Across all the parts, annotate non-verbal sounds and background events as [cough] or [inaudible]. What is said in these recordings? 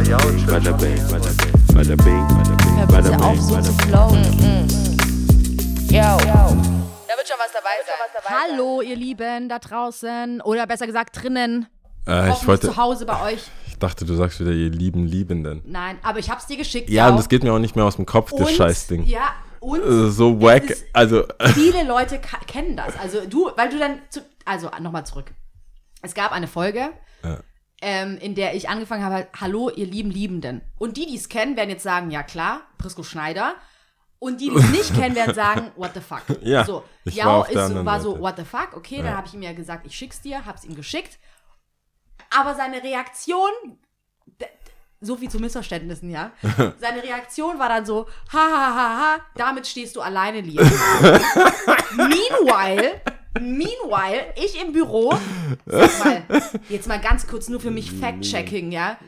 Bada bing, bada bing, bada bing, auf, bing, so zu bing. flowen. Yo. Da wird schon was dabei sein. Hallo, ihr Lieben da draußen. Oder besser gesagt drinnen. Äh, ich wollte, zu Hause bei euch. ich dachte, du sagst wieder, ihr lieben Liebenden. Nein, aber ich hab's dir geschickt. Ja, auch. und das geht mir auch nicht mehr aus dem Kopf, das Scheißding. Ja, und Äh, So wack, ist- also, [laughs] viele Leute kennen das. Also du, weil du dann, zu, also nochmal zurück. Es gab eine Folge, Ja. Ähm, in der ich angefangen habe, hallo ihr lieben Liebenden. Und die, die es kennen, werden jetzt sagen, ja klar, Prisco Schneider. Und die, die es nicht kennen, werden sagen, what the fuck. [laughs] Ja, so, ich Jau war ist, anderen war so, what the fuck, okay, dann Ja. habe ich ihm ja gesagt, ich schick's dir, hab's ihm geschickt. Aber seine Reaktion, so viel zu Missverständnissen, ja. [laughs] Seine Reaktion war dann so, ha, ha, ha, ha, damit stehst du alleine, Liam. [laughs] meanwhile, meanwhile, ich im Büro, sag mal, jetzt mal ganz kurz nur für mich Fact-Checking, ja.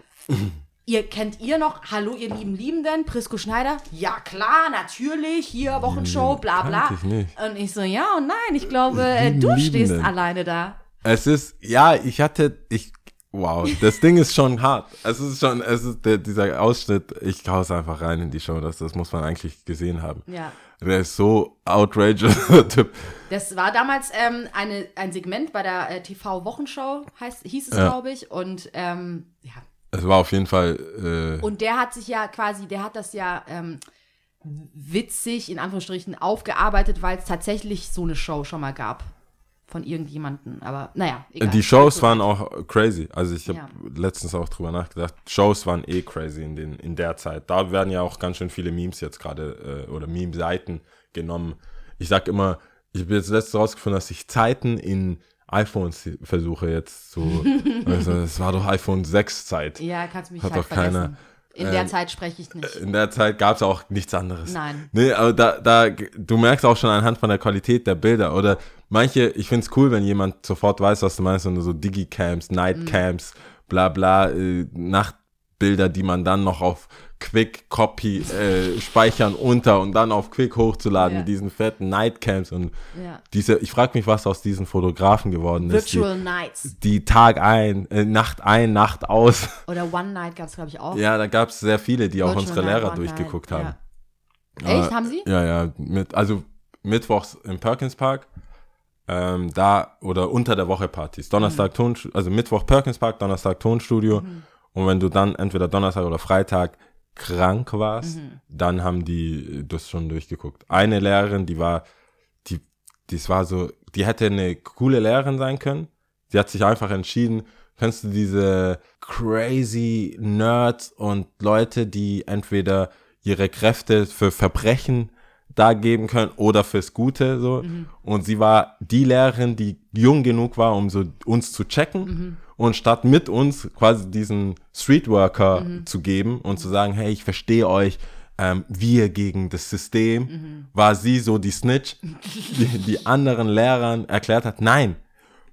Ihr kennt ihr noch, hallo ihr lieben Liebenden, Prisco Schneider? Ja klar, natürlich, hier Wochenshow, bla bla. ich nicht. Und ich so, ja und nein, ich glaube, äh, Lieben du stehst Liebenden. alleine da. es ist, ja, ich hatte, ich, wow, das Ding ist schon hart. Es ist schon, es ist der, dieser Ausschnitt, ich hau's einfach rein in die Show, das, das muss man eigentlich gesehen haben. Ja. Der ist so outrageous, [laughs] der Typ. Das war damals ähm, eine, ein Segment bei der äh, TV-Wochenshow, hieß es, Ja. glaube ich. Und ähm, ja, Es war auf jeden Fall, äh, Und der hat sich ja quasi, der hat das ja ähm, witzig in Anführungsstrichen aufgearbeitet, weil es tatsächlich so eine Show schon mal gab von irgendjemanden. Aber naja, egal. Die Shows waren auch crazy. Also ich habe Ja. letztens auch drüber nachgedacht. Shows waren eh crazy in, den, in der Zeit. Da werden ja auch ganz schön viele Memes jetzt gerade äh, oder Meme-Seiten genommen. Ich sag immer, ich habe jetzt letztens rausgefunden, dass ich Zeiten in iPhones versuche jetzt zu. [laughs] also es war doch iPhone 6 Zeit. Ja, kannst du mich Hat halt doch keiner, vergessen. In der ähm, Zeit spreche ich nicht. In der Zeit gab es auch nichts anderes. Nein. Nee, aber da, da, du merkst auch schon anhand von der Qualität der Bilder oder manche, ich find's cool, wenn jemand sofort weiß, was du meinst, und so Digicams, Nightcams, bla bla, äh, Nachtbilder, die man dann noch auf Quick Copy äh, speichern unter und dann auf Quick hochzuladen Ja. mit diesen fetten Nightcams und Ja. diese, ich frage mich, was aus diesen Fotografen geworden ist. Virtual Nights. Die, Tag ein, äh, Nacht ein, Nacht aus. [laughs] Oder One Night gab es, glaube ich, auch. Ja, da gab's sehr viele, die auch Virtual unsere Night, Lehrer One durchgeguckt Night, haben. Ja. Echt, Äh, haben sie? Ja, ja, mit, also mittwochs im Perkins Park, ähm, da oder unter der Woche Partys. Donnerstag Ton, also Mittwoch Perkins Park, Donnerstag Tonstudio. Und wenn du dann entweder Donnerstag oder Freitag krank warst, dann haben die das schon durchgeguckt. Eine Lehrerin, die war, die, das war so, die hätte eine coole Lehrerin sein können. Sie hat sich einfach entschieden, kennst du diese crazy Nerds und Leute, die entweder ihre Kräfte für Verbrechen da geben können oder fürs Gute so. Und sie war die Lehrerin, die jung genug war, um so uns zu checken und statt mit uns quasi diesen Streetworker zu geben und zu sagen, hey, ich verstehe euch, ähm, wir gegen das System, war sie so die Snitch, die, die anderen Lehrern erklärt hat, nein,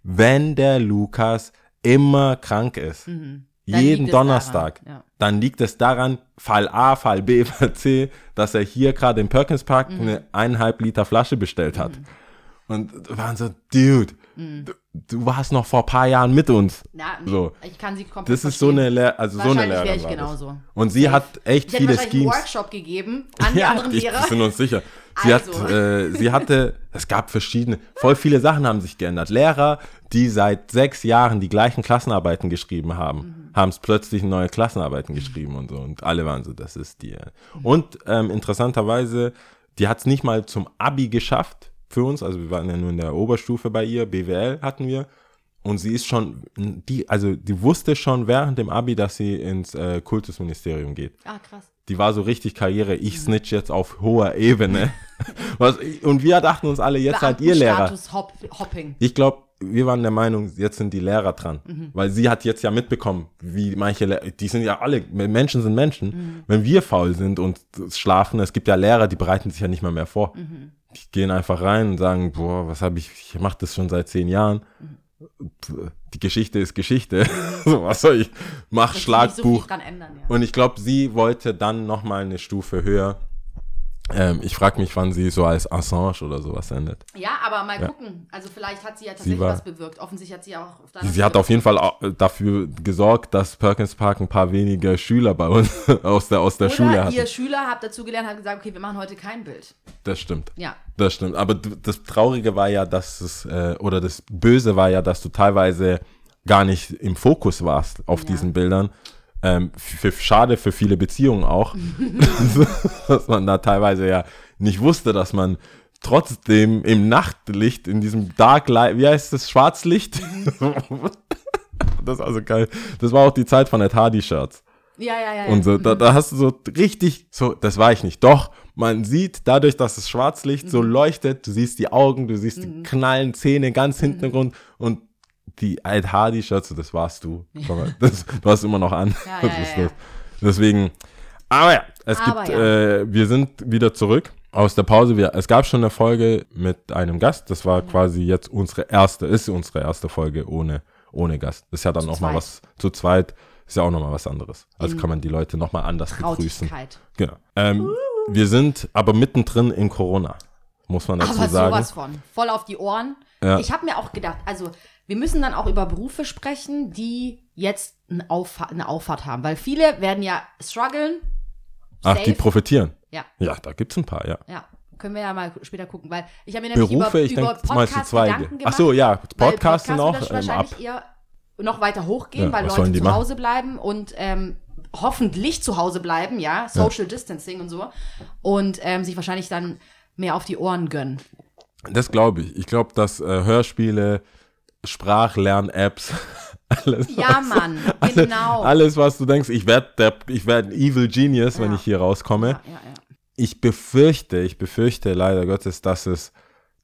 wenn der Lukas immer krank ist, Dann jeden Donnerstag, ja. dann liegt es daran, Fall A, Fall B, [laughs] Fall C, dass er hier gerade im Perkins Park Mhm. eine eineinhalb Liter Flasche bestellt hat. Und waren so, Dude, Mhm. du, du warst noch vor ein paar Jahren mit uns. Ja, So. ich kann sie komplett Das ist so eine, Lehr also so eine Wahrscheinlich wäre Lehrerin ich genauso. Und sie hat echt Ich viele wahrscheinlich einen Schemes. Workshop gegeben an die [laughs] anderen ich, Lehrer. wir sind uns sicher. Sie, Also. hat, äh, sie [laughs] hatte, es gab verschiedene, voll viele Sachen haben sich geändert. Lehrer, die seit sechs Jahren die gleichen Klassenarbeiten geschrieben haben, Mhm. haben es plötzlich neue Klassenarbeiten geschrieben und so. Und alle waren so, das ist die. äh. Und ähm, interessanterweise, die hat es nicht mal zum Abi geschafft für uns. Also wir waren ja nur in der Oberstufe bei ihr, BWL hatten wir. Und sie ist schon, die, also die wusste schon während dem Abi, dass sie ins äh, Kultusministerium geht. Ah, krass. Die war so richtig Karriere. Ich snitch jetzt auf hoher Ebene. [laughs] Was, und wir dachten uns alle, jetzt seid ihr Lehrer. Hop Hopping. Ich glaube, wir waren der Meinung, jetzt sind die Lehrer dran. Weil sie hat jetzt ja mitbekommen, wie manche, Le die sind ja alle, Menschen sind Menschen. Wenn wir faul sind und schlafen, es gibt ja Lehrer, die bereiten sich ja nicht mal mehr vor. Die gehen einfach rein und sagen, boah, was habe ich, ich mache das schon seit zehn Jahren. Die Geschichte ist Geschichte. [laughs] so, was soll ich? Mach Schlagbuch. So ändern, ja. Und ich glaube, sie wollte dann noch mal eine Stufe höher Ähm, ich frage mich, wann sie so als Assange oder sowas endet. Ja, aber mal gucken. Also vielleicht hat sie ja tatsächlich war- was bewirkt. Offensichtlich hat sie ja auch deiner Sie hat auf jeden Fall au- dafür gesorgt, dass Perkins Park ein paar weniger Schüler bei uns [laughs] aus der, aus der Oder Schule hatte. ihr Schüler hat dazu gelernt, hat gesagt, okay, wir machen heute kein Bild. Das stimmt. Ja. Das stimmt. Aber das Traurige war ja, dass es, äh, oder das Böse war ja, dass du teilweise gar nicht im Fokus warst auf Ja. diesen Bildern. Ähm, für, schade für viele Beziehungen auch, [laughs] dass man da teilweise ja nicht wusste, dass man trotzdem im Nachtlicht, in diesem Dark Light, wie heißt das, Schwarzlicht? [laughs] das ist also geil. Das war auch die Zeit von Ed Hardy Shirts. Ja, ja, ja. Und so, da, da hast du so richtig, so, das war ich nicht. Doch, man sieht dadurch, dass das Schwarzlicht so leuchtet, du siehst die Augen, du siehst die knallen Zähne ganz hinten im Grund und die Ed Hardy Shirts, das warst du. Das, du hast immer noch an. [laughs] Ja, ja, ja. Deswegen, aber ja, es Aber gibt. Äh, wir sind wieder zurück aus der Pause. Wir, es gab schon eine Folge mit einem Gast. Das Mhm. war quasi jetzt unsere erste, ist unsere erste Folge ohne, ohne Gast. Das ist ja dann Zu noch mal zweit. was, zu zweit ist ja auch noch mal was anderes. Also kann man die Leute noch mal anders begrüßen. Genau. Ähm, Wir sind aber mittendrin in Corona, muss man dazu Aber sagen. sowas von. Voll auf die Ohren. Ja. Ich habe mir auch gedacht, also wir müssen dann auch über Berufe sprechen, die jetzt eine Auffahrt, eine Auffahrt haben. Weil viele werden ja strugglen. Ach, safe. die profitieren. Ja, Ja, da gibt's ein paar, ja. ja. Können wir ja mal später gucken, weil ich habe mir nämlich Berufe, über, ich über zu Podcast zwei. Gedanken Ach gemacht. so, ja, weil Podcasten Podcast noch wird ähm, ab. wahrscheinlich eher noch weiter hochgehen, Ja, weil Leute zu machen? Hause bleiben und ähm, hoffentlich zu Hause bleiben, ja, Social Distancing und so und ähm, sich wahrscheinlich dann mehr auf die Ohren gönnen. Das glaube ich. Ich glaube, dass äh, Hörspiele, Sprachlern-Apps, [laughs] alles, Ja, Mann, [laughs] genau. alles, was du denkst, ich werde ich werd ein Evil Genius, wenn Ja. ich hier rauskomme. ja, ja, ja. Ich befürchte, ich befürchte leider Gottes, dass es,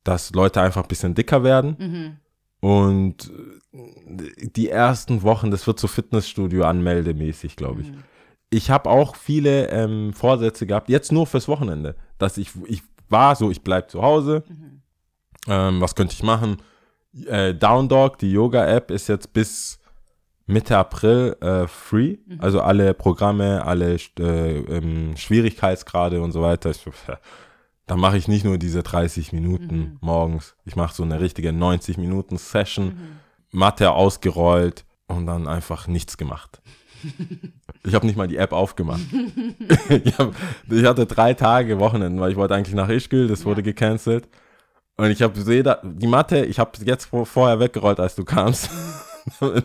dass Leute einfach ein bisschen dicker werden. Mhm. Und äh, die ersten Wochen, das wird so Fitnessstudio anmeldemäßig, glaube ich. Mhm. Ich habe auch viele ähm, Vorsätze gehabt, jetzt nur fürs Wochenende, dass ich, ich war so, ich bleibe zu Hause. Mhm. Ähm, was könnte ich machen? Äh, Down Dog, die Yoga-App, ist jetzt bis Mitte April äh, free. Mhm. Also alle Programme, alle äh, ähm, Schwierigkeitsgrade und so weiter. Ich, [laughs] da mache ich nicht nur diese 30 Minuten Mhm. morgens. Ich mache so eine richtige 90 Minuten Session, Matte ausgerollt und dann einfach nichts gemacht. [laughs] Ich habe nicht mal die App aufgemacht. [laughs] ich, hab, ich hatte drei Tage Wochenenden, weil ich wollte eigentlich nach Ischgl, das wurde gecancelt. Und ich habe die Matte, ich habe jetzt vor, vorher weggerollt, als du kamst. Krass,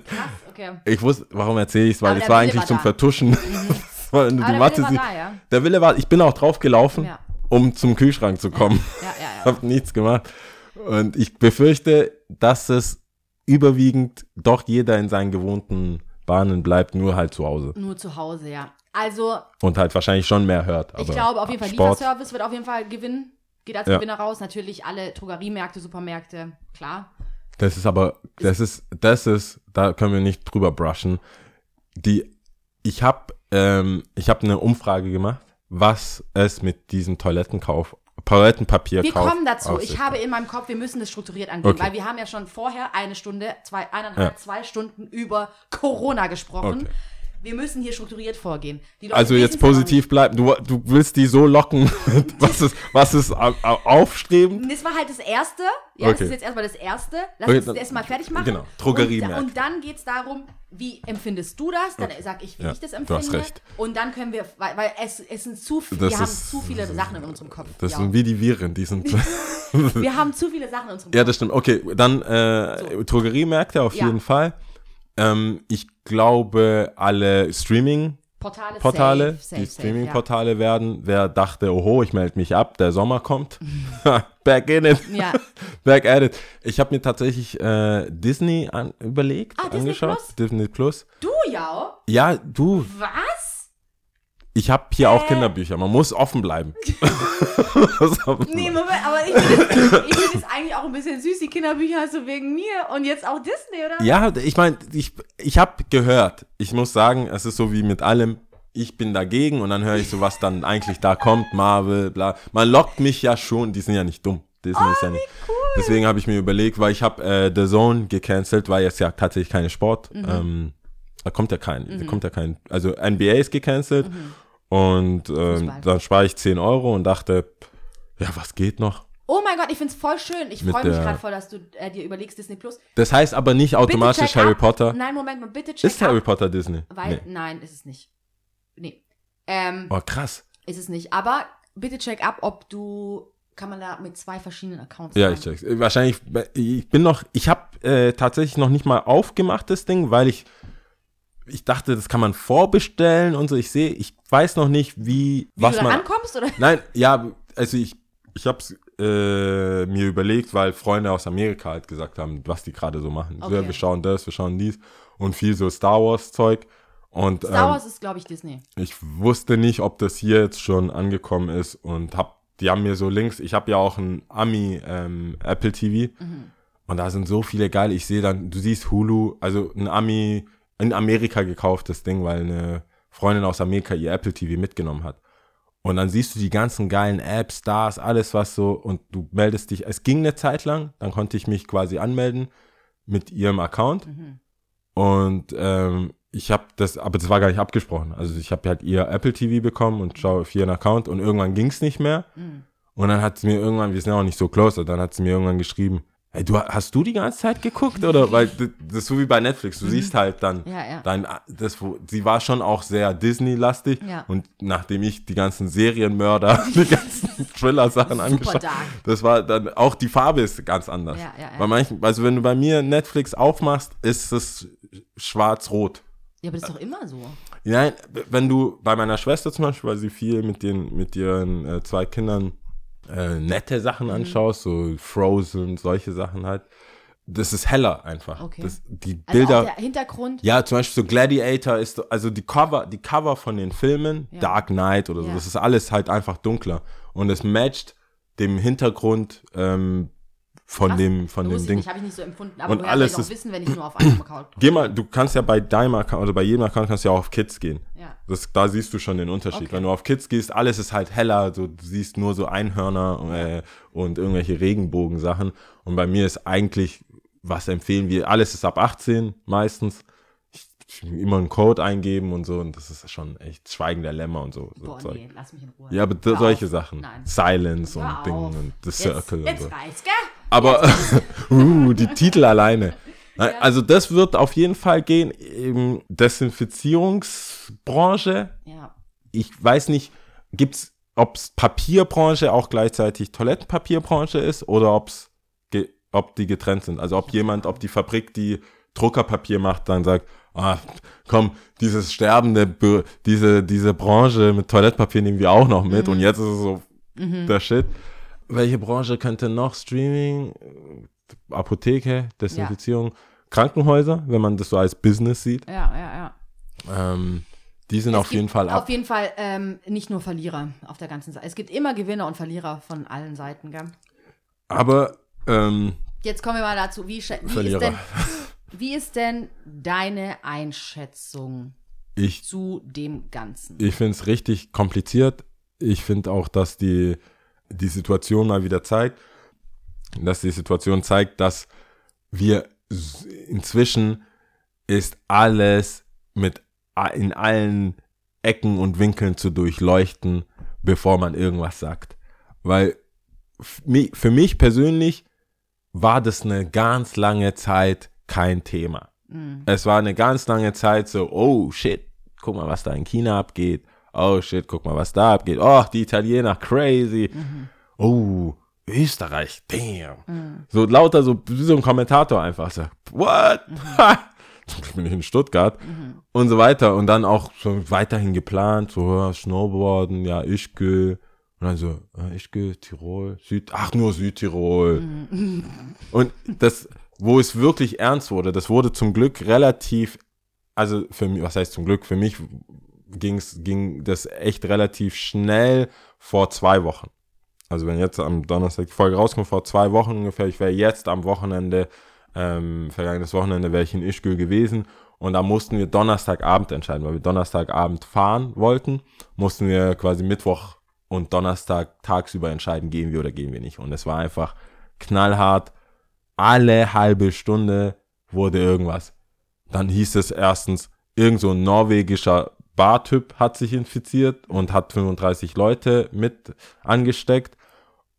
okay. Ich wusste, warum erzähle ich es, weil der war Wille eigentlich war zum da. Mhm. Vertuschen. [laughs] Weil du Aber die der Matte Wille war sie- da, ja. Der Wille war, ich bin auch drauf gelaufen, Ja. um zum Kühlschrank zu kommen. Ja, ja, Ich ja. [laughs] habe nichts gemacht. Und ich befürchte, dass es überwiegend doch jeder in seinen gewohnten Bahnen bleibt, nur halt zu Hause. Nur zu Hause, ja. Also, Und halt wahrscheinlich schon mehr hört. ich glaube auf jeden Fall, Lieferservice wird auf jeden Fall gewinnen. Geht als Ja. Gewinner raus. Natürlich alle Drogeriemärkte, Supermärkte, klar. Das ist aber, das ist, das ist, da können wir nicht drüber brushen. Die, ich habe, ähm, ich habe eine Umfrage gemacht, was es mit diesem Toilettenkauf, Toilettenpapier Wir kommen dazu. Ich habe in meinem Kopf, wir müssen das strukturiert angehen, Okay. weil wir haben ja schon vorher eine Stunde, zwei, eineinhalb, Ja. zwei Stunden über Corona gesprochen. Okay. Wir müssen hier strukturiert vorgehen. Also jetzt ja positiv bleiben. Du, du willst die so locken, [laughs] was ist, was ist au- au- aufstrebend? Das war halt das Erste. Ja, Okay. das ist jetzt erstmal das Erste. Lass Okay, uns das erstmal fertig machen. genau. Drogeriemärkte. Und, und dann geht es darum, wie empfindest du das? Dann sag ich, wie Ja, ich das du empfinde. hast recht. Und dann können wir, weil, weil es, es sind zu viele, wir haben ist- zu viele Sachen in unserem Kopf. Das ja. sind wie die Viren, die sind. [laughs] wir haben zu viele Sachen in unserem ja, Kopf. das stimmt. Okay, dann äh, Drogeriemärkte auf Ja. jeden Fall. Ähm, ich glaube, alle Streaming-Portale, Portale, safe, safe, die Streaming-Portale werden. Wer dachte, oho, ich melde mich ab, der Sommer kommt. [laughs] Back in it. Ja. [laughs] Back at it. Ich habe mir tatsächlich äh, Disney an, überlegt, Ah, Disney angeschaut. Plus? Disney Plus. Du, ja? Ja, du, Was? Ich habe hier auch Äh. Kinderbücher. Man muss offen bleiben. [laughs] Nee, Moment, aber ich finde es eigentlich auch ein bisschen süß. Die Kinderbücher hast du wegen mir und jetzt auch Disney, oder? Ja, ich meine, ich, ich habe gehört, ich muss sagen, es ist so wie mit allem, ich bin dagegen und dann höre ich so, was dann eigentlich da kommt, Marvel, bla. Man lockt mich ja schon, die sind ja nicht dumm. Disney Oh, ist ja nicht. Deswegen habe ich mir überlegt, weil ich habe äh, The Zone gecancelt, weil jetzt ja tatsächlich keine Sport. Mhm. Ähm, da kommt ja kein, da kommt ja kein, also NBA ist gecancelt Mhm. Und ähm, dann spare ich 10 Euro und dachte, ja, was geht noch? Oh mein Gott, ich find's voll schön. Ich freue mich gerade voll, dass du äh, dir überlegst, Disney Plus. Das heißt aber nicht automatisch Harry ab. Potter. Nein, Moment mal, bitte check Ist Harry Potter Disney? Weil, Nee. nein, ist es nicht. Nee. Ähm, Oh, krass. ist es nicht. Aber bitte check ab, ob du, kann man da mit zwei verschiedenen Accounts Ja, rein? ich check's. Wahrscheinlich, ich bin noch, ich habe äh, tatsächlich noch nicht mal aufgemacht, das Ding, weil ich, ich dachte, das kann man vorbestellen und so. Ich sehe, ich weiß noch nicht, wie, Wie was du da man. rankommst, oder? Nein, ja, also ich, ich habe es äh, mir überlegt, weil Freunde aus Amerika halt gesagt haben, was die gerade so machen. So, Okay. ja, wir schauen das, wir schauen dies und viel so Star Wars Zeug. Und Star ähm, Wars ist, glaube ich, Disney. ich wusste nicht, ob das hier jetzt schon angekommen ist und hab, die haben mir so Links, ich habe ja auch ein Ami ähm, Apple TV und da sind so viele geil. Ich sehe dann, du siehst Hulu, also ein Ami in Amerika gekauftes Ding, weil eine Freundin aus Amerika ihr Apple TV mitgenommen hat. Und dann siehst du die ganzen geilen Apps, Stars, alles was so und du meldest dich. Es ging eine Zeit lang, dann konnte ich mich quasi anmelden mit ihrem Account und ähm, ich habe das, aber das war gar nicht abgesprochen. Also ich habe halt ihr Apple TV bekommen und schaue auf ihren Account und irgendwann ging es nicht mehr. Und dann hat sie mir irgendwann, wir sind ja auch nicht so close, dann hat sie mir irgendwann geschrieben, hey, du hast du die ganze Zeit geguckt oder weil das, das ist so wie bei Netflix, du siehst halt dann Ja, ja. dein das wo sie war schon auch sehr Disney lastig Ja. und nachdem ich die ganzen Serienmörder, [laughs] die ganzen Thriller Sachen Super angeschaut, dark. das war dann auch die Farbe ist ganz anders. Bei manchen, also wenn du bei mir Netflix aufmachst, ist es schwarz-rot. Ja, aber das ist doch immer so. Nein, wenn du bei meiner Schwester zum Beispiel, weil sie viel mit den mit ihren äh, zwei Kindern äh, nette Sachen Mhm. anschaust, so Frozen, solche Sachen halt, das ist heller einfach. Okay. Das, die Also Bilder. auch der Hintergrund. Ja, zum Beispiel so Gladiator ist, so- also die Cover, die Cover von den Filmen, Ja. Dark Knight oder so, Ja. das ist alles halt einfach dunkler. Und es matcht dem Hintergrund ähm, von Krass, dem, von dem Ding. nicht, habe ich nicht so empfunden. Aber Und alles ist- wissen, wenn ich nur auf einem [clears throat] Account Geh mal, du kannst ja bei deinem Account oder bei jedem Account kannst du ja auch auf Kids gehen. Ja. Das, da siehst du schon den Unterschied. Okay. Wenn du auf Kids gehst, alles ist halt heller, so, du siehst nur so Einhörner äh, und irgendwelche Regenbogensachen. Und bei mir ist eigentlich, was empfehlen wir, alles ist ab 18 meistens. Ich, ich immer einen Code eingeben und so und das ist schon echt Schweigen der Lämmer und so. so Boah, Zeug. nee, lass mich in Ruhe. Ja, aber solche auf. Sachen. Nein. Silence Hör und Ding auf. und The Jetzt, Circle jetzt und so. reicht's, gell? Aber, [laughs] uh, die Titel alleine. Nein, Also das wird auf jeden Fall gehen. Eben Desinfizierungsbranche. Ja. Ich weiß nicht, gibt's, ob's Papierbranche auch gleichzeitig Toilettenpapierbranche ist oder ob's, ob die getrennt sind. Also ob jemand, ob die Fabrik, die Druckerpapier macht, dann sagt, ah, komm, dieses sterbende, diese, diese Branche mit Toilettenpapier nehmen wir auch noch mit und jetzt ist es so der Shit. Welche Branche könnte noch Streaming, Apotheke, Desinfizierung, Krankenhäuser, wenn man das so als Business sieht, Ja, ja, ja. ähm, die sind Es auf jeden Fall ab. Auf jeden Fall ähm, nicht nur Verlierer auf der ganzen Seite. Es gibt immer Gewinner und Verlierer von allen Seiten, gell? Aber ähm, Jetzt kommen wir mal dazu. Wie, wie, ist, denn, wie ist denn deine Einschätzung ich, zu dem Ganzen? ich finde es richtig kompliziert. Ich finde auch, dass die, die Situation mal wieder zeigt, dass die Situation zeigt, dass wir inzwischen ist alles mit in allen Ecken und Winkeln zu durchleuchten, bevor man irgendwas sagt. Weil für mich persönlich war das eine ganz lange Zeit kein Thema. Es war eine ganz lange Zeit so, oh shit, guck mal, was da in China abgeht. Oh shit, guck mal, was da abgeht. Oh, die Italiener, crazy. Oh, Österreich, damn. So lauter, so wie so ein Kommentator einfach so, what? Ha! [laughs] Zum Glück bin ich in Stuttgart und so weiter. Und dann auch so weiterhin geplant, so ja, Snowboarden, ja, Ischgl. Und dann so, äh, Ischgl, Tirol, Süd, ach nur Südtirol. Und das, wo es wirklich ernst wurde, das wurde zum Glück relativ, also für mich, was heißt zum Glück, für mich ging's, ging das echt relativ schnell vor zwei Wochen. Also wenn jetzt am Donnerstag die Folge rauskommt, vor zwei Wochen ungefähr, ich wäre jetzt am Wochenende, ähm, vergangenes Wochenende wäre ich in Ischgl gewesen und da mussten wir Donnerstagabend entscheiden, weil wir Donnerstagabend fahren wollten, mussten wir quasi Mittwoch und Donnerstag tagsüber entscheiden, gehen wir oder gehen wir nicht. Und es war einfach knallhart. Alle halbe Stunde wurde irgendwas. Dann hieß es erstens, irgend so ein norwegischer Bartyp hat sich infiziert und hat 35 Leute mit angesteckt.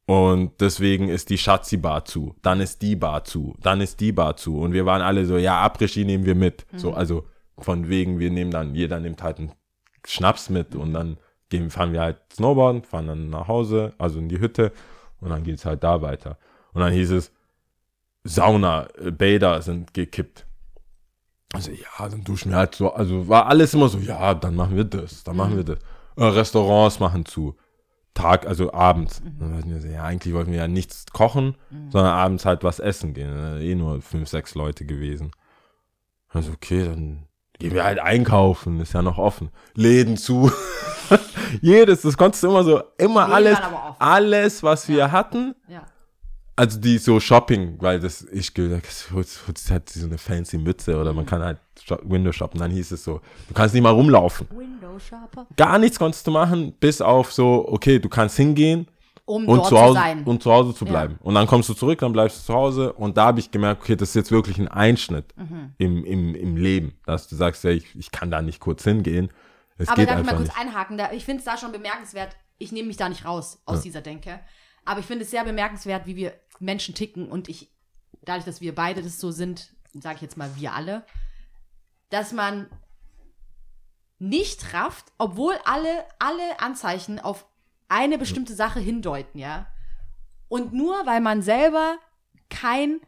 Und deswegen ist die Schatzi-Bar zu. Dann ist die Bar zu. Dann ist die Bar zu. Und wir waren alle so, ja, Après-Ski nehmen wir mit. So, also von wegen, wir nehmen dann, jeder nimmt halt einen Schnaps mit und dann gehen, fahren wir halt Snowboarden, fahren dann nach Hause, also in die Hütte und dann geht's halt da weiter. Und dann hieß es, Sauna, äh, Bäder sind gekippt. Also ja, dann duschen wir halt so, also war alles immer so, ja, dann machen wir das, dann machen wir das. Äh, Restaurants machen zu. Tag, also abends. Wir so, ja, eigentlich wollten wir ja nichts kochen, sondern abends halt was essen gehen. Eh nur fünf, sechs Leute gewesen. Also okay, dann gehen wir halt einkaufen, ist ja noch offen. Läden zu. [laughs] Jedes, das konntest du immer so, immer Läden alles, alles, was wir hatten, Ja. Also die so Shopping, weil das, ich gesagt, es hat so eine fancy Mütze oder man kann halt Window shoppen. Dann hieß es so, du kannst nicht mal rumlaufen. Window Shopper. Gar nichts konntest du machen, bis auf so, okay, du kannst hingehen Um und zu zu Hause sein. und zu Hause zu Ja. bleiben. Und dann kommst du zurück, dann bleibst du zu Hause und da habe ich gemerkt, okay, das ist jetzt wirklich ein Einschnitt Mhm. im, im, im Leben, dass du sagst, ja, ich, ich kann da nicht kurz hingehen. Es Aber geht darf ich mal kurz nicht. einhaken? Da, ich finde es da schon bemerkenswert. Ich nehme mich da nicht raus aus dieser Denke. Aber ich finde es sehr bemerkenswert, wie wir Menschen ticken. Und ich, dadurch, dass wir beide das so sind, sage ich jetzt mal wir alle, dass man nicht rafft, obwohl alle, alle Anzeichen auf eine bestimmte Sache hindeuten, ja. Und nur weil man selber kein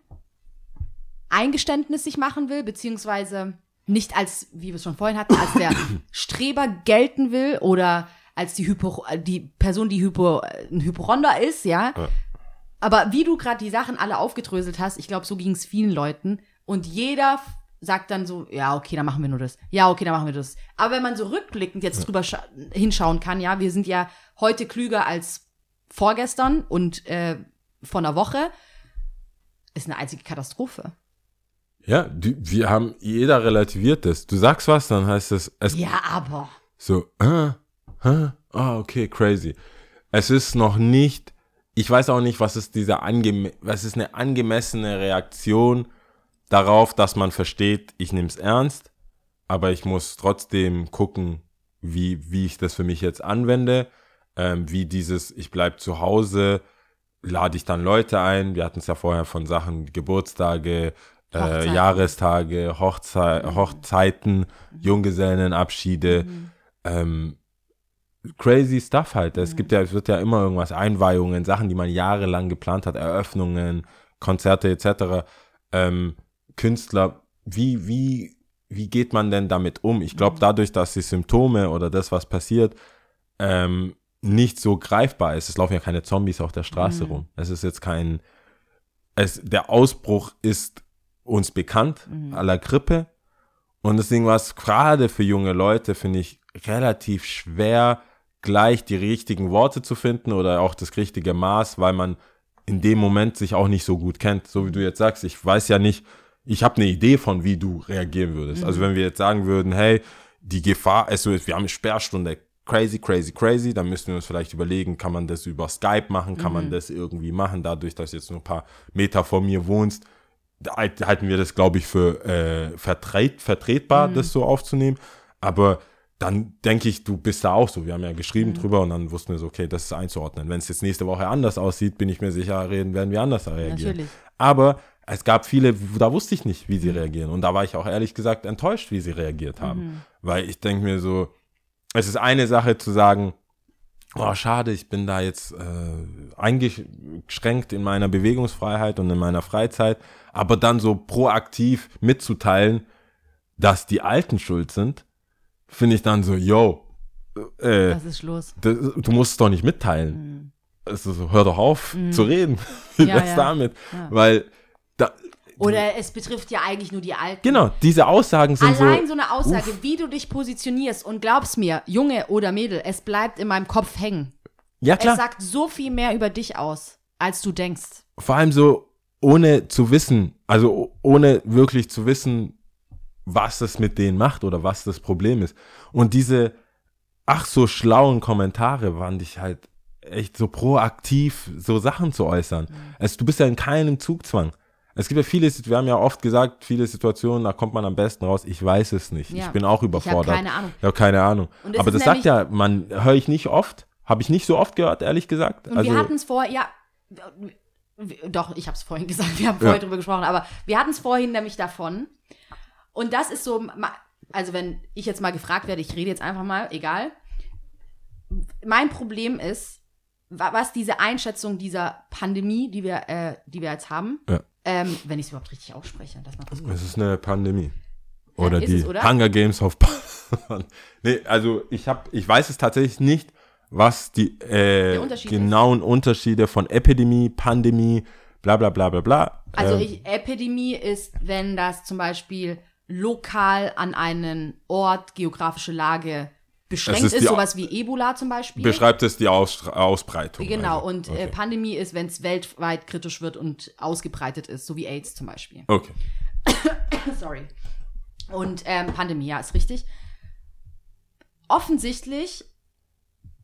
Eingeständnis sich machen will, beziehungsweise nicht als, wie wir es schon vorhin hatten, als der [coughs] Streber gelten will oder als die, Hypo, die Person, die Hypo, ein Hypochonder ist, ja. Ja. Aber wie du gerade die Sachen alle aufgedröselt hast, ich glaube, so ging es vielen Leuten. Und jeder sagt dann so, ja, okay, dann machen wir nur das. Ja, okay, dann machen wir das. Aber wenn man so rückblickend jetzt drüber scha- hinschauen kann, ja, wir sind ja heute klüger als vorgestern und äh, vor einer Woche, ist eine einzige Katastrophe. Ja, die, wir haben, jeder relativiert das. Du sagst was, dann heißt es, es Ja, aber. So, äh, hä? Ah, okay, crazy. Es ist noch nicht, ich weiß auch nicht, was ist diese angeme was ist eine angemessene Reaktion darauf, dass man versteht, ich nehme es ernst, aber ich muss trotzdem gucken, wie, wie ich das für mich jetzt anwende, ähm, wie dieses, ich bleib zu Hause, lade ich dann Leute ein, wir hatten es ja vorher von Sachen, Geburtstage, äh. Jahrestage, Hochzei Hochzeiten, Junggesellenabschiede, ähm, crazy stuff halt. Es gibt ja, es wird ja immer irgendwas, Einweihungen, Sachen, die man jahrelang geplant hat, Eröffnungen, Konzerte etc. Ähm, Künstler, wie, wie, wie geht man denn damit um? Ich glaube, dadurch, dass die Symptome oder das, was passiert, ähm, nicht so greifbar ist. Es laufen ja keine Zombies auf der Straße rum. Es ist jetzt kein, es, der Ausbruch ist uns bekannt, aller Grippe. Und deswegen war es gerade für junge Leute, finde ich, relativ schwer, gleich die richtigen Worte zu finden oder auch das richtige Maß, weil man in dem Moment sich auch nicht so gut kennt. So wie du jetzt sagst, ich weiß ja nicht, ich habe eine Idee von, wie du reagieren würdest. Also wenn wir jetzt sagen würden, hey, die Gefahr, also wir haben eine Sperrstunde, crazy, crazy, crazy, dann müssten wir uns vielleicht überlegen, kann man das über Skype machen, kann man das irgendwie machen, dadurch, dass du jetzt nur ein paar Meter vor mir wohnst, halt- halten wir das, glaube ich, für äh, vertret, vertretbar, das so aufzunehmen. Aber dann denke ich, du bist da auch so. Wir haben ja geschrieben drüber und dann wussten wir so, okay, das ist einzuordnen. Wenn es jetzt nächste Woche anders aussieht, bin ich mir sicher, reden werden wir anders reagieren. Natürlich. Aber es gab viele, da wusste ich nicht, wie sie reagieren. Und da war ich auch ehrlich gesagt enttäuscht, wie sie reagiert haben. Weil ich denke mir so, es ist eine Sache zu sagen, oh, schade, ich bin da jetzt äh, eingeschränkt in meiner Bewegungsfreiheit und in meiner Freizeit, aber dann so proaktiv mitzuteilen, dass die Alten schuld sind, finde ich dann so, yo, äh, Was ist los? das, du musst es doch nicht mitteilen. Es ist so, hör doch auf zu reden. [laughs] Wie Mhm. Ja, wär's ja. damit? Ja. Weil, da, Oder es betrifft ja eigentlich nur die Alten. genau, diese Aussagen sind Allein so, so eine Aussage, wie du dich positionierst und glaub's mir, Junge oder Mädel, es bleibt in meinem Kopf hängen. ja Es klar, sagt so viel mehr über dich aus, als du denkst. vor allem so, ohne zu wissen, also ohne wirklich zu wissen, was es mit denen macht oder was das Problem ist. Und diese, ach so schlauen Kommentare fand ich halt echt so proaktiv, so Sachen zu äußern. Also du bist ja in keinem Zugzwang. Es gibt ja viele, wir haben ja oft gesagt, viele Situationen, da kommt man am besten raus. Ich weiß es nicht. Ja. Ich bin auch überfordert. keine Ahnung. Ich habe keine Ahnung. Aber das sagt ja, man höre ich nicht oft. Habe ich nicht so oft gehört, ehrlich gesagt. Und also, wir hatten es vor, ja, doch, ich habe es vorhin [laughs] gesagt, wir haben vorhin drüber gesprochen, aber wir hatten es vorhin nämlich davon. Und das ist so, also wenn ich jetzt mal gefragt werde, ich rede jetzt einfach mal, egal. Mein Problem ist, wa- was diese Einschätzung dieser Pandemie, die wir, äh, die wir jetzt haben, Ja. ähm, wenn ich es überhaupt richtig ausspreche, das mal kurz es ist eine Pandemie. Oder ist die es, oder? Hunger Games of [laughs] Nee, also ich habe, ich weiß es tatsächlich nicht, was die äh, Unterschied genauen Unterschiede von Epidemie, Pandemie, bla bla bla bla bla. Also ähm, ich, Epidemie ist, wenn das zum Beispiel lokal an einen Ort, geografische Lage beschränkt ist ist, sowas wie Ebola zum Beispiel. beschreibt es die Aus Ausbreitung. Genau, also. und okay. äh, Pandemie ist, wenn es weltweit kritisch wird und ausgebreitet ist, so wie AIDS zum Beispiel. okay. [coughs] Sorry. Und ähm, Pandemie, ja, ist richtig. Offensichtlich,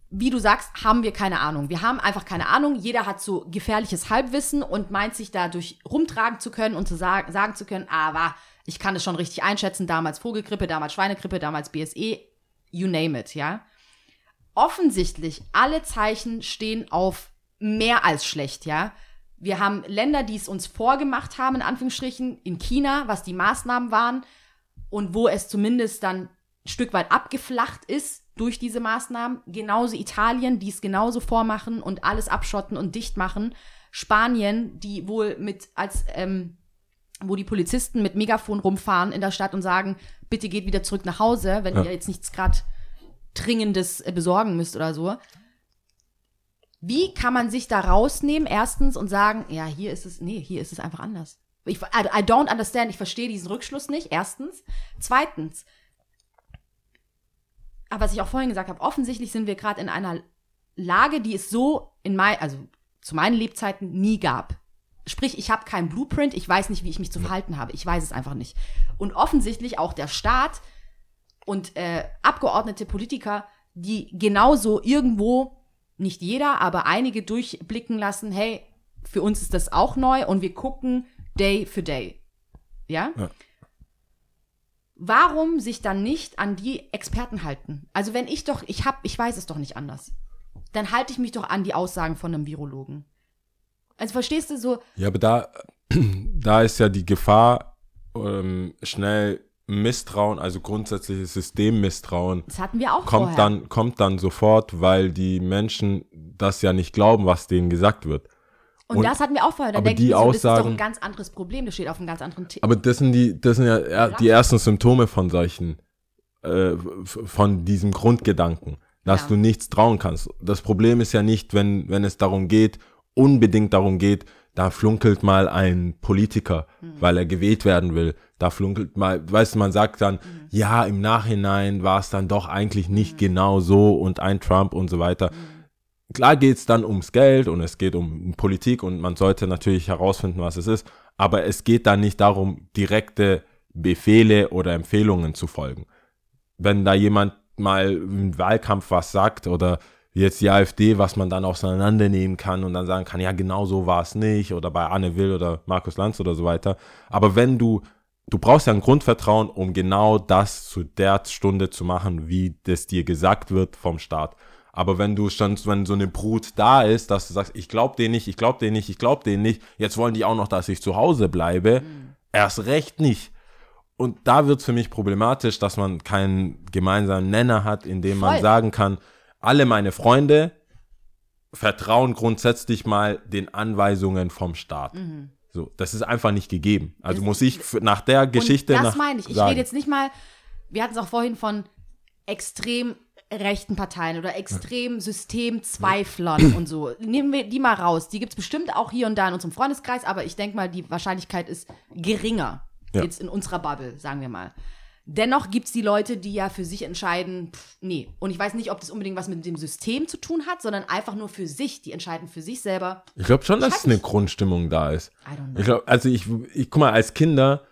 wie du sagst, haben wir keine Ahnung. Wir haben einfach keine Ahnung. Jeder hat so gefährliches Halbwissen und meint sich dadurch rumtragen zu können und zu sagen, sagen zu können, ah, war, ich kann es schon richtig einschätzen, damals Vogelgrippe, damals Schweinegrippe, damals BSE, you name it, ja. Offensichtlich, alle Zeichen stehen auf mehr als schlecht, ja. Wir haben Länder, die es uns vorgemacht haben, in Anführungsstrichen, in China, was die Maßnahmen waren und wo es zumindest dann ein Stück weit abgeflacht ist durch diese Maßnahmen. Genauso Italien, die es genauso vormachen und alles abschotten und dicht machen. Spanien, die wohl mit als ähm, wo die Polizisten mit Megafon rumfahren in der Stadt und sagen, bitte geht wieder zurück nach Hause, wenn Ja. ihr jetzt nichts gerade Dringendes äh, besorgen müsst oder so. Wie kann man sich da rausnehmen, erstens, und sagen, ja, hier ist es, nee, hier ist es einfach anders. Ich, I, I don't understand, ich verstehe diesen Rückschluss nicht, erstens. Zweitens, aber was ich auch vorhin gesagt habe, offensichtlich sind wir gerade in einer Lage, die es so in mein, also zu meinen Lebzeiten nie gab. Sprich, ich habe keinen Blueprint, ich weiß nicht, wie ich mich zu verhalten habe. Ich weiß es einfach nicht. Und offensichtlich auch der Staat und äh, Abgeordnete, Politiker, die genauso irgendwo, nicht jeder, aber einige durchblicken lassen, hey, für uns ist das auch neu und wir gucken Day für Day. Ja? Ja. Warum sich dann nicht an die Experten halten? Also wenn ich doch, ich hab, ich weiß es doch nicht anders. Dann halte ich mich doch an die Aussagen von einem Virologen. Also verstehst du so, Ja, aber da, [clears throat] da ist ja die Gefahr, ähm, schnell Misstrauen, also grundsätzliches Systemmisstrauen, das hatten wir auch kommt vorher. dann, kommt dann sofort, weil die Menschen das ja nicht glauben, was denen gesagt wird. und, und- das hatten wir auch vorher. Da aber denke ich die so, das ist doch Aussagen- ein ganz anderes Problem. Das steht auf einem ganz anderen Thema. Aber das sind die, das sind ja er- die ersten Symptome von solchen, äh, von diesem Grundgedanken, dass Ja. du nichts trauen kannst. Das Problem ist ja nicht, wenn, wenn es darum geht, unbedingt darum geht, da flunkelt mal ein Politiker, Mhm. weil er gewählt werden will. Da flunkelt mal, weißt du, man sagt dann, Mhm. ja, im Nachhinein war es dann doch eigentlich nicht genau so und ein Trump und so weiter. Mhm. Klar geht es dann ums Geld und es geht um Politik und man sollte natürlich herausfinden, was es ist, aber es geht dann nicht darum, direkte Befehle oder Empfehlungen zu folgen. Wenn da jemand mal im Wahlkampf was sagt oder jetzt die AfD, was man dann auseinandernehmen kann und dann sagen kann, ja, genau so war es nicht oder bei Anne Will oder Markus Lanz oder so weiter. Aber wenn du, du brauchst ja ein Grundvertrauen, um genau das zu der Stunde zu machen, wie das dir gesagt wird vom Staat. Aber wenn du schon, wenn so eine Brut da ist, dass du sagst, ich glaub denen nicht, ich glaub denen nicht, ich glaub denen nicht, jetzt wollen die auch noch, dass ich zu Hause bleibe, erst recht nicht. Und da wird es für mich problematisch, dass man keinen gemeinsamen Nenner hat, in dem man Voll. sagen kann, alle meine Freunde vertrauen grundsätzlich mal den Anweisungen vom Staat. So, das ist einfach nicht gegeben. Also Das- muss ich nach der Geschichte das nach meine ich. Ich sagen. rede jetzt nicht mal, wir hatten es auch vorhin von extrem rechten Parteien oder extrem Systemzweiflern [clears throat] und so. Nehmen wir die mal raus. Die gibt es bestimmt auch hier und da in unserem Freundeskreis, aber ich denke mal, die Wahrscheinlichkeit ist geringer. Ja. Jetzt in unserer Bubble, sagen wir mal. Dennoch gibt es die Leute, die ja für sich entscheiden, pff, nee. Und ich weiß nicht, ob das unbedingt was mit dem System zu tun hat, sondern einfach nur für sich. Die entscheiden für sich selber. Ich glaube schon, dass eine Grundstimmung da ist. I don't know. Ich glaube, also ich, ich, guck mal, als Kinder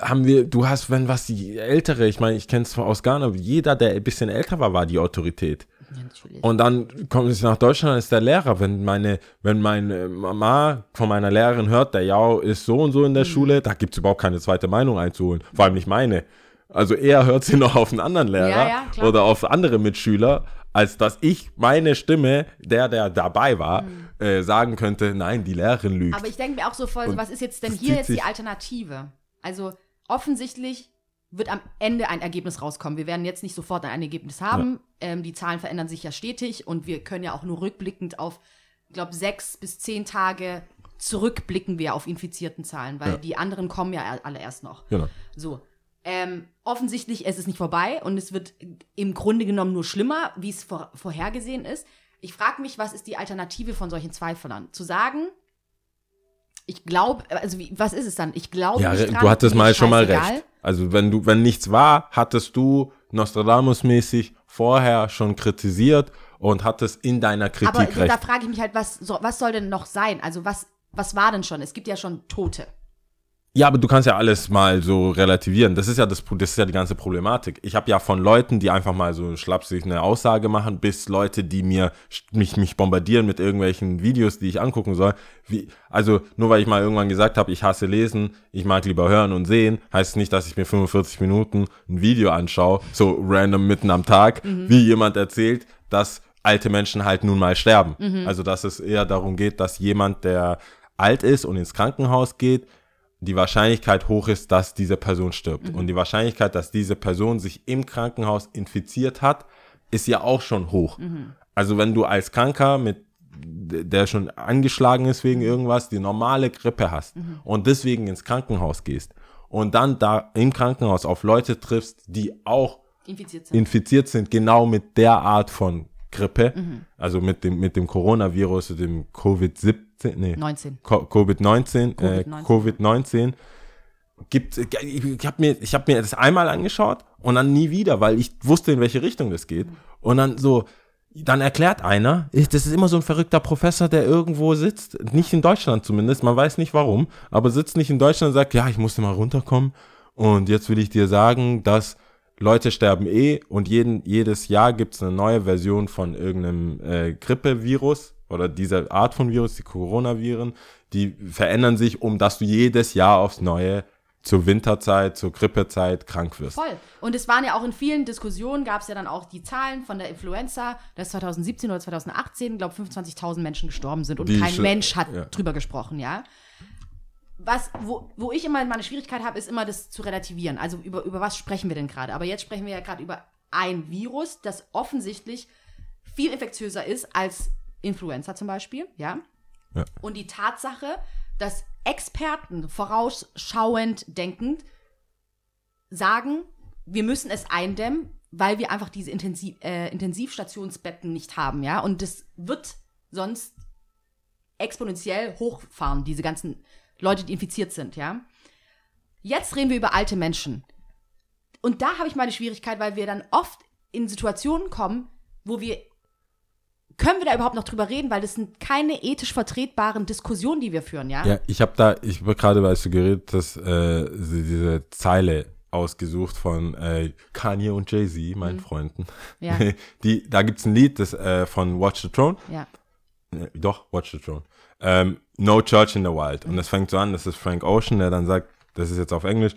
haben wir, du hast, wenn was die Ältere, ich meine, ich kenne es aus Ghana, jeder, der ein bisschen älter war, war die Autorität. Natürlich. Und dann komme ich nach Deutschland, ist der Lehrer. Wenn meine, wenn meine Mama von meiner Lehrerin hört, der Jao ist so und so Mhm. in der Schule, da gibt es überhaupt keine zweite Meinung einzuholen. Vor allem nicht meine. Also eher hört sie [laughs] noch auf einen anderen Lehrer Ja, ja, oder auf andere Mitschüler, als dass ich meine Stimme, der, der dabei war, äh, sagen könnte, nein, die Lehrerin lügt. Mhm. Aber ich denke mir auch so voll, Und was ist jetzt denn hier jetzt die Alternative? Also offensichtlich wird am Ende ein Ergebnis rauskommen. Wir werden jetzt nicht sofort ein Ergebnis haben. Ähm, die Zahlen verändern sich ja stetig und wir können ja auch nur rückblickend auf, ich glaube, sechs bis zehn Tage zurückblicken wir auf infizierten Zahlen, weil Ja. die anderen kommen ja alle erst noch. genau. So. Ähm, offensichtlich ist es nicht vorbei und es wird im Grunde genommen nur schlimmer, wie es vor, vorhergesehen ist. Ich frage mich, was ist die Alternative von solchen Zweiflern? Zu sagen, ich glaube, also wie, was ist es dann? Ich glaube Ja, nicht dran, du hattest mal schon mal recht. Also wenn du, wenn nichts war, hattest du Nostradamus-mäßig vorher schon kritisiert und hattest in deiner Kritik Aber da recht. frage ich mich halt, was, so, was soll denn noch sein? Also was, was war denn schon? Es gibt ja schon Tote. Ja, aber du kannst ja alles mal so relativieren. Das ist ja das, das ist ja die ganze Problematik. Ich habe ja von Leuten, die einfach mal so schlapsig eine Aussage machen, bis Leute, die mir mich, mich bombardieren mit irgendwelchen Videos, die ich angucken soll. Wie, also nur weil ich mal irgendwann gesagt habe, ich hasse lesen, ich mag lieber hören und sehen, heißt nicht, dass ich mir 45 Minuten ein Video anschaue, so random mitten am Tag, wie jemand erzählt, dass alte Menschen halt nun mal sterben. Also dass es eher darum geht, dass jemand, der alt ist und ins Krankenhaus geht, die Wahrscheinlichkeit hoch ist, dass diese Person stirbt. Und die Wahrscheinlichkeit, dass diese Person sich im Krankenhaus infiziert hat, ist ja auch schon hoch. Also wenn du als Kranker mit der schon angeschlagen ist wegen irgendwas, die normale Grippe hast und deswegen ins Krankenhaus gehst und dann da im Krankenhaus auf Leute triffst, die auch Infiziert sind. infiziert sind, genau mit der Art von Grippe, also mit dem, mit dem Coronavirus, dem Covid-17, nee, 19. Co- Covid-19, äh, Covid-19. Covid-19 gibt, ich habe mir, ich habe mir das einmal angeschaut und dann nie wieder, weil ich wusste, in welche Richtung das geht. Und dann so, dann erklärt einer, ich- das ist immer so ein verrückter Professor, der irgendwo sitzt, nicht in Deutschland zumindest, man weiß nicht warum, aber sitzt nicht in Deutschland und sagt, ja, ich musste mal runterkommen und jetzt will ich dir sagen, dass Leute sterben eh und jeden, jedes Jahr gibt es eine neue Version von irgendeinem äh, Grippevirus oder dieser Art von Virus, die Coronaviren, die verändern sich, um dass du jedes Jahr aufs Neue zur Winterzeit, zur Grippezeit krank wirst. Voll. Und es waren ja auch in vielen Diskussionen, gab es ja dann auch die Zahlen von der Influenza, dass 2017 oder 2018, glaube 25.000 Menschen gestorben sind und Die kein Mensch hat ja. drüber gesprochen, ja. Was, wo, wo ich immer meine Schwierigkeit habe, ist immer das zu relativieren. Also über, über was sprechen wir denn gerade? Aber jetzt sprechen wir ja gerade über ein Virus, das offensichtlich viel infektiöser ist als Influenza zum Beispiel, ja. Ja. Und die Tatsache, dass Experten vorausschauend denkend sagen, wir müssen es eindämmen, weil wir einfach diese Intensiv, äh, Intensivstationsbetten nicht haben, ja. Und das wird sonst exponentiell hochfahren, diese ganzen Leute, die infiziert sind, ja. Jetzt reden wir über alte Menschen. Und da habe ich meine Schwierigkeit, weil wir dann oft in Situationen kommen, wo wir können wir da überhaupt noch drüber reden, weil das sind keine ethisch vertretbaren Diskussionen, die wir führen, ja? Ja, ich habe da, ich habe gerade, als du geredet hast, äh, diese Zeile ausgesucht von äh, Kanye und Jay-Z, meinen Freunden. Mhm. Ja. [laughs] Die, da gibt's ein Lied das, äh, von Watch the Throne. Ja. Nee, doch, Watch the Throne. Ähm, no Church in the Wild. Und das fängt so an, das ist Frank Ocean, der dann sagt, das ist jetzt auf Englisch,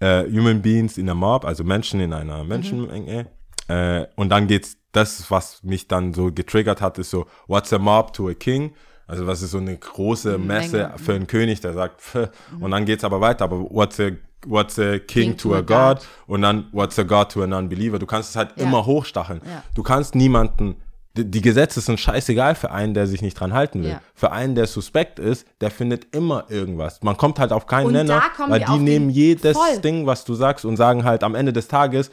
äh, Human Beings in a Mob, also Menschen in einer Menschenmenge. Äh, und dann geht's, das, was mich dann so getriggert hat, ist so, what's a mob to a king? Also was ist so eine große Messe Menge. für einen König, der sagt, pff. [laughs] und dann geht's aber weiter, aber what's a, what's a king, King to, to a god? god. Und dann what's a god to a non-believer? Du kannst es halt Ja. immer hochstacheln. Ja. Du kannst niemanden, die, Gesetze sind scheißegal für einen, der sich nicht dran halten will. Ja. Für einen, der suspekt ist, der findet immer irgendwas. Man kommt halt auf keinen Und Nenner, weil die nehmen jedes Voll. Ding, was du sagst und sagen halt am Ende des Tages,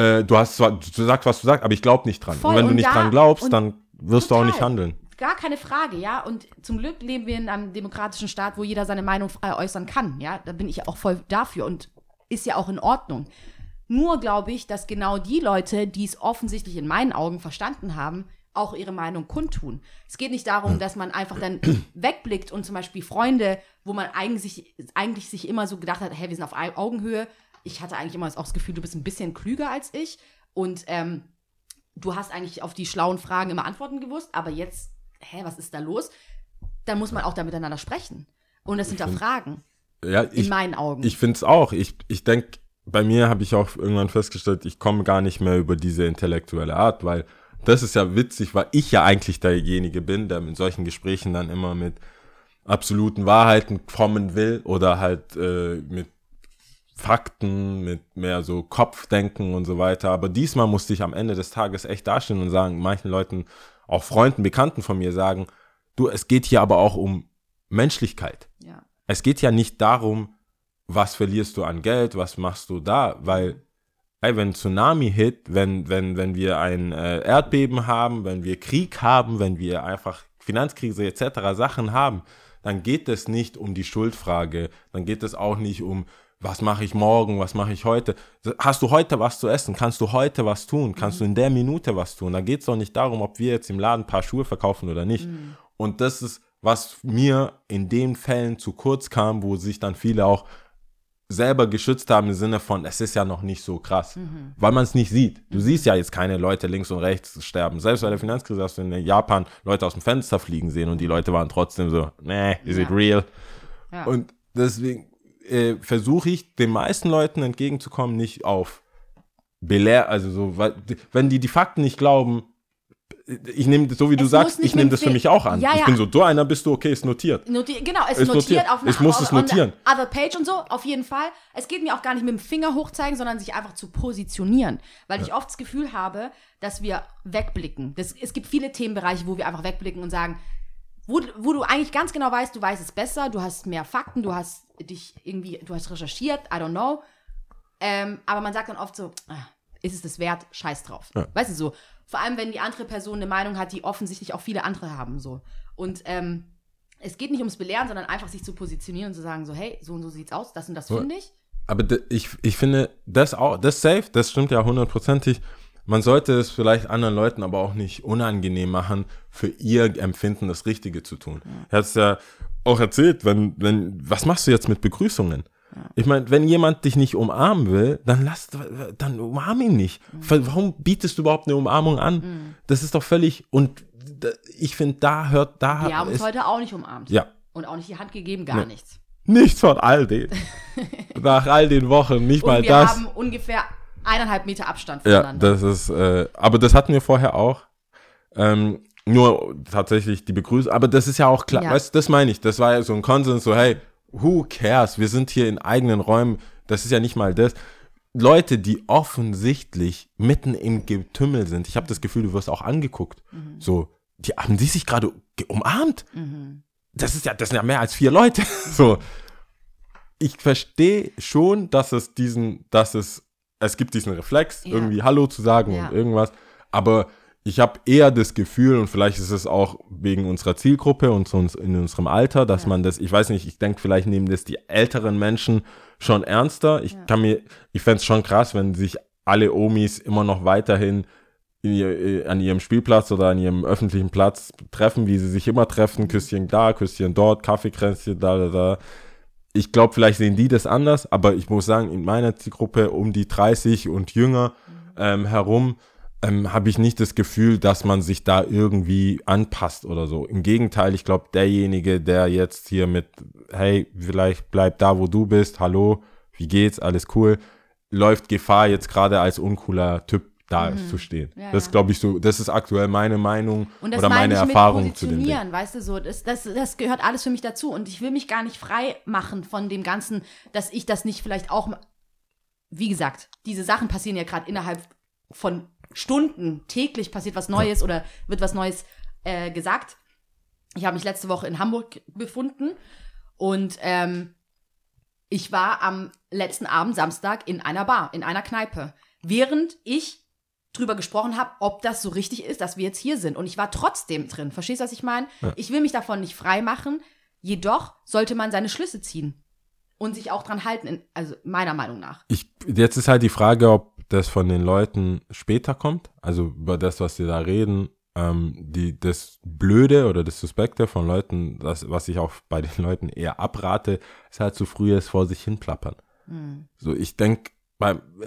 äh, du hast zwar, du sagst, was du sagst, aber ich glaube nicht dran. Voll. Und wenn du nicht da- dran glaubst, dann wirst du auch total. nicht handeln. Gar keine Frage, ja. Und zum Glück leben wir in einem demokratischen Staat, wo jeder seine Meinung frei äußern kann, ja. Da bin ich auch voll dafür und ist ja auch in Ordnung. Nur glaube ich, dass genau die Leute, die es offensichtlich in meinen Augen verstanden haben, auch ihre Meinung kundtun. Es geht nicht darum, dass man einfach dann [clears throat] wegblickt und zum Beispiel Freunde, wo man eigentlich, eigentlich sich immer so gedacht hat, hey, wir sind auf Augenhöhe. Ich hatte eigentlich immer auch das Gefühl, du bist ein bisschen klüger als ich. Und ähm, du hast eigentlich auf die schlauen Fragen immer Antworten gewusst, aber jetzt, hä, was ist da los? Dann muss man auch da miteinander sprechen und das hinterfragen, Ja, in ich, meinen Augen. ich finde es auch. Ich, ich denke, bei mir habe ich auch irgendwann festgestellt, ich komme gar nicht mehr über diese intellektuelle Art, weil das ist ja witzig, weil ich ja eigentlich derjenige bin, der in solchen Gesprächen dann immer mit absoluten Wahrheiten kommen will oder halt äh, mit Fakten, mit mehr so Kopfdenken und so weiter. Aber diesmal musste ich am Ende des Tages echt dastehen und sagen, manchen Leuten, auch Freunden, Bekannten von mir sagen, du, es geht hier aber auch um Menschlichkeit ja. es geht ja nicht darum, was verlierst du an Geld, was machst du da, weil ey, wenn Tsunami hit, wenn, wenn, wenn wir ein äh, Erdbeben haben, wenn wir Krieg haben, wenn wir einfach Finanzkrise etc. Sachen haben, dann geht es nicht um die Schuldfrage, dann geht es auch nicht um, was mache ich morgen, was mache ich heute. Hast du heute was zu essen? Kannst du heute was tun? Kannst du in der Minute was tun? Da geht es doch nicht darum, ob wir jetzt im Laden ein paar Schuhe verkaufen oder nicht. Und das ist, was mir in den Fällen zu kurz kam, wo sich dann viele auch selber geschützt haben im Sinne von, es ist ja noch nicht so krass, weil man es nicht sieht. Du siehst ja jetzt keine Leute links und rechts sterben. Selbst bei der Finanzkrise hast du in Japan Leute aus dem Fenster fliegen sehen und die Leute waren trotzdem so, nee, is it Ja. real? Ja. Und deswegen äh, versuche ich den meisten Leuten entgegenzukommen, nicht auf belehr, also so, weil, wenn die die Fakten nicht glauben, ich nehme, so wie du Es sagst, ich nehme das für mich auch an. Ja, ich ja. bin so, du einer bist du, okay, ist notiert. Noti genau, es Ist notiert, notiert. auf einer Ich muss es notieren. the Other Page und so, auf jeden Fall. Es geht mir auch gar nicht mit dem Finger hochzeigen, sondern sich einfach zu positionieren. Weil ich oft das Gefühl habe, dass wir wegblicken. Das, es gibt viele Themenbereiche, wo wir einfach wegblicken und sagen, wo, wo du eigentlich ganz genau weißt, du weißt es besser, du hast mehr Fakten, du hast dich irgendwie, du hast recherchiert, I don't know. Ähm, aber man sagt dann oft so, ah, ist es das wert? Scheiß drauf. Weißt du so? Vor allem, wenn die andere Person eine Meinung hat, die offensichtlich auch viele andere haben. so. Und ähm, es geht nicht ums Belehren, sondern einfach sich zu positionieren und zu sagen, so, hey, so und so sieht's aus, das und das finde ich. Aber ich, ich finde, das auch, das safe, das stimmt ja hundertprozentig. Man sollte es vielleicht anderen Leuten aber auch nicht unangenehm machen, für ihr Empfinden das Richtige zu tun. Er hat es ja auch erzählt, wenn, wenn, was machst du jetzt mit Begrüßungen? Ich meine, wenn jemand dich nicht umarmen will, dann lass, dann umarm ihn nicht. Warum bietest du überhaupt eine Umarmung an? Das ist doch völlig, und ich finde, da hört, da Wir haben uns heute auch nicht umarmt. Ja. Und auch nicht die Hand gegeben, gar Nee. nichts. nichts von all den. [laughs] Nach all den Wochen, nicht Und mal wir das. haben ungefähr eineinhalb Meter Abstand Ja, voneinander. das ist, äh, aber das hatten wir vorher auch. Ähm, nur tatsächlich die Begrüßung, aber das ist ja auch klar, Ja. weißt du, das meine ich, das war ja so ein Konsens, so hey, who cares, wir sind hier in eigenen Räumen, das ist ja nicht mal das. Leute, die offensichtlich mitten im Getümmel sind, ich habe das Gefühl, du wirst auch angeguckt, Mhm. so, die haben die sich gerade ge- umarmt. Das ist ja, das sind ja mehr als vier Leute, [laughs] so. Ich verstehe schon, dass es diesen, dass es, es gibt diesen Reflex, Ja. irgendwie Hallo zu sagen Ja. und irgendwas, aber ich habe eher das Gefühl, und vielleicht ist es auch wegen unserer Zielgruppe und uns in unserem Alter, dass man das, ich weiß nicht, ich denke, vielleicht nehmen das die älteren Menschen schon ernster. Ich kann mir, ich fände es schon krass, wenn sich alle Omis immer noch weiterhin in ihr, äh, an ihrem Spielplatz oder an ihrem öffentlichen Platz treffen, wie sie sich immer treffen, Küsschen da, Küsschen dort, Kaffeekränzchen da, da, da. Ich glaube, vielleicht sehen die das anders, aber ich muss sagen, in meiner Zielgruppe um die 30 und jünger ähm, herum ähm, habe ich nicht das Gefühl, dass man sich da irgendwie anpasst oder so. Im Gegenteil, ich glaube, derjenige, der jetzt hier mit, hey, vielleicht bleib da, wo du bist, hallo, wie geht's, alles cool, läuft Gefahr, jetzt gerade als uncooler Typ da zu stehen. Mhm. Ja, das ja. glaube ich so, das ist aktuell meine Meinung Und das oder meine meine Erfahrung zu dem Ding. weißt du, so, das, das, das gehört alles für mich dazu. Und ich will mich gar nicht frei machen von dem Ganzen, dass ich das nicht vielleicht auch, wie gesagt, diese Sachen passieren ja gerade innerhalb von Stunden, täglich passiert was Neues oder wird was Neues äh, gesagt. Ich habe mich letzte Woche in Hamburg befunden und ähm, ich war am letzten Abend, Samstag, in einer Bar, in einer Kneipe, während ich drüber gesprochen habe, ob das so richtig ist, dass wir jetzt hier sind. Und ich war trotzdem drin. Verstehst du, was ich meine? Ich will mich davon nicht frei machen. Jedoch sollte man seine Schlüsse ziehen und sich auch dran halten, in, also meiner Meinung nach. Ich, jetzt ist halt die Frage, ob das von den Leuten später kommt, also über das, was sie da reden, ähm, die, das Blöde oder das Suspekte von Leuten, das, was ich auch bei den Leuten eher abrate, ist halt zu frühes vor sich hin plappern. So, ich denke,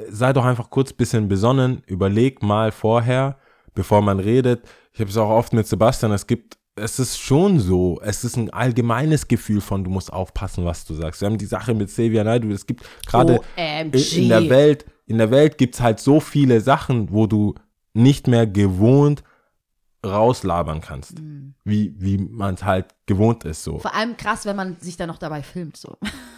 sei doch einfach kurz bisschen besonnen, überleg mal vorher, bevor man redet. Ich habe es auch oft mit Sebastian, es gibt, es ist schon so, es ist ein allgemeines Gefühl von, du musst aufpassen, was du sagst. Wir haben die Sache mit Xavier Naidoo, es gibt gerade in der Welt, in der Welt gibt es halt so viele Sachen, wo du nicht mehr gewohnt rauslabern kannst, wie, wie man es halt gewohnt ist so. Vor allem krass, wenn man sich dann noch dabei filmt. So.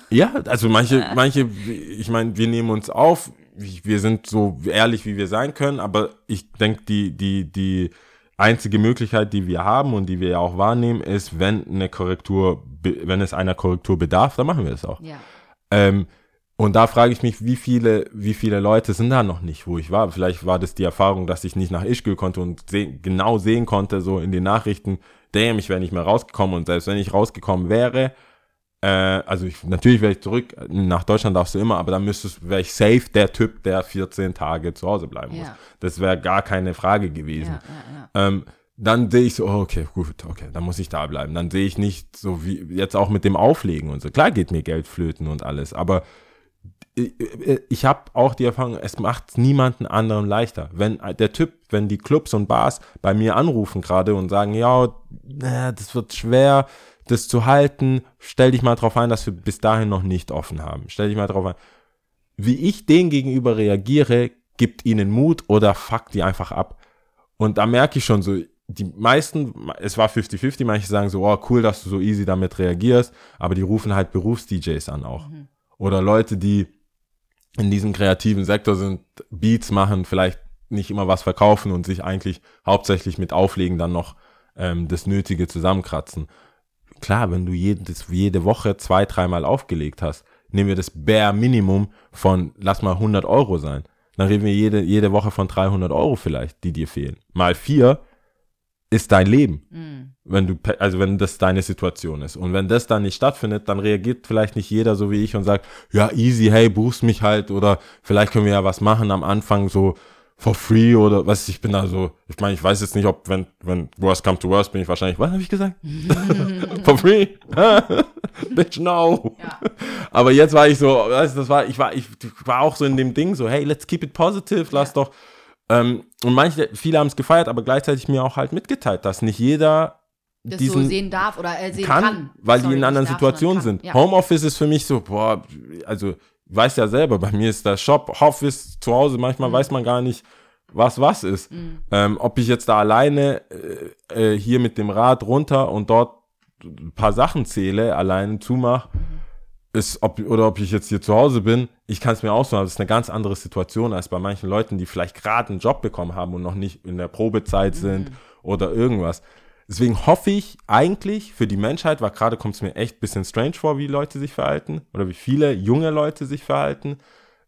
Ja, also manche, [laughs] manche, ich meine, wir nehmen uns auf, wir sind so ehrlich, wie wir sein können, aber ich denke, die, die, die einzige Möglichkeit, die wir haben und die wir ja auch wahrnehmen, ist, wenn eine Korrektur, wenn es einer Korrektur bedarf, dann machen wir es auch. Ja. Ähm, und da frage ich mich, wie viele, wie viele Leute sind da noch nicht, wo ich war. Vielleicht war das die Erfahrung, dass ich nicht nach Ischgl konnte und seh, genau sehen konnte, so in den Nachrichten, damn, ich wäre nicht mehr rausgekommen. Und selbst wenn ich rausgekommen wäre, äh, also ich, natürlich wäre ich zurück, nach Deutschland darfst du immer, aber dann müsstest, wäre ich safe der Typ, der 14 Tage zu Hause bleiben muss. Ja. Das wäre gar keine Frage gewesen. Ja, ja. Ähm, dann sehe ich so, oh, okay, gut, okay, dann muss ich da bleiben. Dann sehe ich nicht so wie jetzt auch mit dem Auflegen und so. Klar geht mir Geld flöten und alles, aber ich, ich habe auch die Erfahrung, es macht niemanden anderen leichter. Wenn der Typ, wenn die Clubs und Bars bei mir anrufen gerade und sagen, ja, das wird schwer, das zu halten, stell dich mal drauf ein, dass wir bis dahin noch nicht offen haben. Stell dich mal drauf ein. Wie ich denen gegenüber reagiere, gibt ihnen Mut oder fuck die einfach ab. Und da merke ich schon so, die meisten, es war 50-50, manche sagen so, oh cool, dass du so easy damit reagierst, aber die rufen halt Berufs-DJs an auch. Oder Leute, die in diesem kreativen Sektor sind, Beats machen, vielleicht nicht immer was verkaufen und sich eigentlich hauptsächlich mit Auflegen dann noch ähm, das Nötige zusammenkratzen. Klar, wenn du jedes, jede Woche zwei, dreimal aufgelegt hast, nehmen wir das Bare Minimum von, lass mal 100 Euro sein. Dann reden wir jede, jede Woche von 300 Euro vielleicht, die dir fehlen. Mal vier ist dein Leben. Wenn du, also wenn das deine Situation ist. Und wenn das dann nicht stattfindet, dann reagiert vielleicht nicht jeder so wie ich und sagt, ja, easy, hey, buchst mich halt oder vielleicht können wir ja was machen am Anfang so for free oder was, ich bin da so, ich meine, ich weiß jetzt nicht, ob, wenn, wenn worst come to worst, bin ich wahrscheinlich, was habe ich gesagt? [laughs] for free? [laughs] Bitch, no. Ja. Aber jetzt war ich so, weißt, das war, ich war, ich war auch so in dem Ding so, hey, let's keep it positive, lass doch. Ähm, und manche, viele haben es gefeiert, aber gleichzeitig mir auch halt mitgeteilt, dass nicht jeder Das diesen so sehen darf oder äh, sehen kann, kann. weil Sorry, die in anderen darf, Situationen sind. Ja. Homeoffice ist für mich so, boah, also, weiß ja selber, bei mir ist der Shop, Office zu Hause, Mhm. manchmal weiß man gar nicht, was was ist. Ähm, ob ich jetzt da alleine äh, äh, hier mit dem Rad runter und dort ein paar Sachen zähle, alleine zumach, Mhm. Ist, ob, oder ob ich jetzt hier zu Hause bin, ich kann es mir aussuchen, aber das ist eine ganz andere Situation als bei manchen Leuten, die vielleicht gerade einen Job bekommen haben und noch nicht in der Probezeit sind oder irgendwas. Deswegen hoffe ich eigentlich für die Menschheit, weil gerade kommt es mir echt ein bisschen strange vor, wie Leute sich verhalten oder wie viele junge Leute sich verhalten.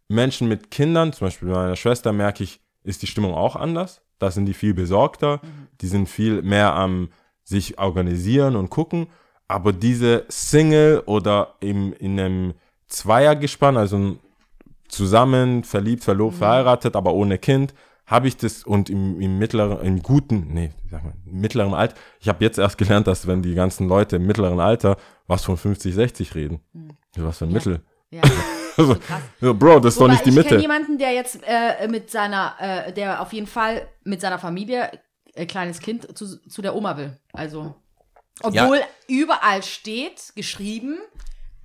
Menschen mit Kindern, zum Beispiel bei meiner Schwester, merke ich, ist die Stimmung auch anders. Da sind die viel besorgter, die sind viel mehr am sich organisieren und gucken. Aber diese Single oder im, in einem Zweiergespann, also zusammen, verliebt, verlobt, verheiratet, aber ohne Kind, habe ich das und im, im mittleren, im guten, nee, sag mal, im mittleren Alter, ich habe jetzt erst gelernt, dass wenn die ganzen Leute im mittleren Alter was von 50, 60 reden. Was für ein Mittel. Ja. [laughs] Also, ja, Bro, das ist doch Wobei, nicht die ich kenne Mitte. jemanden, der jetzt äh, mit seiner, äh, der auf jeden Fall mit seiner Familie, äh, kleines Kind, zu, zu der Oma will. Also, obwohl überall steht, geschrieben,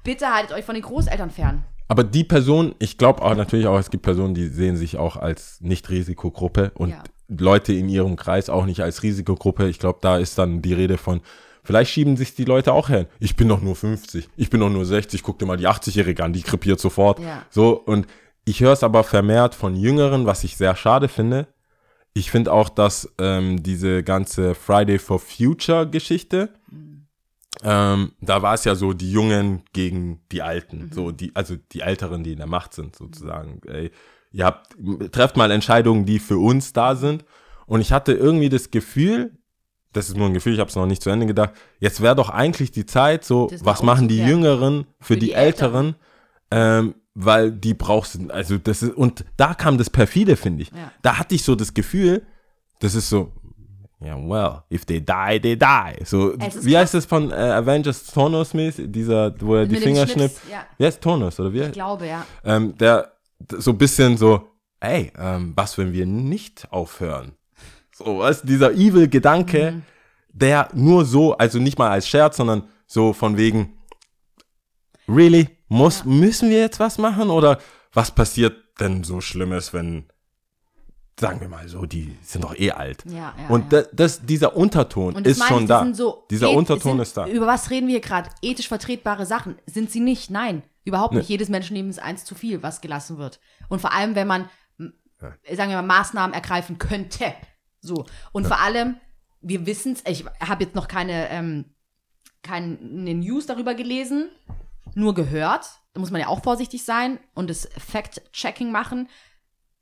bitte haltet euch von den Großeltern fern. Aber die Person, ich glaube auch natürlich auch, es gibt Personen, die sehen sich auch als Nicht-Risikogruppe und Ja. Leute in ihrem Kreis auch nicht als Risikogruppe. Ich glaube, da ist dann die Rede von, vielleicht schieben sich die Leute auch her. Ich bin doch nur 50, ich bin doch nur 60, guck dir mal die 80-Jährige an, die krepiert sofort. Ja. So, und ich höre es aber vermehrt von Jüngeren, was ich sehr schade finde. Ich finde auch, dass ähm, diese ganze Friday for Future Geschichte, ähm, da war es ja so die Jungen gegen die Alten, so die, also die Älteren, die in der Macht sind, sozusagen. Ey, ihr habt, trefft mal Entscheidungen, die für uns da sind. Und ich hatte irgendwie das Gefühl, das ist nur ein Gefühl, ich habe es noch nicht zu Ende gedacht, jetzt wäre doch eigentlich die Zeit, so, was machen die. Jüngeren für, Für die, die Älteren, ähm, weil die brauchst du, also das ist, und da kam das perfide, finde ich. Ja. Da hatte ich so das Gefühl, das ist so, ja, well, if they die, they die. So, ist wie heißt das von äh, Avengers Thanos mäßig, dieser, wo er die Finger schnippt? ja. Wie heißt Thanos, oder wie? Ich glaube, ja. ähm, der so ein bisschen so, ey, ähm, was, wenn wir nicht aufhören? So, was? Dieser Evil-Gedanke, Mhm. der nur so, also nicht mal als Scherz, sondern so von wegen, really? Muss, müssen wir jetzt was machen? Oder was passiert denn so Schlimmes, wenn, sagen wir mal so, die sind doch eh alt. Ja, ja, Und ja. da- Das, dieser Unterton Und ist meine schon da. So dieser Unterton sind, ist da. Über was reden wir gerade? Ethisch vertretbare Sachen. Sind sie nicht? Nein, überhaupt nicht. Jedes Menschenleben ist eins zu viel, was gelassen wird. Und vor allem, wenn man, sagen wir mal, Maßnahmen ergreifen könnte. So. Und vor allem, wir wissen es, ich habe jetzt noch keine, ähm, keine News darüber gelesen, nur gehört. Da muss man ja auch vorsichtig sein und das Fact-Checking machen.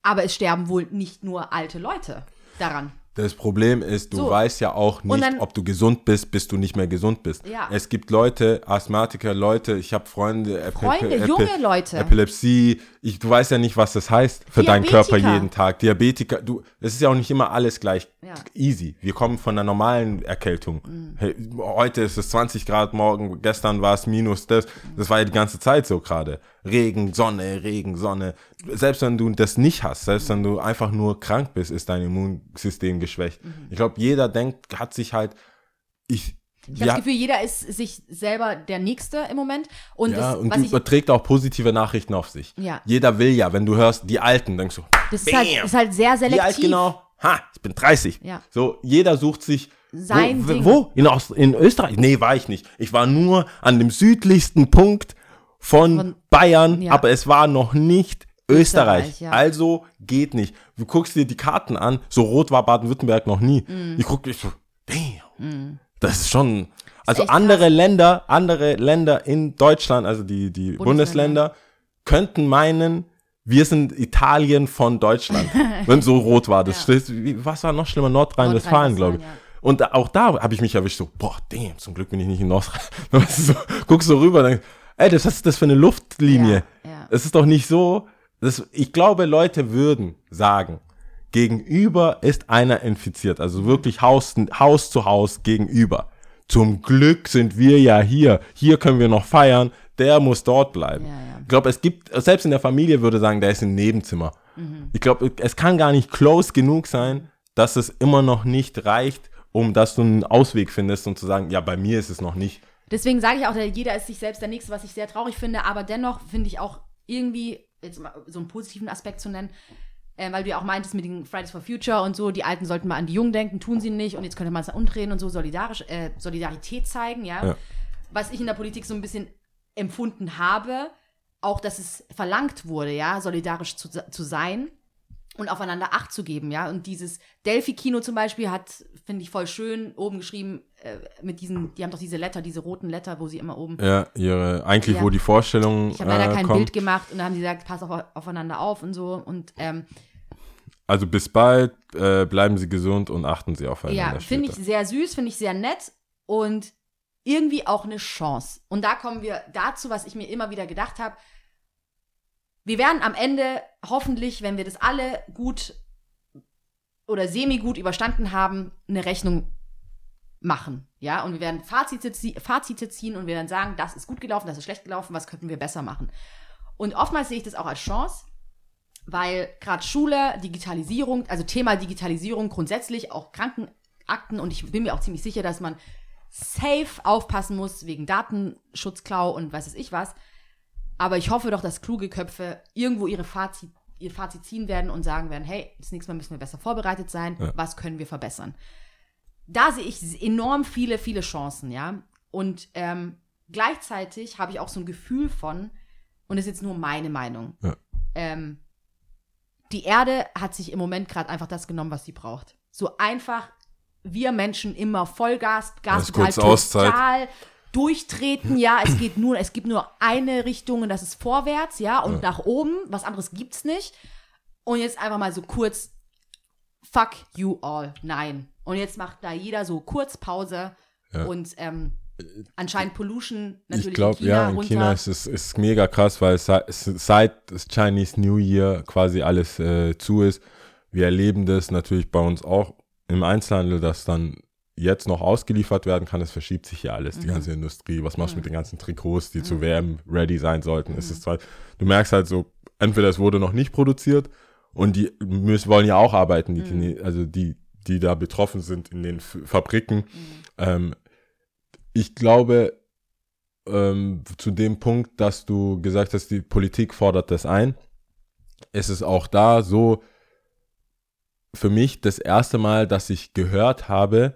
Aber es sterben wohl nicht nur alte Leute daran. Das Problem ist, du So. weißt ja auch nicht, dann- ob du gesund bist, bis du nicht mehr gesund bist. Ja. Es gibt Leute, Asthmatiker, Leute, ich habe Freunde, Freunde, Epi- junge Leute. Epilepsie, ich, du weißt ja nicht, was das heißt für deinen. Körper jeden Tag. Diabetiker, du, es ist ja auch nicht immer alles gleich Ja. Mhm. easy. Wir kommen von einer normalen Erkältung. Hey, heute ist es 20 Grad, morgen, gestern war es minus das. Das war ja die ganze Zeit so gerade. Regen, Sonne, Regen, Sonne. Selbst wenn du das nicht hast, selbst wenn du einfach nur krank bist, ist dein Immunsystem geschwächt. Mhm. Ich glaube, jeder denkt, hat sich halt, ich, Ich habe das Gefühl, jeder ist sich selber der Nächste im Moment. Und, ja, das, und was du ich, überträgt auch positive Nachrichten auf sich. Ja. Jeder will ja, wenn du hörst, die Alten, denkst du, das ist halt, ist halt sehr selektiv. Wie alt genau? Ha, ich bin 30. Ja. So, jeder sucht sich. Sein wo, Ding. wo? In, Ost in Österreich? Nee, war ich nicht. Ich war nur an dem südlichsten Punkt von, Von- Bayern, ja. aber es war noch nicht Österreich. Österreich, ja. Also geht nicht. Du guckst dir die Karten an, so rot war Baden-Württemberg noch nie. Mm. Ich guck dich so, damn. Das ist schon. Also echt andere krass. Länder, andere Länder in Deutschland, also die, die Bundesländer. Bundesländer, könnten meinen, wir sind Italien von Deutschland, [laughs] wenn so rot war. Das Ja. wie- was war noch schlimmer? Nordrhein-Westfalen, glaube ich. Nordrhein-Westfalen, Und auch da habe ich mich erwischt, so, boah, damn, zum Glück bin ich nicht in Nordrhein. [laughs] So, guckst so rüber, denkst, ey, das, was ist das für eine Luftlinie? Ja, ja. Es ist doch nicht so. Das, ich glaube, Leute würden sagen, gegenüber ist einer infiziert, also wirklich Haus, Haus zu Haus gegenüber. Zum Glück sind wir ja hier. Hier können wir noch feiern. Der muss dort bleiben. Ja, ja. Ich glaube, es gibt, selbst in der Familie würde sagen, der ist im Nebenzimmer. Mhm. Ich glaube, es kann gar nicht close genug sein, dass es immer noch nicht reicht, um dass du einen Ausweg findest und zu sagen, ja, bei mir ist es noch nicht. Deswegen sage ich auch, der- jeder ist sich selbst der Nächste, was ich sehr traurig finde. Aber dennoch finde ich auch irgendwie, jetzt mal so einen positiven Aspekt zu nennen, äh, weil du ja auch meintest mit den Fridays for Future und so, die Alten sollten mal an die Jungen denken, tun sie nicht und jetzt könnte man es umdrehen und so solidarisch, äh, Solidarität zeigen, ja? Ja. Was ich in der Politik so ein bisschen empfunden habe, auch dass es verlangt wurde, ja, solidarisch zu, zu sein und aufeinander Acht zu geben, ja. Und dieses Delphi-Kino zum Beispiel hat, finde ich voll schön, oben geschrieben, äh, mit diesen, die haben doch diese Letter, diese roten Letter, wo sie immer oben. Ja, ihre, eigentlich, Ja. wo die Vorstellung Ich habe leider äh, kein kommt. Bild gemacht und da haben sie gesagt, pass auf, aufeinander auf und so. Und ähm, Also bis bald, äh, bleiben Sie gesund und achten Sie aufeinander. ja, finde ich sehr süß, finde ich sehr nett und irgendwie auch eine Chance. Und da kommen wir dazu, was ich mir immer wieder gedacht habe. Wir werden am Ende hoffentlich, wenn wir das alle gut oder semi-gut überstanden haben, eine Rechnung machen. Ja, und wir werden Fazite, Fazite ziehen und wir werden sagen, das ist gut gelaufen, das ist schlecht gelaufen, was könnten wir besser machen. Und oftmals sehe ich das auch als Chance, weil gerade Schule, Digitalisierung, also Thema Digitalisierung grundsätzlich, auch Krankenakten und ich bin mir auch ziemlich sicher, dass man safe aufpassen muss wegen Datenschutzklau und weiß es ich was. Aber ich hoffe doch, dass kluge Köpfe irgendwo ihre Fazit, ihr Fazit ziehen werden und sagen werden, hey, das nächste Mal müssen wir besser vorbereitet sein, Ja. was können wir verbessern. Da sehe ich enorm viele, viele Chancen, ja. Und ähm, gleichzeitig habe ich auch so ein Gefühl von, und das ist jetzt nur meine Meinung, Ja. ähm, die Erde hat sich im Moment gerade einfach das genommen, was sie braucht. So einfach wir Menschen immer Vollgas, Gas Alles kurz Auszeit. total durchtreten, ja, es geht nur, es gibt nur eine Richtung und das ist vorwärts, ja, und nach oben, was anderes gibt's nicht. Und jetzt einfach mal so kurz, fuck you all, nein. Und jetzt macht da jeder so kurz Pause Ja. und ähm, anscheinend Pollution natürlich Ich glaube, ja, in runter. China ist es ist mega krass, weil seit das Chinese New Year quasi alles äh, zu ist. Wir erleben das natürlich bei uns auch im Einzelhandel, dass dann jetzt noch ausgeliefert werden kann. Es verschiebt sich ja alles, die Mhm. ganze Industrie. Was machst du mit den ganzen Trikots, die zur WM ready sein sollten? Es ist zwar, du merkst halt so, entweder es wurde noch nicht produziert und die müssen, wollen ja auch arbeiten, Mhm. die Chine also die, die da betroffen sind in den Fabriken. Ähm, ich glaube, ähm, zu dem Punkt, dass du gesagt hast, die Politik fordert das ein, ist es auch da so für mich das erste Mal, dass ich gehört habe,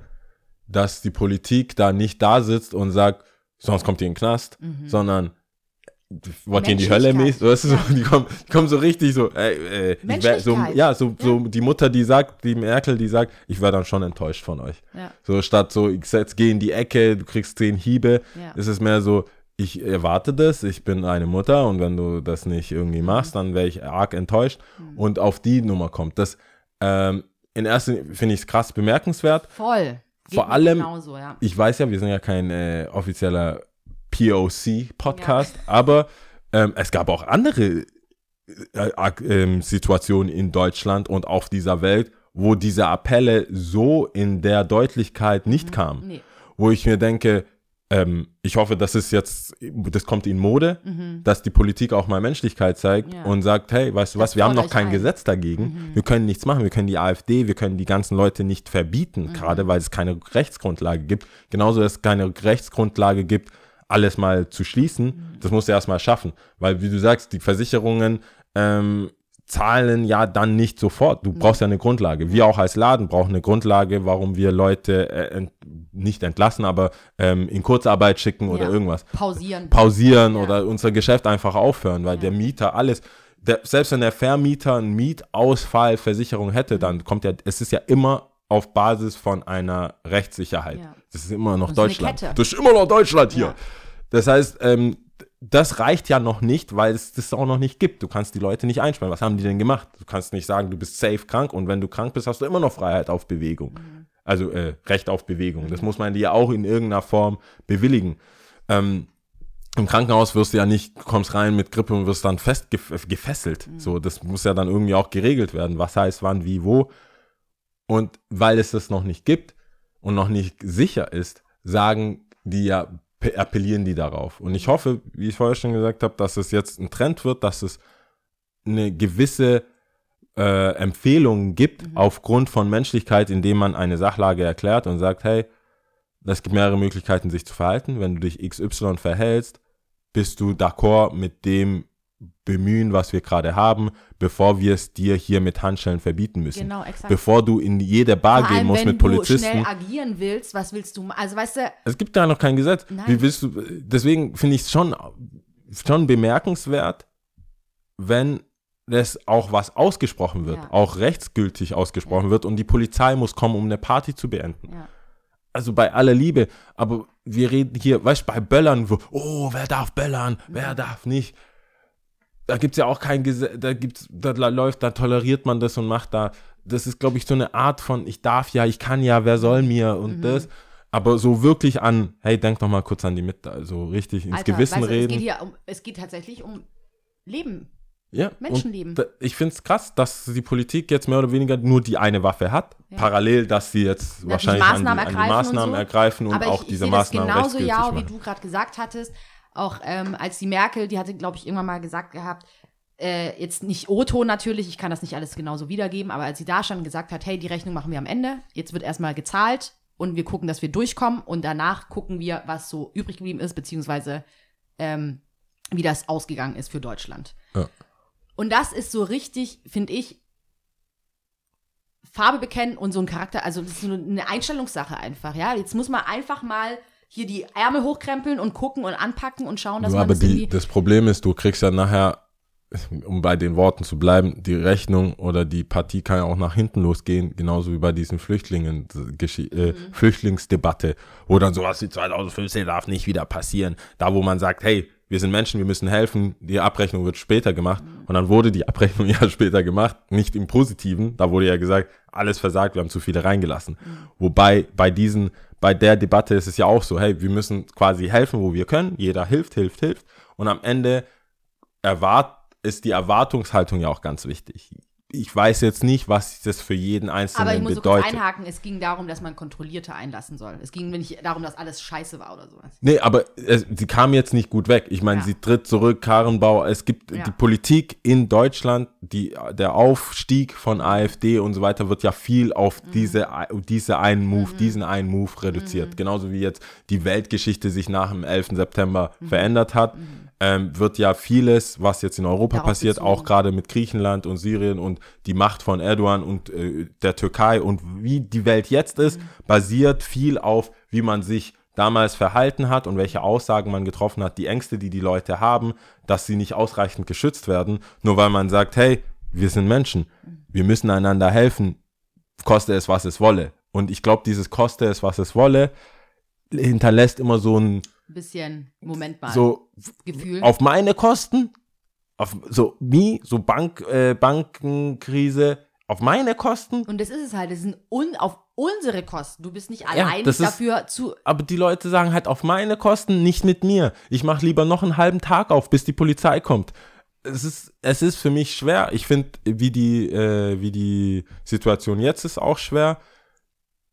dass die Politik da nicht da sitzt und sagt, sonst kommt ihr in den Knast, sondern wollt ihr in die Hölle mäßig? Weißt du, so, die, kommen, die kommen so richtig so, ey, äh, ich wär, so ja, so, so die Mutter, die sagt, die Merkel, die sagt, ich war dann schon enttäuscht von euch. Ja. So statt so, ich setz, geh in die Ecke, du kriegst zehn Hiebe, Ja. ist es mehr so, ich erwarte das, ich bin eine Mutter und wenn du das nicht irgendwie Mhm. machst, dann wäre ich arg enttäuscht und auf die Nummer kommt. Das ähm, in erster Linie finde ich es krass bemerkenswert. Voll. Geht Vor allem- Genauso, ja. Ich weiß ja, wir sind ja kein äh, offizieller POC-Podcast, aber ähm, es gab auch andere äh, ak- ähm, Situationen in Deutschland und auf dieser Welt, wo diese Appelle so in der Deutlichkeit nicht kamen. Nee. Wo ich mir denke, ähm, ich hoffe, das ist jetzt, das kommt in Mode, dass die Politik auch mal Menschlichkeit zeigt Mhm. Ja. und sagt, hey, weißt du was, wir haben noch kein ein. Mhm. Gesetz dagegen, wir können nichts machen, wir können die AfD, wir können die ganzen Leute nicht verbieten, Mhm. gerade weil es keine Rechtsgrundlage gibt. Genauso, dass es keine Rechtsgrundlage gibt, alles mal zu schließen, Mhm. das musst du erstmal schaffen, weil wie du sagst, die Versicherungen ähm, zahlen ja dann nicht sofort. Du brauchst ja eine Grundlage. Wir auch als Laden brauchen eine Grundlage, warum wir Leute äh, ent, nicht entlassen, aber ähm, in Kurzarbeit schicken oder Ja. irgendwas. Pausieren. Pausieren Ja. oder unser Geschäft einfach aufhören, weil der Mieter alles, der, selbst wenn der Vermieter einen Mietausfallversicherung hätte, dann kommt ja, es ist ja immer auf Basis von einer Rechtssicherheit. Ja. Das ist immer noch Das Deutschland. Das ist immer noch Deutschland hier. Ja. Das heißt, ähm, das reicht ja noch nicht, weil es das auch noch nicht gibt. Du kannst die Leute nicht einsperren. Was haben die denn gemacht? Du kannst nicht sagen, du bist safe krank und wenn du krank bist, hast du immer noch Freiheit auf Bewegung. Mhm. Also äh, Recht auf Bewegung. Das muss man dir auch in irgendeiner Form bewilligen. Ähm, Im Krankenhaus wirst du ja nicht, du kommst rein mit Grippe und wirst dann fest gef gefesselt. Mhm. So, das muss ja dann irgendwie auch geregelt werden. Was heißt wann, wie, wo. Und weil es das noch nicht gibt und noch nicht sicher ist, sagen die ja, appellieren die darauf. Und ich hoffe, wie ich vorher schon gesagt habe, dass es jetzt ein Trend wird, dass es eine gewisse äh, Empfehlung gibt aufgrund von Menschlichkeit, indem man eine Sachlage erklärt und sagt, hey, es gibt mehrere Möglichkeiten, sich zu verhalten. Wenn du dich XY verhältst, bist du d'accord mit dem Bemühen, was wir gerade haben, bevor wir es dir hier mit Handschellen verbieten müssen. Genau, exakt. Bevor du in jede Bar Vor gehen musst wenn mit du Polizisten. schnell agieren willst, was willst du? Also, weißt du, Es gibt da noch kein Gesetz. Nein. Wie willst du, deswegen finde ich es schon, schon bemerkenswert, wenn es auch was ausgesprochen wird, Ja. auch rechtsgültig ausgesprochen wird und die Polizei muss kommen, um eine Party zu beenden. ja. Also bei aller Liebe, aber wir reden hier, weißt du, bei Böllern, wo, oh, wer darf böllern, wer darf nicht. Da gibt es ja auch kein Gesetz, da gibt's, da läuft, da toleriert man das und macht da, das ist, glaube ich, so eine Art von, ich darf ja, ich kann ja, wer soll mir und das. Aber so wirklich an, hey, denk doch mal kurz an die mit, also richtig ins Alter, Gewissen weißt du, reden. Es geht, hier um, es geht tatsächlich um Leben. Ja, Menschenleben. da- Ich finde es krass, dass die Politik jetzt mehr oder weniger nur die eine Waffe hat. Ja. Parallel, dass sie jetzt die wahrscheinlich an die, Maßnahmen an die ergreifen und Maßnahmen so. ergreifen und Aber auch ich, diese ich sehe das Maßnahmen genauso, ja, wie du gerade gesagt hattest. Auch ähm, als die Merkel, die hatte, glaube ich, irgendwann mal gesagt gehabt, äh, jetzt nicht O-Ton natürlich, ich kann das nicht alles genauso wiedergeben, aber als sie da stand und gesagt hat, hey, die Rechnung machen wir am Ende, jetzt wird erstmal gezahlt und wir gucken, dass wir durchkommen und danach gucken wir, was so übrig geblieben ist, beziehungsweise ähm, wie das ausgegangen ist für Deutschland. Ja. Und das ist so richtig, finde ich, Farbe bekennen und so ein Charakter, also das ist so eine Einstellungssache einfach, ja. Jetzt muss man einfach mal hier die Ärmel hochkrempeln und gucken und anpacken und schauen, dass Ja, man aber das die, das Problem ist, du kriegst ja nachher, um bei den Worten zu bleiben, die Rechnung oder die Partie kann ja auch nach hinten losgehen, genauso wie bei diesen Flüchtlingen, äh, Mhm. Flüchtlingsdebatte, wo dann sowas wie 2015 darf nicht wieder passieren. Da, wo man sagt, hey, wir sind Menschen, wir müssen helfen, die Abrechnung wird später gemacht. Mhm. Und dann wurde die Abrechnung [laughs] ja später gemacht, nicht im Positiven. Da wurde ja gesagt, alles versagt, wir haben zu viele reingelassen. Mhm. Wobei bei diesen, bei der Debatte ist es ja auch so, hey, wir müssen quasi helfen, wo wir können. Jeder hilft, hilft, hilft. Und am Ende erwart ist die Erwartungshaltung ja auch ganz wichtig. Ich weiß jetzt nicht, was das für jeden Einzelnen Aber ich muss so kurz bedeutet. einhaken, es ging darum, dass man Kontrollierte einlassen soll. Es ging nicht darum, dass alles scheiße war oder sowas. Nee, aber es, sie kam jetzt nicht gut weg. Ich meine, Ja. sie tritt zurück, Karrenbauer. Es gibt Ja. die Politik in Deutschland, die, der Aufstieg von AfD und so weiter wird ja viel auf Mhm. diese, diese einen Move, diesen einen Move reduziert. Genauso wie jetzt die Weltgeschichte sich nach dem 11. September Mhm. verändert hat, ähm, wird ja vieles, was jetzt in Europa Darauf passiert, bezogen. auch gerade mit Griechenland und Syrien und die Macht von Erdogan und äh, der Türkei und wie die Welt jetzt ist, Mhm. basiert viel auf, wie man sich damals verhalten hat und welche Aussagen man getroffen hat, die Ängste, die die Leute haben, dass sie nicht ausreichend geschützt werden, nur weil man sagt, hey, wir sind Menschen, wir müssen einander helfen, koste es, was es wolle. Und ich glaube, dieses koste es, was es wolle, hinterlässt immer so ein, Ein bisschen, Moment mal, so Gefühl. auf meine Kosten, auf so wie so Bank, äh, Bankenkrise, auf meine Kosten. Und das ist es halt, das sind un, auf unsere Kosten. Du bist nicht allein ist- dafür zu. Aber die Leute sagen halt auf meine Kosten, nicht mit mir. Ich mache lieber noch einen halben Tag auf, bis die Polizei kommt. Es ist, es ist für mich schwer. Ich finde, wie die, äh, wie die Situation jetzt ist, auch schwer.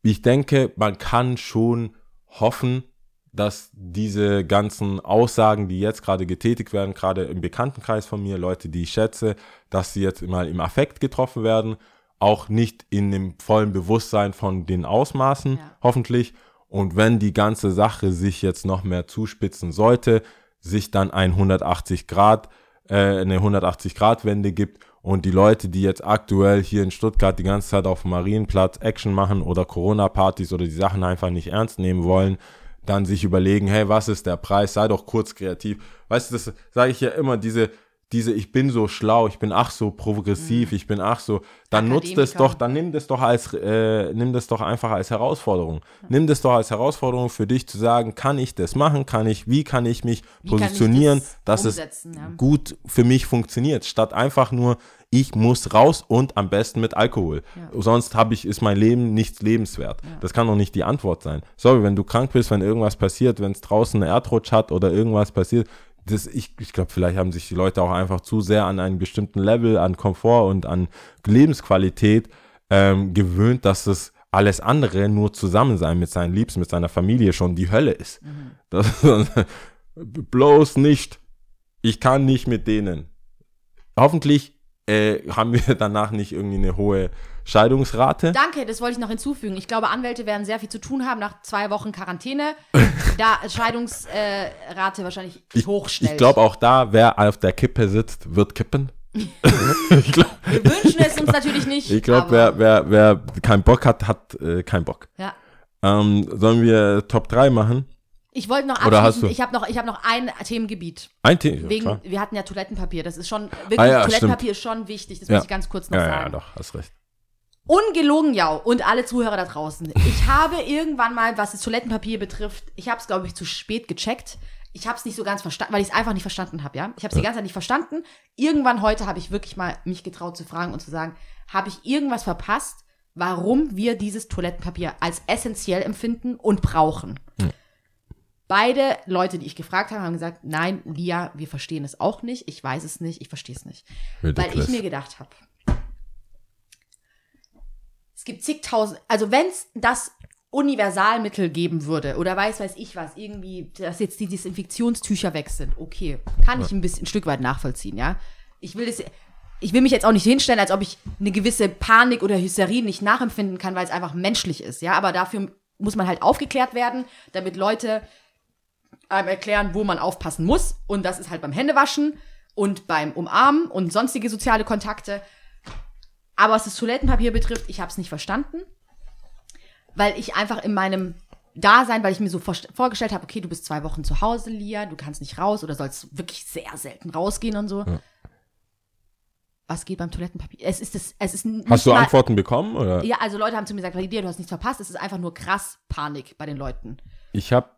Ich denke, man kann schon hoffen, dass diese ganzen Aussagen, die jetzt gerade getätigt werden, gerade im Bekanntenkreis von mir, Leute, die ich schätze, dass sie jetzt mal im Affekt getroffen werden, auch nicht in dem vollen Bewusstsein von den Ausmaßen, Ja. hoffentlich. Und wenn die ganze Sache sich jetzt noch mehr zuspitzen sollte, sich dann ein 180 Grad, äh, eine 180 Grad Wende gibt und die Leute, die jetzt aktuell hier in Stuttgart die ganze Zeit auf dem Marienplatz Action machen oder Corona-Partys oder die Sachen einfach nicht ernst nehmen wollen, dann sich überlegen, hey, was ist der Preis? Sei doch kurz kreativ. Weißt du, das sage ich ja immer, diese, diese, ich bin so schlau, ich bin ach so progressiv, ich bin ach so, dann nutzt es Mhm. Doch, dann nimm das doch als, äh, nimm das doch einfach als Herausforderung. Nimm das doch als Herausforderung für dich zu sagen, kann ich das machen? Kann ich, wie kann ich mich Wie kann ich positionieren, das dass es ja. gut für mich funktioniert, statt einfach nur, ich muss raus und am besten mit Alkohol. Sonst habe ich, ist mein Leben nichts lebenswert. Das kann doch nicht die Antwort sein. Sorry, wenn du krank bist, wenn irgendwas passiert, wenn es draußen einen Erdrutsch hat oder irgendwas passiert, das, ich, ich glaube, vielleicht haben sich die Leute auch einfach zu sehr an einen bestimmten Level, an Komfort und an Lebensqualität ähm, gewöhnt, dass es alles andere nur zusammen sein mit seinen Liebsten, mit seiner Familie schon die Hölle ist. Das, [laughs] bloß nicht. Ich kann nicht mit denen. Hoffentlich äh, haben wir [laughs] danach nicht irgendwie eine hohe Scheidungsrate. Danke, das wollte ich noch hinzufügen. Ich glaube, Anwälte werden sehr viel zu tun haben nach zwei Wochen Quarantäne. [laughs] da Scheidungsrate äh, wahrscheinlich Ich, hochschnellt. ich glaube auch da, wer auf der Kippe sitzt, wird kippen. [laughs] ich glaube, Wir wünschen es uns natürlich nicht. ich glaub, aber- wer, wer, wer keinen Bock hat, hat äh, keinen Bock. Ja. Ähm, sollen wir Top 3 machen? Ich wollte noch Oder hast abschließen, du- ich habe noch, ich hab noch ein Themengebiet. Ein Thema. Wegen, klar. wir hatten ja Toilettenpapier. Das ist schon, wirklich, Ah ja, Toilettenpapier ist schon wichtig. Das Ja. muss ich ganz kurz noch ja, sagen. ja, doch, hast recht. Ungelogen, ja. Und alle Zuhörer da draußen. Ich [laughs] habe irgendwann mal, was das Toilettenpapier betrifft, ich habe es, glaube ich, zu spät gecheckt. Ich habe es nicht so ganz verstanden, weil ich es einfach nicht verstanden habe, ja. Ich habe es die ganze Zeit nicht verstanden. Irgendwann heute habe ich wirklich mal mich getraut zu fragen und zu sagen, habe ich irgendwas verpasst, warum wir dieses Toilettenpapier als essentiell empfinden und brauchen? Beide Leute, die ich gefragt habe, haben gesagt, nein, Lia, wir verstehen es auch nicht. Ich weiß es nicht, ich verstehe es nicht. Weil Ridiculous. ich mir gedacht habe, es gibt zigtausend, also wenn es das Universalmittel geben würde oder weiß weiß ich was, irgendwie, dass jetzt die Desinfektionstücher weg sind, okay, kann ich ein bisschen ein Stück weit nachvollziehen, ja. Ich will das, ich will mich jetzt auch nicht hinstellen, als ob ich eine gewisse Panik oder Hysterie nicht nachempfinden kann, weil es einfach menschlich ist, ja. Aber dafür muss man halt aufgeklärt werden, damit Leute einem erklären, wo man aufpassen muss. Und das ist halt beim Händewaschen und beim Umarmen und sonstige soziale Kontakte. Aber was das Toilettenpapier betrifft, ich habe es nicht verstanden, weil ich einfach in meinem Dasein, weil ich mir so vor vorgestellt habe, okay, du bist zwei Wochen zu Hause, Lia, du kannst nicht raus oder sollst wirklich sehr selten rausgehen und so. Was geht beim Toilettenpapier? Es ist das, es ist Hast du Antworten bekommen? Oder? Ja, also Leute haben zu mir gesagt, Lia, du hast nichts verpasst. Es ist einfach nur krass Panik bei den Leuten. Ich habe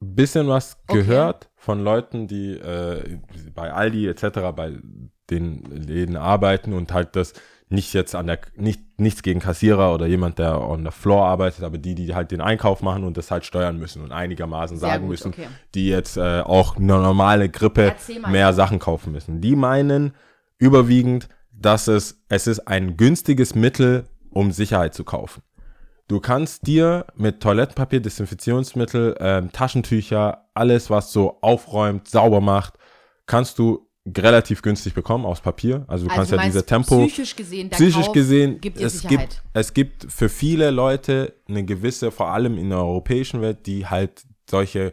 bisschen was Okay. gehört von Leuten, die äh, bei Aldi etc. bei den Läden arbeiten und halt das nicht jetzt an der nicht nichts gegen Kassierer oder jemand, der on the floor arbeitet, aber die, die halt den Einkauf machen und das halt steuern müssen und einigermaßen sagen gut, müssen, okay. die jetzt äh, auch eine normale Grippe mehr Sachen kaufen müssen. Die meinen überwiegend, dass es, es ist ein günstiges Mittel, um Sicherheit zu kaufen. Du kannst dir mit Toilettenpapier, Desinfektionsmittel, ähm, Taschentücher, alles, was so aufräumt, sauber macht, kannst du relativ günstig bekommen aus Papier. Also du Also kannst du ja diese Tempo. psychisch gesehen, psychisch Kauf gesehen, gibt es Sicherheit. gibt, es gibt für viele Leute eine gewisse, vor allem in der europäischen Welt, die halt solche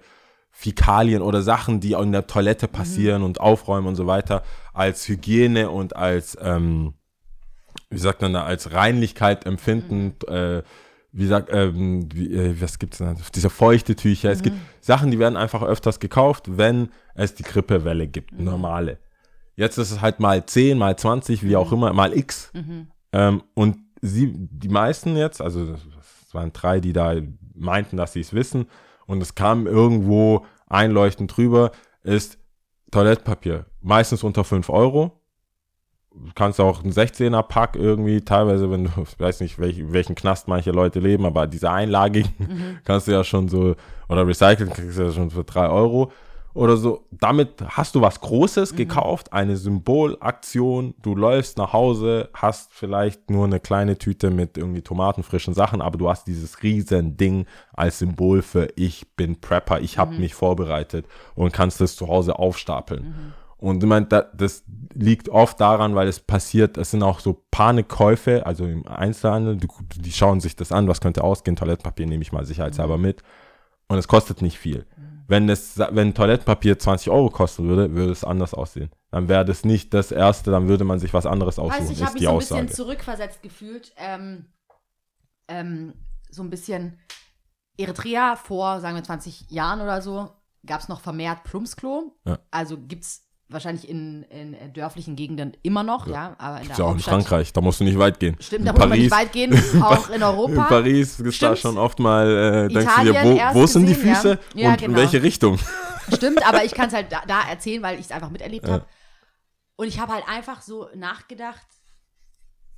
Fäkalien oder Sachen, die in der Toilette passieren Mhm. und aufräumen und so weiter, als Hygiene und als, ähm, wie sagt man da, als Reinlichkeit empfinden, Mhm. äh, wie sagt, ähm, wie, äh, was gibt's denn? Diese feuchte Tücher. Es Mhm. gibt Sachen, die werden einfach öfters gekauft, wenn es die Grippewelle gibt, Mhm. normale. Jetzt ist es halt mal 10, mal 20, wie auch Mhm. immer, mal X. Ähm, und sie, die meisten jetzt, also es waren drei, die da meinten, dass sie es wissen, und es kam irgendwo einleuchtend drüber, ist Toilettpapier. Meistens unter 5 Euro. Du kannst auch einen 16er Pack irgendwie, teilweise, wenn du, ich [laughs] weiß nicht, welch, welchen Knast manche Leute leben, aber diese einlagigen [laughs] kannst du ja schon so, oder recyceln kriegst du ja schon für 3 Euro oder so. Damit hast du was Großes gekauft, eine Symbolaktion. Du läufst nach Hause, hast vielleicht nur eine kleine Tüte mit irgendwie tomatenfrischen Sachen, aber du hast dieses riesen Ding als Symbol für ich bin Prepper, ich habe mich vorbereitet und kannst es zu Hause aufstapeln. Und ich meine, da, das liegt oft daran, weil es passiert, es sind auch so Panikkäufe, also im Einzelhandel, die, die schauen sich das an, was könnte ausgehen, Toilettenpapier nehme ich mal sicherheitshalber mit. Und es kostet nicht viel. Wenn, das, wenn Toilettenpapier 20 Euro kosten würde, würde es anders aussehen. Dann wäre das nicht das erste, dann würde man sich was anderes aussuchen, Weißt ich ist habe mich die so ein Aussage. bisschen zurückversetzt gefühlt. Ähm, ähm, so ein bisschen Eritrea vor, sagen wir, 20 Jahren oder so, gab es noch vermehrt Plumpsklo. Ja. Also gibt es wahrscheinlich in, in äh, dörflichen Gegenden immer noch, ja. aber in der ja auch in. Frankreich, da musst du nicht weit gehen. Stimmt, in da muss man nicht weit gehen, [laughs] auch in In Europa. Paris ist da schon oft mal, äh, denkst du dir, wo, wo sind die gesehen, ja. Füße Ja, und in genau. welche Richtung? [laughs] Stimmt, aber ich kann es halt da, da erzählen, weil ich es einfach miterlebt habe. Und ich habe halt einfach so nachgedacht,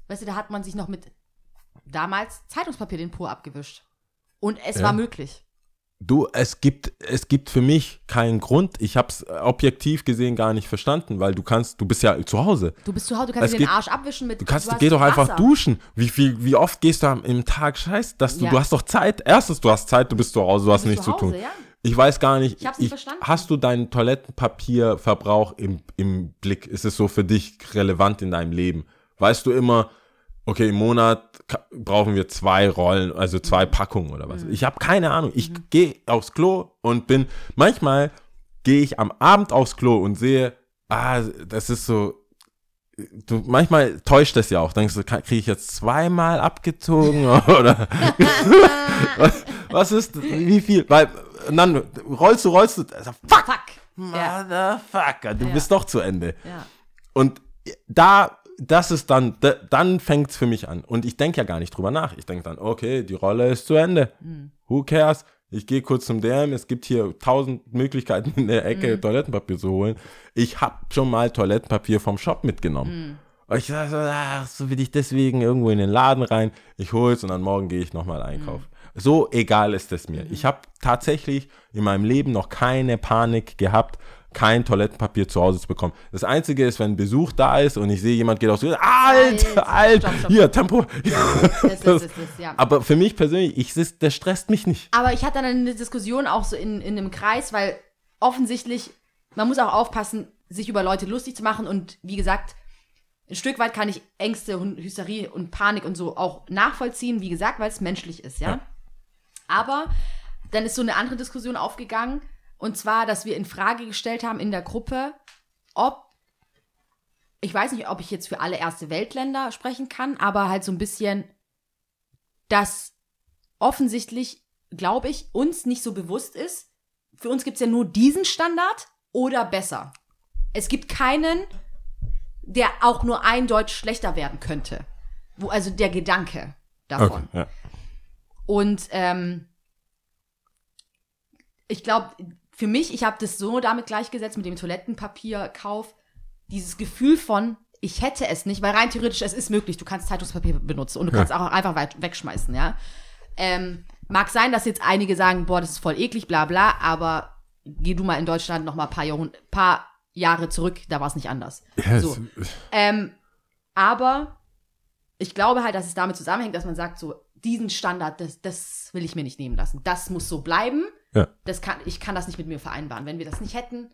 weißt du, da hat man sich noch mit damals Zeitungspapier den Po abgewischt. Und es Ja. war möglich. Du, es gibt, es gibt für mich keinen Grund. Ich habe es objektiv gesehen gar nicht verstanden, weil du kannst, du bist ja zu Hause. Du bist zu Hause, du kannst Es dir den geht- Arsch abwischen mit Du kannst, hast geh doch einfach Wasser. duschen. Wie viel, wie oft gehst du am, im Tag scheiß, dass du, Ja. du hast doch Zeit. Erstens, du hast Zeit, du bist zu Hause, du hast bist nichts zu zu tun. Hause, ja. Ich weiß gar nicht. Ich hab's nicht verstanden. Hast du deinen Toilettenpapierverbrauch im, im Blick? Ist es so für dich relevant in deinem Leben? Weißt du immer, okay, im Monat brauchen wir zwei Rollen, also Mhm. zwei Packungen oder was? Ich habe keine Ahnung. Ich gehe aufs Klo und bin, manchmal gehe ich am Abend aufs Klo und sehe, ah, das ist so, du, manchmal täuscht das ja auch. Denkst du, kriege ich jetzt zweimal abgezogen [laughs] [laughs] oder was, was ist, wie viel? Weil, dann rollst du, rollst du, also, fuck, Fuck. Ja. Motherfucker, du Ja. bist doch zu Ende. ja. Und da, das ist dann, da, dann fängt es für mich an. Und ich denke ja gar nicht drüber nach. Ich denke dann, okay, die Rolle ist zu Ende. Hm. Who cares? Ich gehe kurz zum DM, es gibt hier tausend Möglichkeiten in der Ecke Hm. Toilettenpapier zu holen. Ich habe schon mal Toilettenpapier vom Shop mitgenommen. Hm. Und ich sage so, ach, so will ich deswegen irgendwo in den Laden rein. Ich hol's und dann morgen gehe ich nochmal einkaufen. So egal ist es mir. Ich habe tatsächlich in meinem Leben noch keine Panik gehabt, kein Toilettenpapier zu Hause zu bekommen. Das Einzige ist, wenn Besuch da ist und ich sehe, jemand geht aufs Klo, alt, Alt, alt, stopp, stopp. hier, Tempo. Das, das, das, das, ja. Aber für mich persönlich, ich, das, das stresst mich nicht. Aber ich hatte dann eine Diskussion auch so in, in einem Kreis, weil offensichtlich, man muss auch aufpassen, sich über Leute lustig zu machen. Und wie gesagt, ein Stück weit kann ich Ängste und Hysterie und Panik und so auch nachvollziehen, wie gesagt, weil es menschlich ist, ja. Ja. Aber dann ist so eine andere Diskussion aufgegangen. Und zwar, dass wir in Frage gestellt haben in der Gruppe, ob, ich weiß nicht, ob ich jetzt für alle erste Weltländer sprechen kann, aber halt so ein bisschen, dass offensichtlich, glaube ich, uns nicht so bewusst ist. Für uns gibt es ja nur diesen Standard oder besser. Es gibt keinen, der auch nur eindeutig schlechter werden könnte. Wo, also der Gedanke davon. ja. Und ähm, ich glaube, für mich, ich habe das so damit gleichgesetzt mit dem Toilettenpapierkauf, dieses Gefühl von, ich hätte es nicht, weil rein theoretisch es ist möglich, du kannst Zeitungspapier benutzen und du kannst auch einfach weit wegschmeißen, ja. Ähm, mag sein, dass jetzt einige sagen, boah, das ist voll eklig, bla bla, aber geh du mal in Deutschland noch mal ein paar, Jahrhund paar Jahre zurück, da war es nicht anders. Ja, so. Ähm, Aber ich glaube halt, dass es damit zusammenhängt, dass man sagt, so, diesen Standard, das, das will ich mir nicht nehmen lassen. Das muss so bleiben. Ja. Das kann, ich kann das nicht mit mir vereinbaren. Wenn wir das nicht hätten,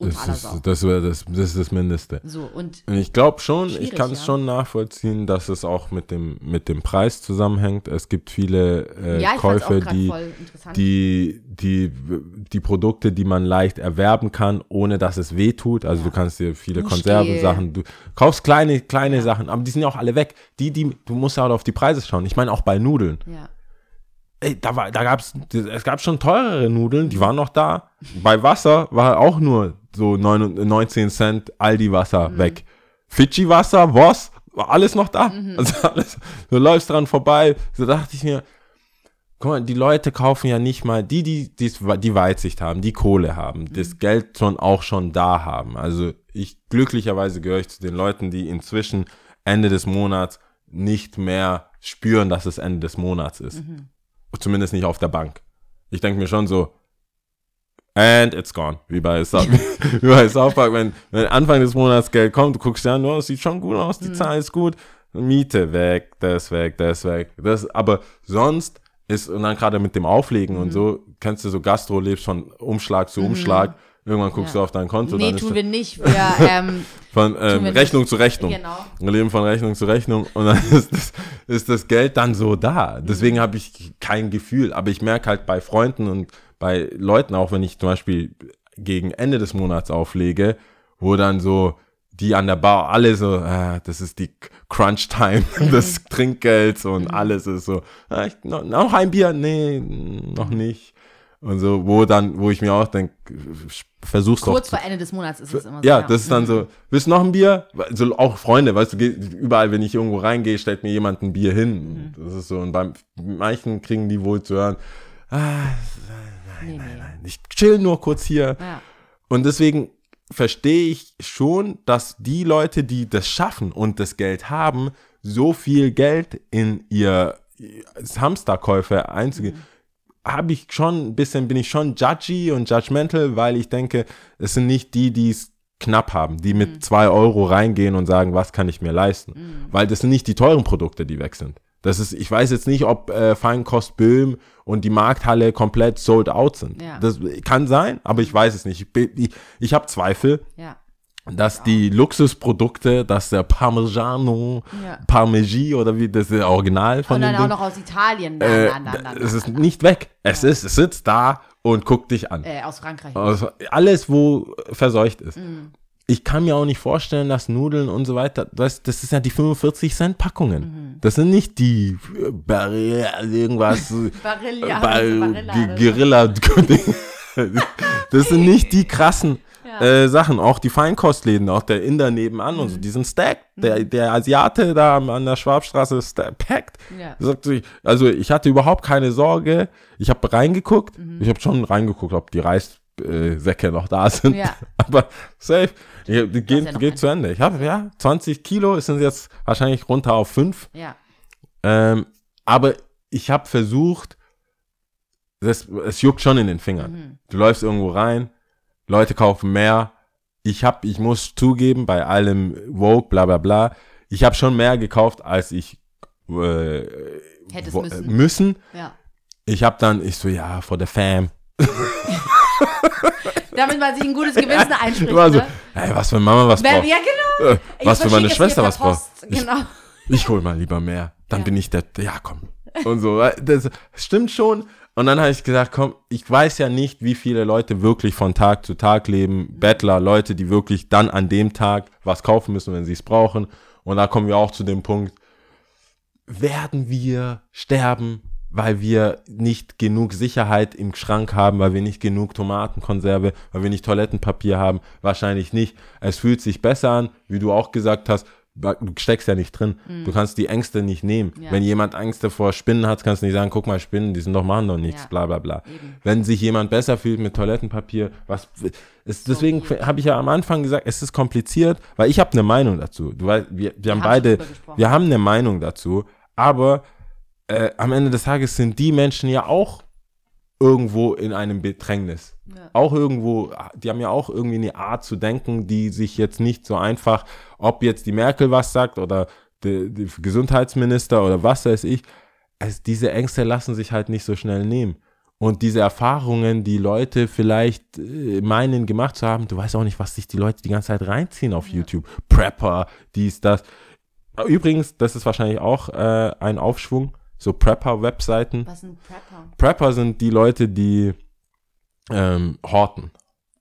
Das ist das, das, das ist das Mindeste. So, und ich glaube schon, ich kann es ja. schon nachvollziehen, dass es auch mit dem, mit dem Preis zusammenhängt. Es gibt viele äh, ja, ich fand auch Käufe, gerade die, die, die, die Produkte, die man leicht erwerben kann, ohne dass es weh tut. Also Ja. du kannst dir viele. Konservensachen, du kaufst kleine, kleine Sachen, aber die sind ja auch alle weg. Die, die, du musst ja auch auf die Preise schauen. Ich meine auch bei Nudeln. ja. Ey, da war, da gab's, es gab schon teurere Nudeln, die waren noch da. Bei Wasser war auch nur so 9, 19 Cent Aldi Wasser weg. Fidschi Wasser, was? War alles noch da? [laughs] Also alles, du läufst dran vorbei. So dachte ich mir, guck mal, die Leute kaufen ja nicht mal, die, die, die, die Weitsicht haben, die Kohle haben, das Geld schon auch schon da haben. Also ich, glücklicherweise gehöre ich zu den Leuten, die inzwischen Ende des Monats nicht mehr spüren, dass es Ende des Monats ist. Zumindest nicht auf der Bank. Ich denke mir schon so, and it's gone. Wie bei, South, [laughs] wie bei South Park, wenn, wenn Anfang des Monats Geld kommt, du guckst ja nur, es sieht schon gut aus, die Zahl ist gut. Miete weg, das weg, das weg. Das, aber sonst ist, und dann gerade mit dem Auflegen und so, kennst du so Gastro, lebst von Umschlag zu Umschlag. Irgendwann guckst Ja. du auf dein Konto, Nee, tun wir nicht. Wir, [laughs] ähm, von ähm, wir nicht. Rechnung zu Rechnung. Genau. Wir leben von Rechnung zu Rechnung und dann [laughs] ist das, ist das Geld dann so da. Deswegen habe ich kein Gefühl. Aber ich merke halt bei Freunden und bei Leuten, auch wenn ich zum Beispiel gegen Ende des Monats auflege, wo dann so die an der Bar alle so, ah, das ist die Crunch-Time [laughs] des Trinkgelds und alles ist so, ah, ich, noch, noch ein Bier? Nee, noch nicht. Und so, wo dann, wo ich mir auch denke, versuch's doch kurz vor Ende des Monats ist es immer so. ja, das ist dann so, willst du noch ein Bier? So auch Freunde, weißt du, überall, wenn ich irgendwo reingehe, stellt mir jemand ein Bier hin. Das ist so, und beim manchen kriegen die wohl zu hören, ah, Nee, nee. ich chill nur kurz hier. Ja. Und deswegen verstehe ich schon, dass die Leute, die das schaffen und das Geld haben, so viel Geld in ihr Hamsterkäufe einzugehen, habe ich schon ein bisschen, bin ich schon judgy und judgmental, weil ich denke, es sind nicht die, die es knapp haben, die mit zwei Euro reingehen und sagen, was kann ich mir leisten? Weil das sind nicht die teuren Produkte, die weg sind. Das ist, ich weiß jetzt nicht, ob äh, Feinkost Böhm und die Markthalle komplett sold out sind. Ja. Das kann sein, aber ich weiß es nicht. Ich, ich, ich habe Zweifel, ja. Dass die Luxusprodukte, dass der Parmigiano, Ja. Parmegi oder wie das das Original von Und dann auch noch aus Italien. Na, äh, na, na, es ist nicht weg. Es ist, es sitzt da und guckt dich an. Äh, aus Frankreich. Also alles, wo verseucht ist. Mhm. Ich kann mir auch nicht vorstellen, dass Nudeln und so weiter, das, das ist ja die 45 Cent Packungen. Mhm. Das sind nicht die äh, [laughs] Barilla, irgendwas, äh, Barilla, Ba- Barilla, Guerilla. [laughs] das sind nicht die krassen äh, Sachen. Auch die Feinkostläden, auch der Inder nebenan Mhm. und so, die sind stacked. Der, der Asiate da an der Schwabstraße ist packed. Ja. Also ich hatte überhaupt keine Sorge. Ich habe reingeguckt. Mhm. Ich habe schon reingeguckt, ob die Reissäcke noch da sind. Ja. [laughs] Aber safe. Geht, ja geht einen. zu Ende. Ich habe ja 20 Kilo, sind jetzt wahrscheinlich runter auf 5. Ja. Ähm, aber ich habe versucht, das, es juckt schon in den Fingern. Mhm. Du läufst irgendwo rein, Leute kaufen mehr. Ich habe, ich muss zugeben, bei allem Vogue, bla bla bla, ich habe schon mehr gekauft, als ich äh, Hättest wo- müssen. müssen. ja. Ich habe dann, ich so, ja, for the fam. [laughs] Damit man sich ein gutes Gewissen einspricht. Immer so, ne? hey, was für Mama was braucht. ja, genau. Äh, Ich was für meine Schwester was braucht. Post. Ich, Genau. ich hol mal lieber mehr. Dann Ja. bin ich der, ja komm. Und so, äh, das stimmt schon. Und dann habe ich gesagt, komm, ich weiß ja nicht, wie viele Leute wirklich von Tag zu Tag leben. Bettler, Leute, die wirklich dann an dem Tag was kaufen müssen, wenn sie es brauchen. Und da kommen wir auch zu dem Punkt, werden wir sterben, weil wir nicht genug Sicherheit im Schrank haben, weil wir nicht genug Tomatenkonserve, weil wir nicht Toilettenpapier haben? Wahrscheinlich nicht. Es fühlt sich besser an, wie du auch gesagt hast. Du steckst ja nicht drin. Du kannst die Ängste nicht nehmen. Ja. Wenn jemand Ängste vor Spinnen hat, kannst du nicht sagen, guck mal, Spinnen, die sind doch machen doch nichts, Ja. bla bla bla. Eben. Wenn sich jemand besser fühlt mit Toilettenpapier, was ist, deswegen habe ich ja am Anfang gesagt, es ist kompliziert, weil ich habe eine Meinung dazu. Du weißt, wir, wir haben beide, wir haben eine Meinung dazu, aber äh, am Ende des Tages sind die Menschen ja auch irgendwo in einem Bedrängnis. Ja. Auch irgendwo, die haben ja auch irgendwie eine Art zu denken, die sich jetzt nicht so einfach, ob jetzt die Merkel was sagt oder der, Gesundheitsminister oder was weiß ich, also diese Ängste lassen sich halt nicht so schnell nehmen. Und diese Erfahrungen, die Leute vielleicht äh, meinen gemacht zu haben, du weißt auch nicht, was sich die Leute die ganze Zeit reinziehen auf YouTube. Prepper, dies, das. Übrigens, das ist wahrscheinlich auch äh, ein Aufschwung, so Prepper-Webseiten. Was ein Prepper? Prepper sind die Leute, die ähm, horten.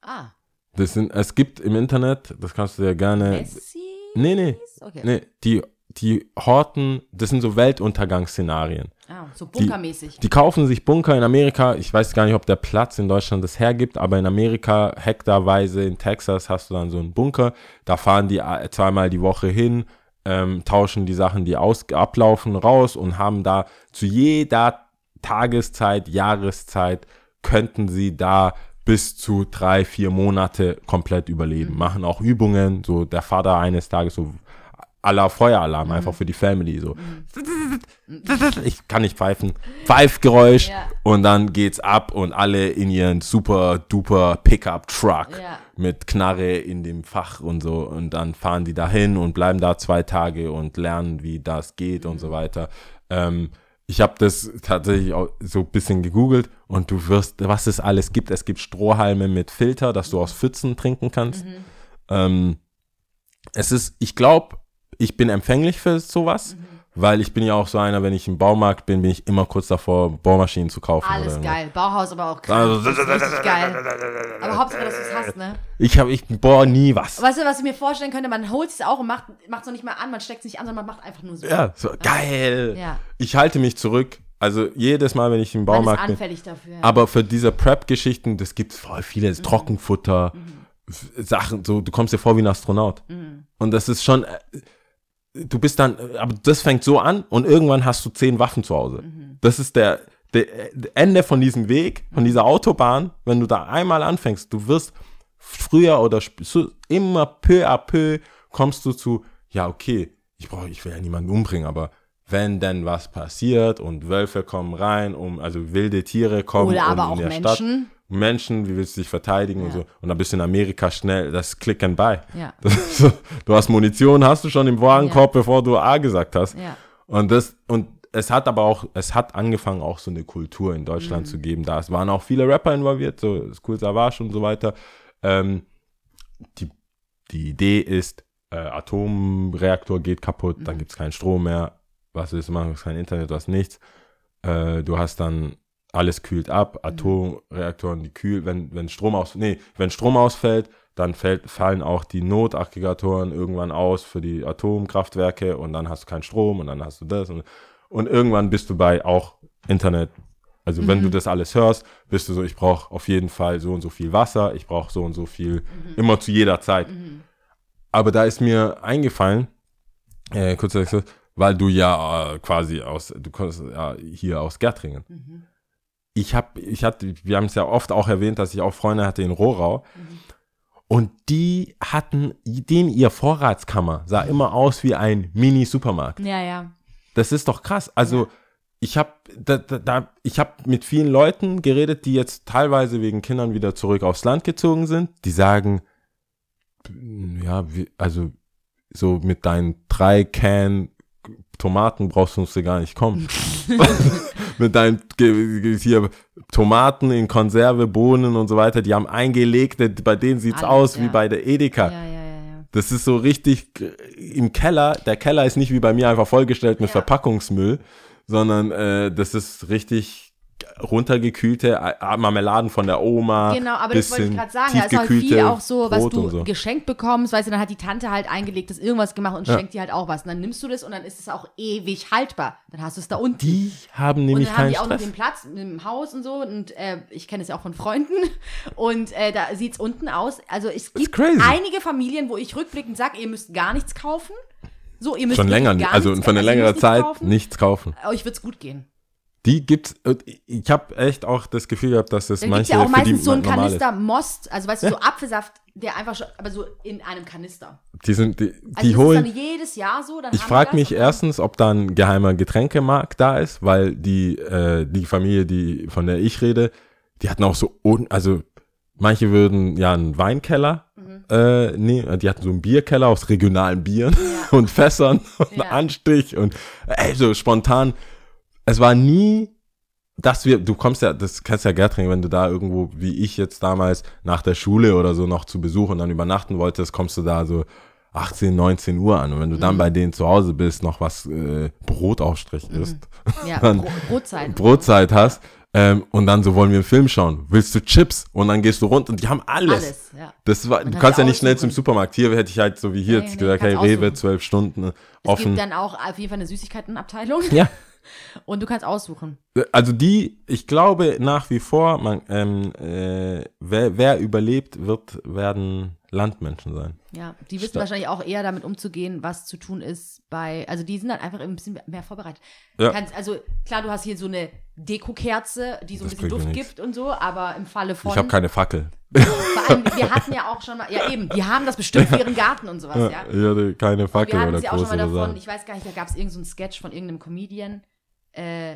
Ah, Das sind, es gibt im Internet, das kannst du ja gerne. Messi? Nee, nee. Okay. Nee, die, die horten, das sind so Weltuntergangsszenarien. Ah, so bunkermäßig. Die kaufen sich Bunker in Amerika. Ich weiß gar nicht, ob der Platz in Deutschland das hergibt, aber in Amerika hektarweise in Texas hast du dann so einen Bunker. Da fahren die äh, zweimal die Woche hin, ähm, tauschen die Sachen, die aus, ablaufen, raus und haben da zu jeder Tageszeit, Jahreszeit könnten sie da bis zu drei, vier Monate komplett überleben. Machen auch Übungen, so der Vater eines Tages so aller Feueralarm, einfach für die Family, so. [laughs] Ich kann nicht pfeifen. Pfeifgeräusch Ja. und dann geht's ab und alle in ihren super duper Pickup Truck Ja. mit Knarre in dem Fach und so und dann fahren die dahin und bleiben da zwei Tage und lernen, wie das geht und so weiter. Ähm, ich habe das tatsächlich auch so ein bisschen gegoogelt und du wirst, was es alles gibt. Es gibt Strohhalme mit Filter, dass du aus Pfützen trinken kannst. Ähm, es ist, ich glaube, ich bin empfänglich für sowas, weil ich bin ja auch so einer, wenn ich im Baumarkt bin, bin ich immer kurz davor, Bohrmaschinen zu kaufen. Alles oder geil. Bauhaus aber auch Also- krass. Das ist richtig geil. Aber Hauptsache, dass du es hast, ne? Ich habe, ich bohr nie was. Weißt du, was ich mir vorstellen könnte? Man holt es auch und macht es noch nicht mal an, man steckt es nicht an, sondern man macht einfach nur so. Ja, so geil. Ja. Ich halte mich zurück. Also jedes Mal, wenn ich im Man ist Baumarkt bin. anfällig dafür. Aber für diese Prep-Geschichten, das gibt voll viele Mhm. Trockenfutter, F- Sachen, so, du kommst dir vor wie ein Astronaut. Mhm. Und das ist schon, äh, du bist dann, aber das fängt so an und irgendwann hast du zehn Waffen zu Hause. Mhm. Das ist der, der Ende von diesem Weg, von dieser Autobahn, wenn du da einmal anfängst, du wirst früher oder immer peu à peu kommst du zu, ja, okay, ich brauche, ich will ja niemanden umbringen, aber wenn denn was passiert und Wölfe kommen rein, um, also wilde Tiere kommen Oder um aber in auch der Menschen. Stadt. Menschen, wie willst du dich verteidigen und Ja. so. Und dann bist du in Amerika schnell, das Click and Buy. Ja. [laughs] Ist so, du hast Munition, hast du schon im Warenkorb, bevor du A gesagt hast. Ja. Und das, und es hat aber auch, es hat angefangen, auch so eine Kultur in Mhm. Deutschland zu geben. Da es waren auch viele Rapper involviert, so Cool Savage und so weiter. Ähm, die, die Idee ist, äh, Atomreaktor geht kaputt, Mhm. dann gibt es keinen Strom mehr. Was willst du machen? Du hast kein Internet, du hast nichts. Äh, du hast dann alles kühlt ab, Mhm. Atomreaktoren, die kühl, wenn, wenn Strom aus, nee, wenn Strom ausfällt, dann fällt, fallen auch die Notaggregatoren irgendwann aus für die Atomkraftwerke und dann hast du keinen Strom und dann hast du das und, und irgendwann bist du bei auch Internet. Also wenn du das alles hörst, bist du so, ich brauche auf jeden Fall so und so viel Wasser, ich brauche so und so viel, immer zu jeder Zeit. Aber da ist mir eingefallen, äh, kurz weil du ja äh, quasi aus, du kommst ja hier aus Gärtringen. Ich habe, ich hatte, wir haben es ja oft auch erwähnt, dass ich auch Freunde hatte in Rohrau. Und die hatten, den ihr Vorratskammer sah immer aus wie ein Mini-Supermarkt. Ja, ja. Das ist doch krass. Also ich habe da, da, da, ich hab mit vielen Leuten geredet, die jetzt teilweise wegen Kindern wieder zurück aufs Land gezogen sind. Die sagen, ja, wie, also so mit deinen drei Can Tomaten brauchst du uns gar nicht kommen. [laughs] [laughs] mit deinen hier Tomaten in Konserve, Bohnen und so weiter, die haben eingelegte, bei denen sieht's Alles, aus wie ja. bei der Edeka. Ja, ja. Das ist so richtig äh, im Keller. Der Keller ist nicht wie bei mir einfach vollgestellt mit. Verpackungsmüll, sondern äh, das ist richtig runtergekühlte Marmeladen von der Oma. Genau, aber das wollte ich gerade sagen. Da ist halt viel auch so, was Brot du und so. geschenkt bekommst, weißt du, dann hat die Tante halt eingelegt, das irgendwas gemacht und Ja. schenkt dir halt auch was. Und dann nimmst du das und dann ist es auch ewig haltbar. Dann hast du es da unten. Die haben und nämlich dann haben keinen die auch noch Stress. den Platz im Haus und so. Und äh, ich kenne es ja auch von Freunden. [laughs] Und äh, da sieht es unten aus. Also es gibt einige Familien, wo ich rückblickend sage, ihr müsst gar nichts kaufen. So, ihr müsst Schon länger, also von einer also ihr längerer Zeit nichts kaufen. Euch wird es gut gehen. Die gibt's, ich habe echt auch das Gefühl gehabt, dass das Da gibt manche ja auch meistens so ist. Kanister Most, also weißt du, so Apfelsaft, der einfach schon, aber so in einem Kanister. Die sind, die, Also die ist holen, es dann jedes Jahr so? Ich frage mich erstens, ob da ein geheimer Getränkemarkt da ist, weil die, äh, die Familie, die, von der ich rede, die hatten auch so, un also manche würden ja einen Weinkeller, Mhm. äh, nee, die hatten so einen Bierkeller aus regionalen Bieren [laughs] und Fässern und Ja. Anstich und ey, so spontan. Es war nie, dass wir, du kommst ja, das kennst ja Gertring, wenn du da irgendwo, wie ich jetzt damals, nach der Schule oder so noch zu Besuch und dann übernachten wolltest, kommst du da so 18, 19 Uhr an. Und wenn du Mhm. dann bei denen zu Hause bist, noch was äh, Brotaufstrich isst, Ja, [laughs] dann- Bro Brotzeit. Brotzeit hast, ähm, und dann so wollen wir einen Film schauen. Willst du Chips? Und dann gehst du runter und die haben alles. Alles, ja. Das war, du kannst ja nicht schnell zum Supermarkt. Hier hätte ich halt so wie hier Nee, jetzt nee, gesagt, hey, Rewe, zwölf Stunden Es offen. gibt dann auch auf jeden Fall eine Süßigkeitenabteilung Ja. [laughs] und du kannst aussuchen. Also die, ich glaube nach wie vor, man, ähm, äh, wer, wer überlebt, wird, werden Landmenschen sein. Ja, die wissen Statt- wahrscheinlich auch eher damit umzugehen, was zu tun ist bei, also die sind dann einfach ein bisschen mehr vorbereitet. Ja. Kannst, also klar, du hast hier so eine Dekokerze, die so ein Das bisschen Duft gibt und so, aber im Falle von, Ich habe keine Fackel. vor allem, wir hatten ja auch schon mal, ja eben, die haben das bestimmt für ihren Garten und sowas, ja. Ich hatte keine Fackel Wir hatten oder ja auch schon mal davon, ich weiß gar nicht, da gab es irgendeinen so Sketch von irgendeinem Comedian, äh,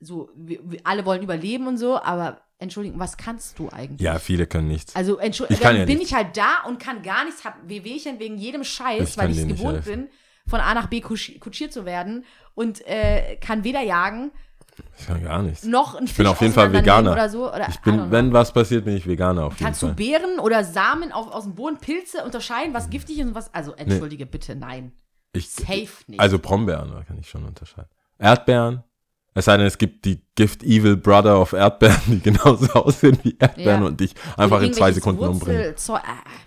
so, wir, wir alle wollen überleben und so, aber Entschuldigung, was kannst du eigentlich? Ja, viele können nichts. Also Entschuldigung, Ich kann dann ja bin nichts. ich halt da und kann gar nichts, hab Wehwehchen wegen jedem Scheiß, Ich weil ich es gewohnt bin, von A nach B kutschi- kutschiert zu werden und äh, kann weder jagen Ich kann gar nichts. noch ein Fisch bin auf jeden Fall Veganer. oder so. Oder, Ich bin, wenn was passiert, bin ich Veganer auf jeden Kannst du Fall. Beeren oder Samen auf, aus dem Boden, Pilze unterscheiden, was giftig ist und was. Also, entschuldige bitte, nein. Ich, Safe nicht. also Brombeeren, kann ich schon unterscheiden. Erdbeeren. Es sei denn, es gibt die Gift Evil Brother of Erdbeeren, die genauso [laughs] aussehen wie Erdbeeren Ja. und dich einfach in zwei Sekunden umbringen. Wurzelzeug-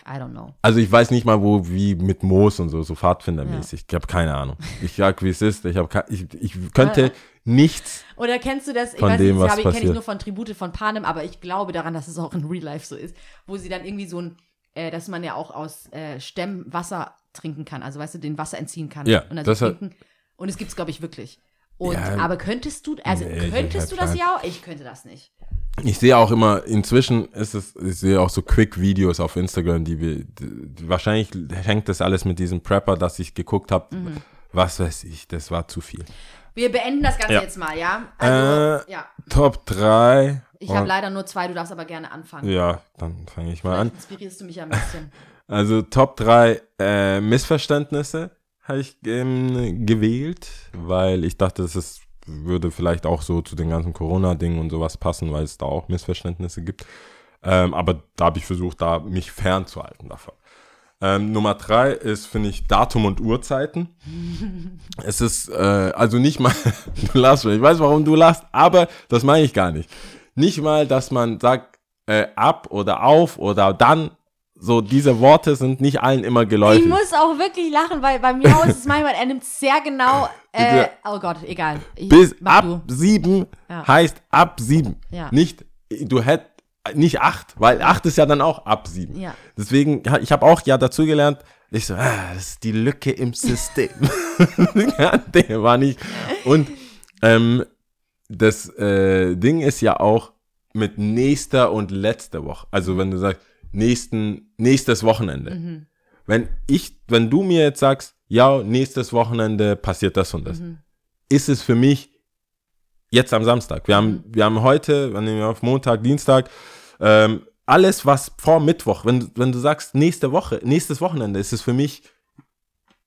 I, I don't know. Also ich weiß nicht mal, wo, wie mit Moos und so, so Pfadfindermäßig. Ich habe keine Ahnung. Ich sag, wie es ist. Ich, hab, ich, ich könnte Ja. nichts. Oder kennst du das? Ich Von weiß dem, nicht, was kenne ich nur von Tribute von Panem, aber ich glaube daran, dass es auch in Real Life so ist, wo sie dann irgendwie so ein, äh, dass man ja auch aus äh, Stämmen Wasser trinken kann, also weißt du, den Wasser entziehen kann. Ja, und dann das so trinken. Und es gibt es, glaube ich, wirklich. Und, Ja. aber könntest du, also Nee, könntest du hab das ja auch? Ich könnte das nicht. Ich sehe auch immer, inzwischen ist es, ich sehe auch so Quick-Videos auf Instagram, die wir, die, wahrscheinlich hängt das alles mit diesem Prepper, dass ich geguckt habe. Mhm. Was weiß ich, das war zu viel. Wir beenden das Ganze Ja. jetzt mal, ja? Also, Äh, ja. Top 3. Ich habe leider nur zwei, du darfst aber gerne anfangen. Ja, dann fange ich mal an. Vielleicht inspirierst du mich ein bisschen. Also Top 3 äh, Missverständnisse habe ich ähm, gewählt, weil ich dachte, das ist, würde vielleicht auch so zu den ganzen Corona-Dingen und sowas passen, weil es da auch Missverständnisse gibt. Ähm, aber da habe ich versucht, da mich fernzuhalten davon. Ähm, Nummer drei ist, finde ich, Datum und Uhrzeiten. [laughs] es ist, äh, also nicht mal, [laughs] du lachst ich weiß, warum du lachst, aber das meine ich gar nicht. Nicht mal, dass man sagt, äh, ab oder auf oder dann, so diese Worte sind nicht allen immer geläufig. Ich muss auch wirklich lachen, weil bei mir ist es manchmal, er nimmt sehr genau. Äh, oh Gott, egal. Ich, Bis ab du. sieben Ja. heißt ab sieben. Ja. Nicht, du hättest, nicht acht, weil acht ist ja dann auch ab sieben. Ja. Deswegen, ich habe auch ja dazu gelernt, ich so, ah, das ist die Lücke im System. [laughs] der war nicht. Und ähm, das äh, Ding ist ja auch mit nächster und letzter Woche. Also wenn du sagst, nächsten, nächstes Wochenende. Mhm. Wenn ich, wenn du mir jetzt sagst, ja, nächstes Wochenende passiert das und das, Mhm. ist es für mich jetzt am Samstag. Wir haben, wir haben heute, wenn wir auf Montag, Dienstag, ähm, alles, was vor Mittwoch, wenn, du- wenn du sagst, nächste Woche, nächstes Wochenende, ist es für mich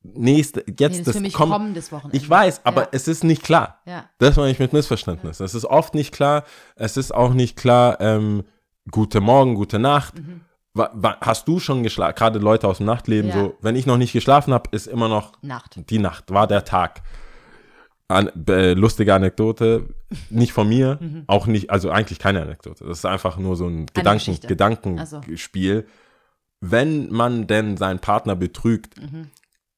nächste, jetzt Nee, das das kommt- kommendes Wochenende. Ich weiß, aber Ja. es ist nicht klar. Ja. Das meine ich mit Missverständnis. Es ist oft nicht klar. Es ist auch nicht klar, ähm, gute Morgen, gute Nacht. Mhm. Hast du schon geschlafen? Gerade Leute aus dem Nachtleben, Ja. so, wenn ich noch nicht geschlafen habe, ist immer noch Nacht. die Nacht, war der Tag. An, äh, lustige Anekdote, nicht von mir, Mhm. auch nicht, also eigentlich keine Anekdote. Das ist einfach nur so ein Gedanken. Gedankenspiel. Wenn man denn seinen Partner betrügt, Mhm.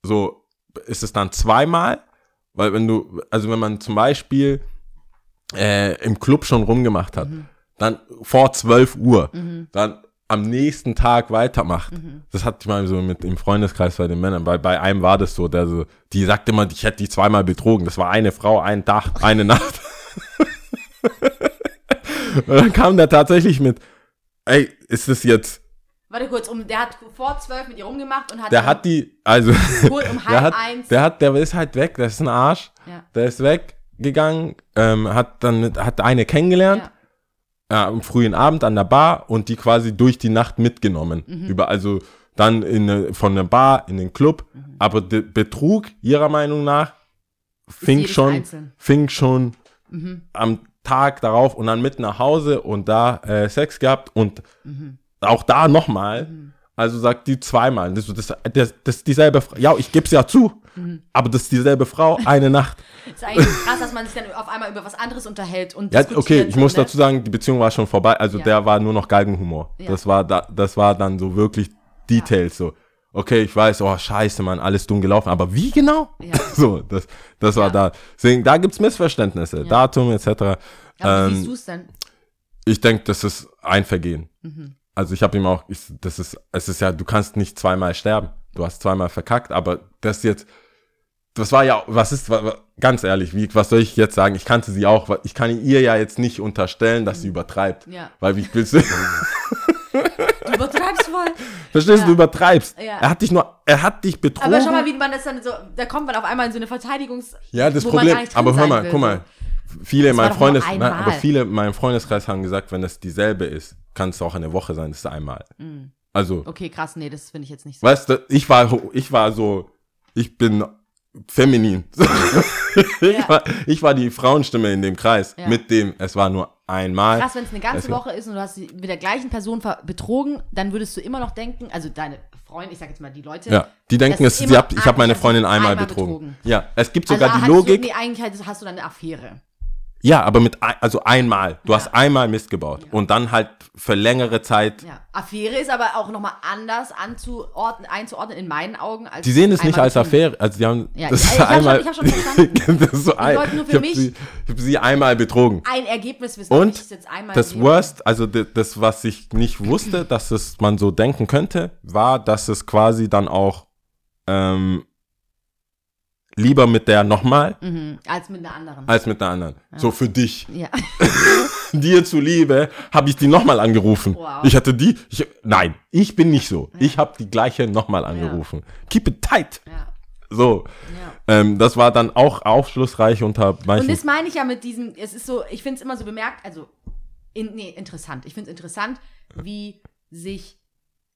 so ist es dann zweimal, weil wenn du, also wenn man zum Beispiel äh, im Club schon rumgemacht hat, Mhm. dann vor 12 Uhr, dann am nächsten Tag weitermacht. Mhm. Das hatte ich mal so mit im Freundeskreis bei den Männern. Bei, bei einem war das so, der so, die sagt immer, ich hätte die zweimal betrogen. Das war eine Frau, ein Tag, eine [laughs] Nacht. und dann kam der tatsächlich mit, ey, ist das jetzt, Warte kurz, um, der hat vor zwölf mit ihr rumgemacht und hat der hat die, also, um [laughs] der halb hat, eins. der hat, der ist halt weg, der ist ein Arsch, ja. der ist weggegangen, ähm, hat dann, mit- hat eine kennengelernt, Ja. Äh, am frühen Abend an der Bar und die quasi durch die Nacht mitgenommen. Mhm. Über, also dann in eine, von der Bar in den Club. Mhm. Aber der Betrug, ihrer Meinung nach, fing schon, einzeln. fing schon Mhm. am Tag darauf und dann mit nach Hause und da äh, Sex gehabt und Mhm. auch da nochmal. Also sagt die zweimal. Das, das, das, das ist dieselbe Frau. Ja, ich gebe es ja zu. Mhm. Aber das ist dieselbe Frau, eine Nacht. [laughs] Ist eigentlich krass, dass man sich dann auf einmal über was anderes unterhält und Ja, okay, ich muss ne? dazu sagen, die Beziehung war schon vorbei. Also Ja. der war nur noch Galgenhumor. Ja. Das war da, das war dann so wirklich Details so. Okay, ich weiß, oh scheiße, Mann, alles dumm gelaufen, aber wie genau? [laughs] So, das, das war da. Deswegen, da gibt's Missverständnisse, Datum etc. Aber wie ähm, siehst du es denn? Ich denke, das ist ein Vergehen. Mhm. Also ich habe ihm auch, ich, das ist, es ist ja, du kannst nicht zweimal sterben. Du hast zweimal verkackt, aber das jetzt, das war ja, was ist, ganz ehrlich, wie, was soll ich jetzt sagen? Ich kannte sie auch, ich kann ihr ja jetzt nicht unterstellen, dass sie übertreibt. Mhm. Ja. Weil wie willst du, [laughs] [laughs] Du übertreibst voll. verstehst du, Ja. du übertreibst. Ja. Er hat dich nur, er hat dich betrogen. Aber schau mal, wie man das dann so, da kommt man auf einmal in so eine Verteidigungs... Ja, das Problem, aber hör mal, guck mal, viele in meinem Freundes, einmal. nein, aber viele in meinem Freundeskreis haben gesagt, wenn es dieselbe ist, kann es auch eine Woche sein, das ist einmal. Also, Okay, krass, nee, das finde ich jetzt nicht so. weißt du, ich war, ich war so, ich bin feminin. [laughs] ich, war, ich war die Frauenstimme in dem Kreis, Ja. mit dem, es war nur einmal. Krass, wenn es eine ganze Deswegen- Woche ist und du hast sie mit der gleichen Person betrogen, dann würdest du immer noch denken, also deine Freunde, ich sag jetzt mal die Leute. Ja, die denken, es, sie hab, ich habe meine Freundin einmal, einmal betrogen. betrogen. Ja, es gibt also sogar die hattest Logik. Du, nee, eigentlich hast du dann eine Affäre. Ja, aber mit, ein, also einmal. Du Ja. hast einmal Mist gebaut. Und dann halt für längere Zeit. Ja. Affäre ist aber auch nochmal anders anzuordnen, einzuordnen in meinen Augen. Als Die sehen es nicht einmal als. Affäre. Also die haben Ja, das ich- ist [laughs] ich hab schon- einmal. ich hab schon verstanden. [laughs] das ist so ein, läuft nur für ich habe sie, ich hab sie einmal betrogen. Ein Ergebnis wissen Und ist jetzt einmal das. Worst, also das, was ich nicht wusste, dass es man so denken könnte, war, dass es quasi dann auch ähm, lieber mit der nochmal Mhm, als mit einer anderen. als mit der anderen. So für dich. ja. [laughs] Dir zuliebe habe ich die nochmal angerufen. Wow. Ich hatte die. Ich, nein, ich bin nicht so. Ich habe die gleiche nochmal angerufen. Keep it tight. ja. So. Ja. Ähm, das war dann auch aufschlussreich unter Und manchen. das meine ich ja mit diesem, es ist so, ich finde es immer so bemerkt, also, in, nee, interessant. Ich finde es interessant, wie sich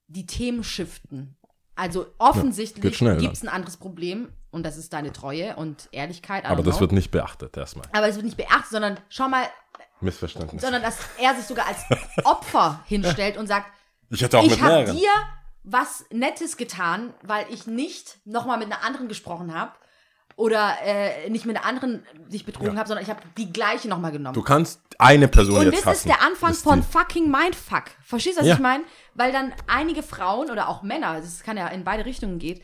die Themen shiften. Also offensichtlich schnell gibt es ein anderes Problem und das ist deine Treue und Ehrlichkeit. Aber das know. wird nicht beachtet erstmal. aber es wird nicht beachtet, sondern schau mal, Missverständnis. sondern dass er sich sogar als Opfer [laughs] hinstellt und sagt, Ich hätte auch ich mit habe mehreren. dir was Nettes getan, weil ich nicht nochmal mit einer anderen gesprochen habe oder äh, nicht mit einer anderen dich betrogen habe, sondern ich habe die gleiche nochmal genommen. Du kannst eine Person Und jetzt das hassen. ist der Anfang Das ist von fucking Mindfuck. Verstehst du, was Ja. ich meine? Weil dann einige Frauen oder auch Männer, das kann ja in beide Richtungen gehen,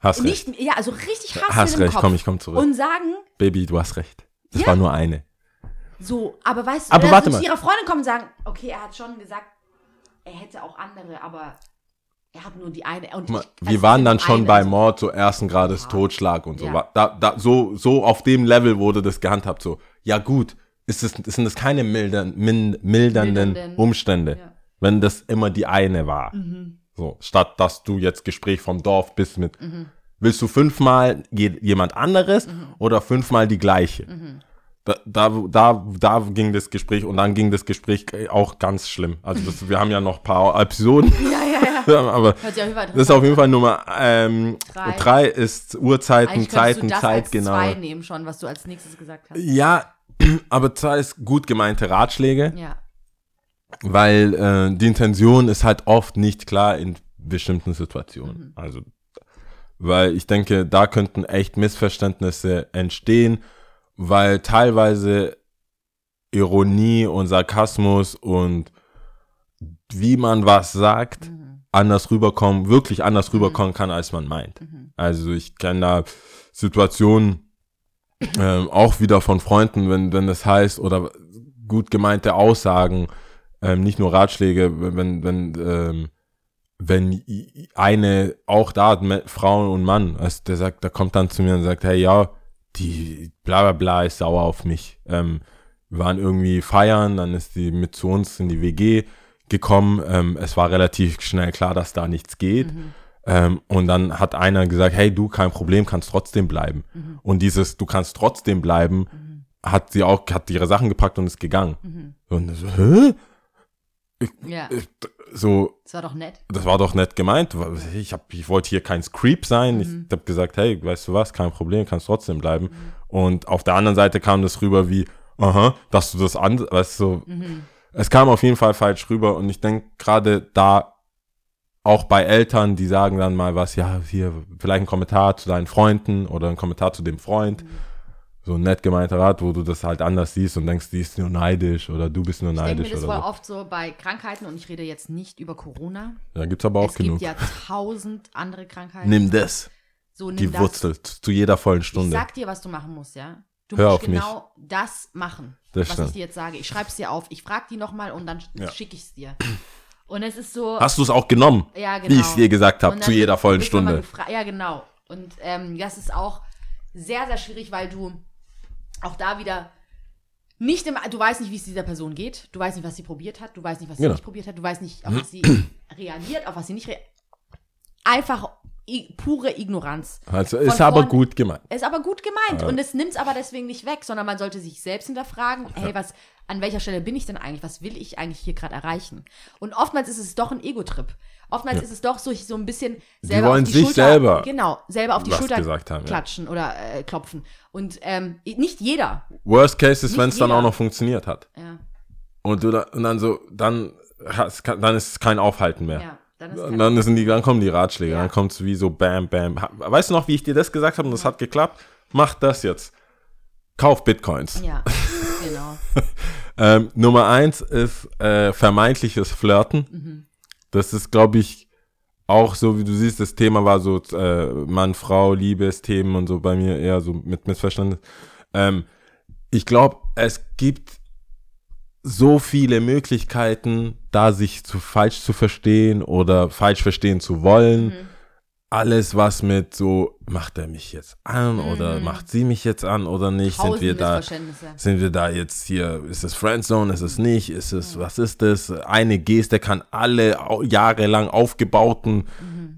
Hast recht. nicht, ja, also richtig Hass Hast in den recht, Kopf komm, ich komm zurück. und sagen Baby, du hast recht. Das Ja. war nur eine. so, aber weißt du, Aber warte zu ihrer Freundin kommen und sagen, okay, er hat schon gesagt, er hätte auch andere, aber er hat nur die eine. Und ich- wir also waren dann schon eine, bei also- Mord, so ersten Grades Totschlag und so. Ja. Da, da, so, so auf dem Level wurde das gehandhabt. So, ja gut, ist es, sind das keine mildern, min, mildernden Mildernden. Umstände, Ja. Mhm. wenn das immer die eine war. So, statt dass du jetzt Gespräch vom Dorf bist mit, Mhm. willst du fünfmal je, jemand anderes oder fünfmal die gleiche? Mhm. Da, da, da, da ging das Gespräch und dann ging das Gespräch auch ganz schlimm. Also das, wir haben ja noch ein paar Episoden, [laughs] Ja, ja, ja. aber das ist auf jeden Fall Nummer ähm, Drei. drei ist Uhrzeiten, Zeiten, Zeit, als genau. zwei nehmen schon, was du als nächstes gesagt hast. Ja, [clears throat] aber zwei ist gut gemeinte Ratschläge, Ja. Weil äh, die Intention ist halt oft nicht klar in bestimmten Situationen. Also, weil ich denke, da könnten echt Missverständnisse entstehen, weil teilweise Ironie und Sarkasmus und wie man was sagt, anders rüberkommen, wirklich anders rüberkommen kann, als man meint. Also ich kenne da Situationen, ähm, auch wieder von Freunden, wenn, wenn das heißt, oder gut gemeinte Aussagen, ähm, nicht nur Ratschläge, wenn, wenn, ähm, wenn eine, auch da, Me- Frau und Mann, also der sagt, der kommt dann zu mir und sagt, hey, ja, die bla bla bla ist sauer auf mich. Ähm, wir waren irgendwie feiern, dann ist die mit zu uns in die WG gekommen. Ähm, es war relativ schnell klar, dass da nichts geht. Ähm, und dann hat einer gesagt, hey, du, kein Problem, kannst trotzdem bleiben. Und dieses, du kannst trotzdem bleiben, hat sie auch, hat ihre Sachen gepackt und ist gegangen. Und so, hä? Ja, So, das war doch nett. das war doch nett gemeint. Ich, hab, ich wollte hier kein Creep sein. Ich habe gesagt, hey, weißt du was, kein Problem, kannst trotzdem bleiben. Und auf der anderen Seite kam das rüber wie, aha, dass du das an, weißt du, es kam auf jeden Fall falsch rüber. Und ich denke gerade da auch bei Eltern, die sagen dann mal was, ja, hier, vielleicht ein Kommentar zu deinen Freunden oder ein Kommentar zu dem Freund. So ein nett gemeinter Rat, wo du das halt anders siehst und denkst, die ist nur neidisch oder du bist nur Ich denke mir neidisch das oder so. oft so bei Krankheiten und ich rede jetzt nicht über Corona. Da gibt's aber auch es genug. gibt ja tausend andere Krankheiten. Nimm das, so, nimm die das. Wurzel, zu jeder vollen Ich Stunde. sag dir, was du machen musst, ja? Du Hör musst auf mich. genau das machen, Das was stimmt. ich dir jetzt sage. Ich schreib's dir auf, ich frag die nochmal und dann Ja. schicke ich's dir. Und es ist so. Hast du es auch genommen? Ja, Wie ich es dir gesagt habe, zu jeder vollen Stunde. Ja, genau. Und ähm, das ist auch sehr, sehr schwierig, weil du auch da wieder nicht im, du weißt nicht, wie es dieser Person geht, du weißt nicht, was sie probiert hat, du weißt nicht, was sie Genau. nicht probiert hat, du weißt nicht, auf was sie [clears throat] reagiert, auf was sie nicht reagiert. Einfach pure Ignoranz. Also ist aber gut gemeint. Ist aber gut gemeint und es nimmt es aber deswegen nicht weg, sondern man sollte sich selbst hinterfragen, hey, was, an welcher Stelle bin ich denn eigentlich? Was will ich eigentlich hier gerade erreichen? Und oftmals ist es doch ein Ego-Trip. Oftmals ist es doch so, so ein bisschen selber wollen auf die sich Schulter, selber genau, selber auf die Schulter gesagt haben, ja. klatschen oder äh, klopfen. Und ähm, nicht jeder. Worst case ist, wenn es dann auch noch funktioniert hat. Ja, Und du da, und dann so, dann, hast- dann ist es kein Aufhalten mehr. ja. Dann ist Und dann, sind die, dann kommen die Ratschläge, Ja. dann kommt es wie so Bam, Bam. Weißt du noch, wie ich dir das gesagt habe und das hat geklappt? Mach das jetzt. Kauf Bitcoins. ja, genau. [laughs] Ähm, Nummer eins ist äh, vermeintliches Flirten. Mhm. Das ist, glaube ich, auch so, wie du siehst, das Thema war so äh, Mann, Frau, Liebesthemen und so bei mir eher so mit Missverständnis. Ähm, ich glaube, es gibt so viele Möglichkeiten, da sich zu falsch zu verstehen oder falsch verstehen zu wollen. Mhm. Alles, was mit so, macht er mich jetzt an oder macht sie mich jetzt an oder nicht, sind Mhm. Wir da, sind wir da jetzt hier, ist es Friendzone, ist es nicht, ist es, was ist das? Eine Geste kann alle jahrelang aufgebauten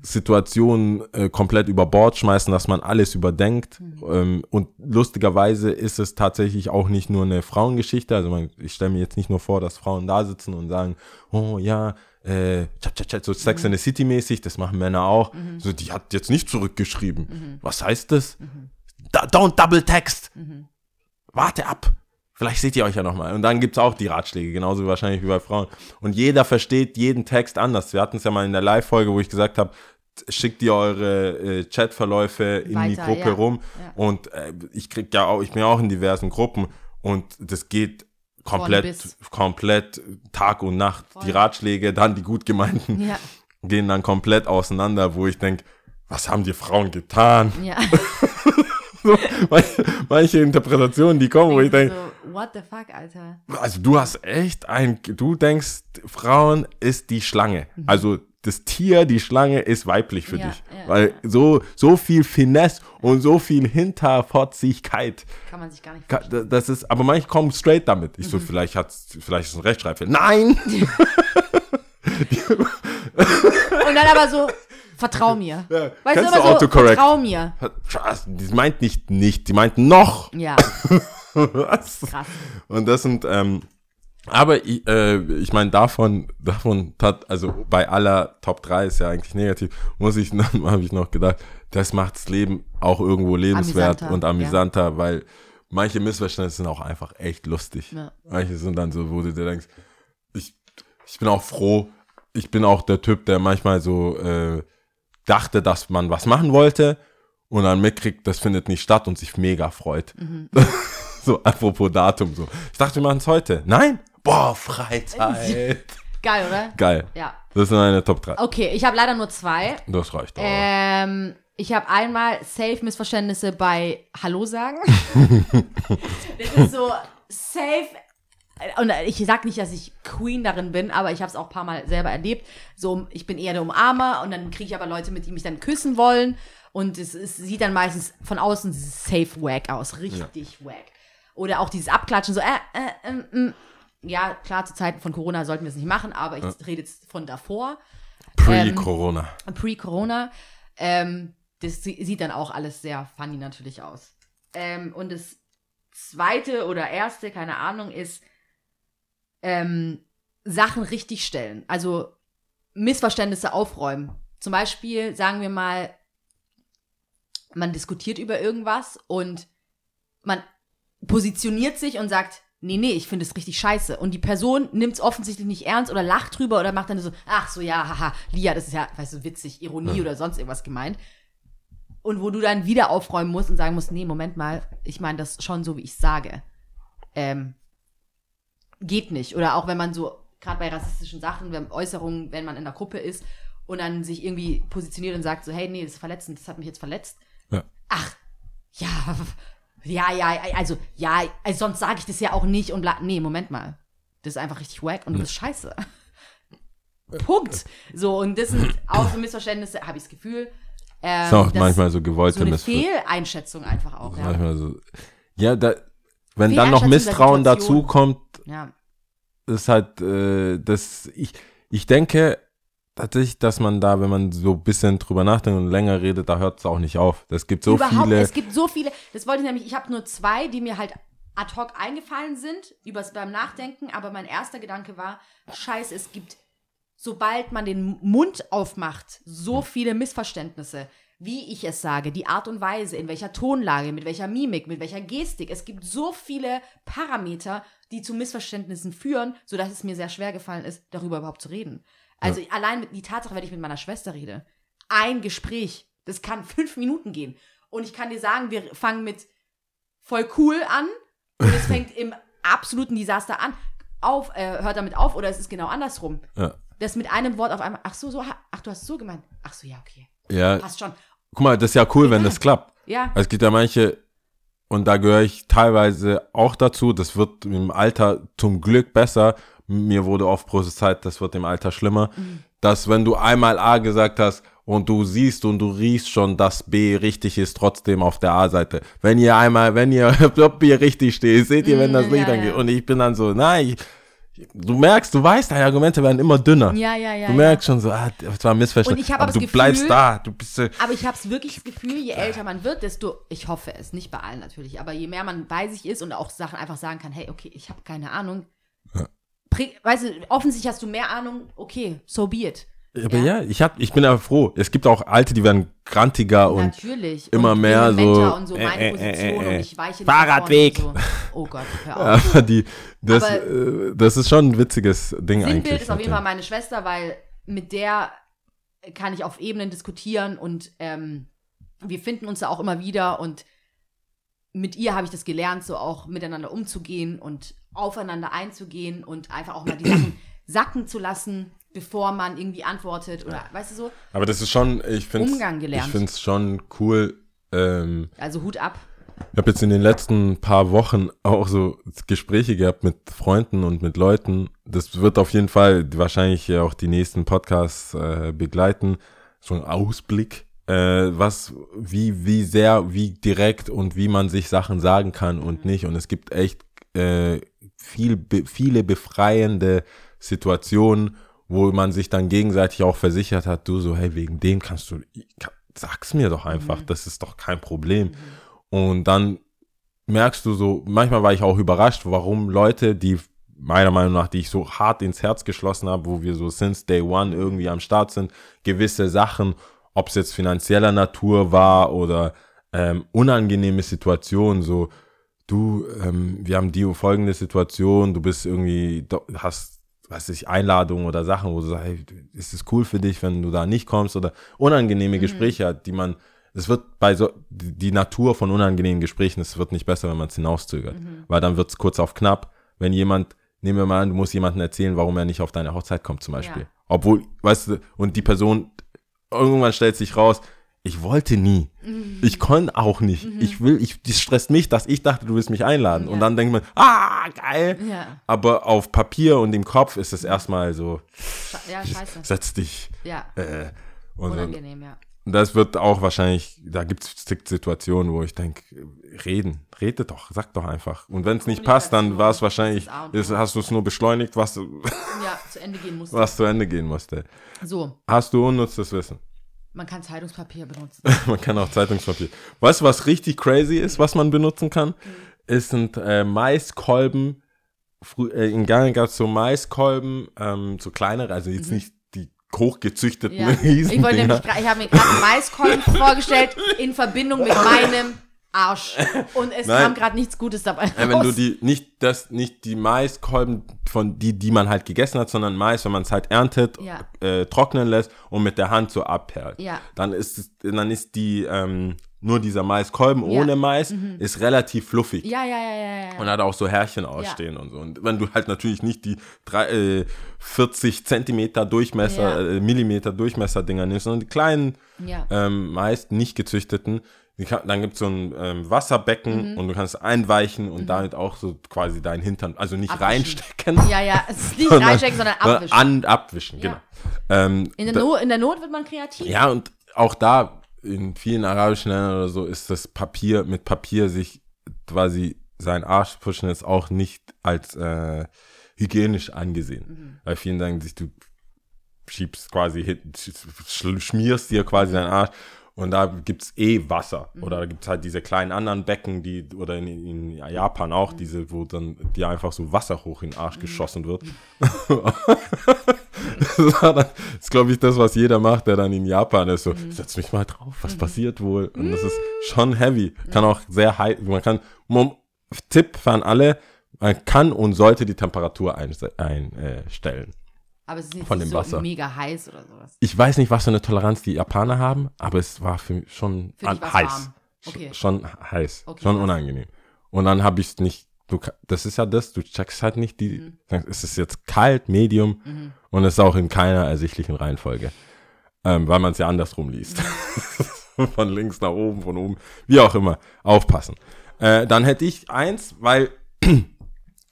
Situationen äh, komplett über Bord schmeißen, dass man alles überdenkt. Ähm, und lustigerweise ist es tatsächlich auch nicht nur eine Frauengeschichte. Also man, ich stelle mir jetzt nicht nur vor, dass Frauen da sitzen und sagen, oh ja, äh, so Sex in the City mäßig, das machen Männer auch. So, die hat jetzt nicht zurückgeschrieben. Was heißt das? Da, don't double text warte ab. Vielleicht seht ihr euch ja nochmal. Und dann gibt es auch die Ratschläge, genauso wahrscheinlich wie bei Frauen. Und jeder versteht jeden Text anders. Wir hatten es ja mal in der Live-Folge, wo ich gesagt habe, schickt ihr eure äh, Chatverläufe in die Weiter, Gruppe ja. rum. Ja. Und äh, ich krieg ja auch, ich bin ja auch in diversen Gruppen und das geht komplett, komplett Tag und Nacht. Voll. Die Ratschläge, dann die gut gemeinten, Ja, gehen dann komplett auseinander, wo ich denke, was haben die Frauen getan? ja. [laughs] manche, manche Interpretationen, die kommen, wo ich denke, so, what the fuck, Alter? also du hast echt ein, du denkst, Frauen ist die Schlange. Also das Tier, die Schlange ist weiblich für. Ja, dich. ja, Weil so, so viel Finesse und so viel Hinterfotzigkeit. Kann man sich gar nicht da- Das ist, aber manche kommen straight damit. Ich Mhm. so, vielleicht hat's, vielleicht ist es ein Rechtschreibfehler. Nein! [laughs] Und dann aber so, vertrau mir. Ja, Weißt kennst du, immer so, vertrau mir. Die meint nicht nicht, die meint noch. Ja, [laughs] Was? krass. Und das sind, ähm, aber ich, äh, ich meine, davon, davon tat, also bei aller Top 3 ist ja eigentlich negativ, muss ich, [laughs] habe ich noch gedacht, das macht das Leben auch irgendwo lebenswert Amüsanter, und amüsanter, weil manche Missverständnisse sind auch einfach echt lustig. Ja. Manche sind dann so, wo du dir denkst, ich, ich bin auch froh, ich bin auch der Typ, der manchmal so äh, dachte, dass man was machen wollte und dann mitkriegt, das findet nicht statt und sich mega freut. Mhm. [laughs] so, apropos Datum, so. Ich dachte, wir machen es heute. Nein? Boah, Freizeit. Geil, oder? Geil. Ja. Das sind meine Top 3. Okay, ich habe leider nur zwei. Das reicht auch. Ähm, ich habe einmal safe Missverständnisse bei Hallo sagen. [laughs] das ist so safe. Und ich sag nicht, dass ich Queen darin bin, aber ich habe es auch ein paar Mal selber erlebt. So, ich bin eher der Umarmer und dann kriege ich aber Leute mit, die mich dann küssen wollen. Und es, es sieht dann meistens von außen safe wack aus. Richtig wack. Oder auch dieses Abklatschen, so, äh, äh, ähm, ähm. Ja, klar, zu Zeiten von Corona sollten wir es nicht machen, aber ich rede jetzt von davor, Pre-Corona. pre-Corona. Ähm, das sie- sieht dann auch alles sehr funny natürlich aus. Ähm, und das zweite oder erste, keine Ahnung, ist ähm, Sachen richtigstellen. Also Missverständnisse aufräumen. Zum Beispiel, sagen wir mal, man diskutiert über irgendwas und man positioniert sich und sagt, nee, nee, ich finde es richtig scheiße. Und die Person nimmt es offensichtlich nicht ernst oder lacht drüber oder macht dann so, ach so, ja, haha, Lia, das ist ja, weißt du, witzig, Ironie oder sonst irgendwas gemeint. Und wo du dann wieder aufräumen musst und sagen musst, nee, Moment mal, ich meine das schon so, wie ich sage. Ähm, geht nicht. Oder auch wenn man so, gerade bei rassistischen Sachen, wenn Äußerungen, wenn man in der Gruppe ist und dann sich irgendwie positioniert und sagt so, hey, nee, das ist verletzend, das hat mich jetzt verletzt. Ja. Ach, ja, ja, ja, also, ja, also sonst sage ich das ja auch nicht und bla, nee, Moment mal. Das ist einfach richtig wack und du bist scheiße. [laughs] Punkt. So, und das sind auch so Missverständnisse, habe ich das Gefühl. Ähm, Ist auch manchmal so gewollte so eine Missverständnisse. Fehleinschätzung einfach auch, ja. Manchmal so. Ja, da, wenn dann noch Misstrauen Situation. dazu kommt, ja. ist halt, äh, das, ich, ich denke tatsächlich, dass man da, wenn man so ein bisschen drüber nachdenkt und länger redet, da hört es auch nicht auf. Es gibt so Überhaupt, viele. es gibt so viele, das wollte ich nämlich, ich habe nur zwei, die mir halt ad hoc eingefallen sind, übers beim Nachdenken, aber mein erster Gedanke war, scheiße, es gibt, sobald man den Mund aufmacht, so viele Missverständnisse, wie ich es sage, die Art und Weise, in welcher Tonlage, mit welcher Mimik, mit welcher Gestik. Es gibt so viele Parameter, die zu Missverständnissen führen, sodass es mir sehr schwer gefallen ist, darüber überhaupt zu reden. Also allein mit, die Tatsache, wenn ich mit meiner Schwester rede, ein Gespräch, das kann fünf Minuten gehen. Und ich kann dir sagen, wir fangen mit voll cool an und es [laughs] fängt im absoluten Desaster an. Auf, äh, hört damit auf oder es ist genau andersrum. ja, Das mit einem Wort auf einmal, ach so, so, ach, du hast es so gemeint. Ach so, ja, okay. ja, Passt schon. guck mal, das ist ja cool, wenn das klappt. Ja. Es gibt ja manche, und da gehöre ich teilweise auch dazu, das wird im Alter zum Glück besser. Mir wurde oft prophezeit, das wird im Alter schlimmer, dass wenn du einmal A gesagt hast und du siehst und du riechst schon, dass B richtig ist, trotzdem auf der A-Seite. Wenn ihr einmal, wenn ihr, [laughs] ob ihr richtig steht, seht ihr, wenn das Mm, Licht ja, angeht. ja. Und ich bin dann so, nein, ich, du merkst, du weißt, deine Argumente werden immer dünner. Ja, ja, ja. Du ja. merkst schon so, ah, das war ein Missverständnis. Und ich aber aber du das bleibst Gefühl- da, du bist so, Aber ich habe es wirklich das Gefühl, je älter man wird, desto, ich hoffe es, nicht bei allen natürlich, aber je mehr man bei sich ist und auch Sachen einfach sagen kann, hey, okay, ich habe keine Ahnung. Weißt du, offensichtlich hast du mehr Ahnung, okay, so be it. Aber ja, ich, hab, ich bin aber froh. Es gibt auch Alte, die werden grantiger und Natürlich. immer und mehr so, Und so äh, meine äh, Position äh, und ich weiche nicht Fahrradweg. So. Oh Gott, hör [laughs] auf. aber die, das, Aber- das ist schon ein witziges Ding eigentlich. Sinnbild ist auf jeden Fall meine Schwester, weil mit der kann ich auf Ebenen diskutieren und ähm, wir finden uns da auch immer wieder und mit ihr habe ich das gelernt, so auch miteinander umzugehen und aufeinander einzugehen und einfach auch mal die Sachen [clears throat] sacken zu lassen, bevor man irgendwie antwortet oder weißt du so? Aber das ist schon, ich finde Umgang gelernt. ich finde es schon cool. Ähm, Also Hut ab. ich habe jetzt in den letzten paar Wochen auch so Gespräche gehabt mit Freunden und mit Leuten. Das wird auf jeden Fall wahrscheinlich ja auch die nächsten Podcasts äh, begleiten. So ein Ausblick, was, wie, wie sehr, wie direkt und wie man sich Sachen sagen kann und nicht. Und es gibt echt äh, viel, be, viele befreiende Situationen, wo man sich dann gegenseitig auch versichert hat, du so, hey, wegen dem kannst du, sag's mir doch einfach, das ist doch kein Problem. Und dann merkst du so, manchmal war ich auch überrascht, warum Leute, die meiner Meinung nach, die ich so hart ins Herz geschlossen habe, wo wir so since day one irgendwie am Start sind, gewisse Sachen, ob es jetzt finanzieller Natur war oder ähm, unangenehme Situationen, so du, ähm, wir haben die folgende Situation, du bist irgendwie, hast, weiß ich, Einladungen oder Sachen, wo du sagst, hey, ist es cool für dich, wenn du da nicht kommst oder unangenehme Gespräche, die man, es wird bei so, die, Natur von unangenehmen Gesprächen, es wird nicht besser, wenn man es hinauszögert, weil dann wird es kurz auf knapp, wenn jemand, nehmen wir mal an, du musst jemandem erzählen, warum er nicht auf deine Hochzeit kommt zum Beispiel. Ja. Obwohl, weißt du, und die Person, irgendwann stellt sich raus, ich wollte nie. Ich konnte auch nicht. Ich will, ich, das stresst mich, dass ich dachte, du willst mich einladen. Und Ja. dann denkt man, ah, geil. Ja. Aber auf Papier und im Kopf ist es erstmal so, Ja, scheiße. setz dich. Ja, Äh, und dann, unangenehm, ja. Das wird auch wahrscheinlich, da gibt es Situationen, wo ich denke, reden, rede doch, sag doch einfach. Und wenn es nicht passt, dann war es wahrscheinlich, ist hast du es nur beschleunigt, was, [laughs] Ja, zu Ende gehen muss. was zu Ende gehen musste. So, Hast du unnutztes Wissen? man kann Zeitungspapier benutzen. [laughs] Man kann auch Zeitungspapier. Weißt du, was richtig crazy ist, was man benutzen kann? Es sind äh, Maiskolben. Frü äh, in Ghana gab es so Maiskolben, ähm, so kleinere, also jetzt nicht die hochgezüchteten Ja. [laughs] Riesen. Ich wollte nämlich, ich habe mir gerade Maiskolben [laughs] vorgestellt in Verbindung mit meinem Arsch. Und es Nein. kam gerade nichts Gutes dabei raus. Wenn du die nicht das nicht die Maiskolben von die die man halt gegessen hat, sondern Mais, wenn man es halt erntet, Ja. äh, trocknen lässt und mit der Hand so abperlt. Ja. Dann ist es, dann ist die ähm, nur dieser Maiskolben Ja. Mhm. ohne Mais ist relativ fluffig. ja, ja, ja, ja, ja. Und hat auch so Härchen ausstehen und so. Und wenn du halt natürlich nicht die drei, äh, 40 Zentimeter Durchmesser, äh, Millimeter Durchmesser-Dinger nimmst, sondern die kleinen, ähm, meist nicht gezüchteten, dann gibt es so ein ähm, Wasserbecken Mhm. und du kannst einweichen und damit auch so quasi deinen Hintern, also nicht Abwischen. reinstecken, Ja, ja, es ist nicht sondern- reinstecken, sondern abwischen. An, abwischen, Ja. genau. Ähm, In der, da- in der Not wird man kreativ. ja, und auch da, in vielen arabischen Ländern oder so, ist das Papier, mit Papier sich quasi sein Arsch pushen, ist auch nicht als äh, hygienisch angesehen. Weil vielen sagen sich, du schiebst quasi hin, sch- schmierst dir quasi deinen Arsch und da gibt's eh Wasser. Oder da gibt's halt diese kleinen anderen Becken, die, oder in, in Japan auch, diese, wo dann dir einfach so Wasser hoch in den Arsch geschossen wird. [laughs] [laughs] [laughs] das ist, glaube ich, das, was jeder macht, der dann in Japan ist. So, setz mich mal drauf, was passiert wohl? Und das ist schon heavy. Kann auch sehr heiß, man kann, Tipp an alle, man kann und sollte die Temperatur einstellen. Ein, äh. Aber es ist nicht dem so Wasser. mega heiß oder sowas. ich weiß nicht, was für eine Toleranz die Japaner haben, aber es war für mich schon Für an, heiß. Okay. Sch- Schon heiß. Okay, schon unangenehm. Und dann habe ich es nicht, du, das ist ja das, du checkst halt nicht die, Mhm. es ist jetzt kalt, Medium und es ist auch in keiner ersichtlichen Reihenfolge. Ähm, weil man es ja andersrum liest. Mhm. [laughs] von links nach oben, von oben, wie auch immer. Aufpassen. Äh, dann hätte ich eins, weil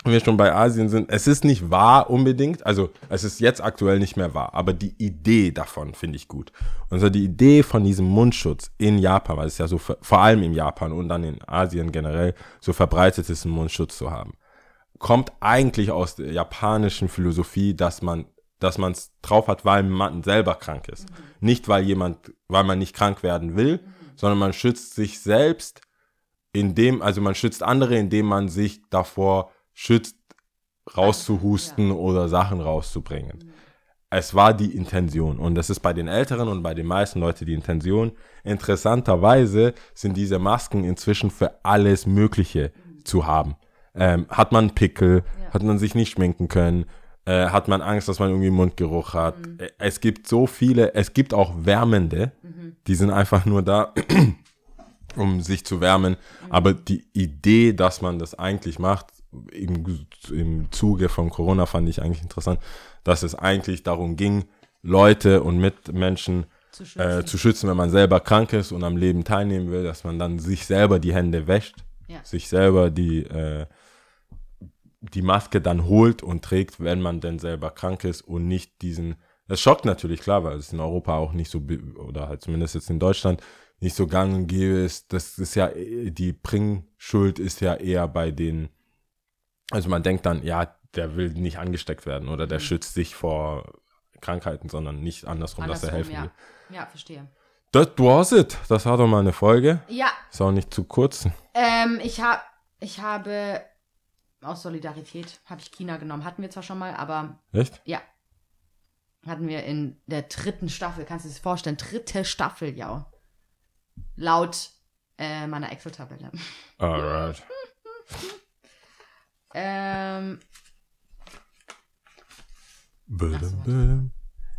wenn wir schon bei Asien sind, es ist nicht wahr unbedingt, also es ist jetzt aktuell nicht mehr wahr, aber die Idee davon finde ich gut. Und so die Idee von diesem Mundschutz in Japan, weil es ja so vor allem in Japan und dann in Asien generell so verbreitet ist, einen Mundschutz zu haben, kommt eigentlich aus der japanischen Philosophie, dass man dass man es drauf hat, weil man selber krank ist. Nicht, weil jemand, weil man nicht krank werden will, sondern man schützt sich selbst, indem, also man schützt andere, indem man sich davor schützt, rauszuhusten oder Sachen rauszubringen. Es war die Intention. Und das ist bei den Älteren und bei den meisten Leuten die Intention. Interessanterweise sind diese Masken inzwischen für alles Mögliche zu haben. Ähm, hat man Pickel, hat man sich nicht schminken können, äh, hat man Angst, dass man irgendwie Mundgeruch hat. Äh, Es gibt so viele, es gibt auch wärmende, die sind einfach nur da, [clears throat] um sich zu wärmen. Aber die Idee, dass man das eigentlich macht, im, im Zuge von Corona fand ich eigentlich interessant, dass es eigentlich darum ging, Leute und Mitmenschen Zu schützen. äh, zu schützen, wenn man selber krank ist und am Leben teilnehmen will, dass man dann sich selber die Hände wäscht, Ja. sich selber die, äh, die Maske dann holt und trägt, wenn man denn selber krank ist und nicht diesen, das schockt natürlich, klar, weil es in Europa auch nicht so, oder halt zumindest jetzt in Deutschland, nicht so gang und gäbe ist. Das ist ja, die Bringschuld ist ja eher bei den, also man denkt dann, ja, der will nicht angesteckt werden oder Mhm. der schützt sich vor Krankheiten, sondern nicht andersrum, dass er Andersrum, helfen ja. will. Ja, verstehe. Das was it. Das war doch mal eine Folge. Ja, Ist auch nicht zu kurz. ähm, ich, hab, ich habe aus Solidarität habe ich China genommen. Hatten wir zwar schon mal, aber Echt? ja. Hatten wir in der dritten Staffel, kannst du dir das vorstellen? Dritte Staffel, ja. Laut äh, meiner Excel-Tabelle. Alright. [laughs] Ähm, Bödem, bödem.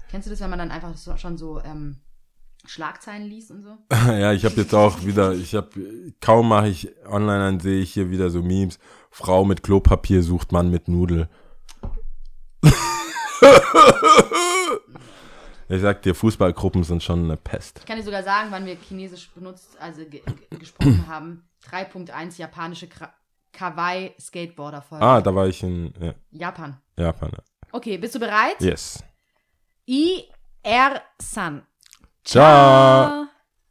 kennst du das, wenn man dann einfach so, schon so ähm, Schlagzeilen liest und so? [laughs] Ja, ich habe jetzt auch wieder, ich habe, kaum mache ich online, dann sehe ich hier wieder so Memes. Frau mit Klopapier sucht Mann mit Nudel. [laughs] ich sag dir, Fußballgruppen sind schon eine Pest. Ich kann dir sogar sagen, wann wir Chinesisch benutzt, also ge gesprochen haben. 3.1 japanische Kra Kawaii Skateboarder Folge. Ah, da war ich in ja, Japan. Japan. ja. Okay, bist du bereit? Yes. I R San. Ciao.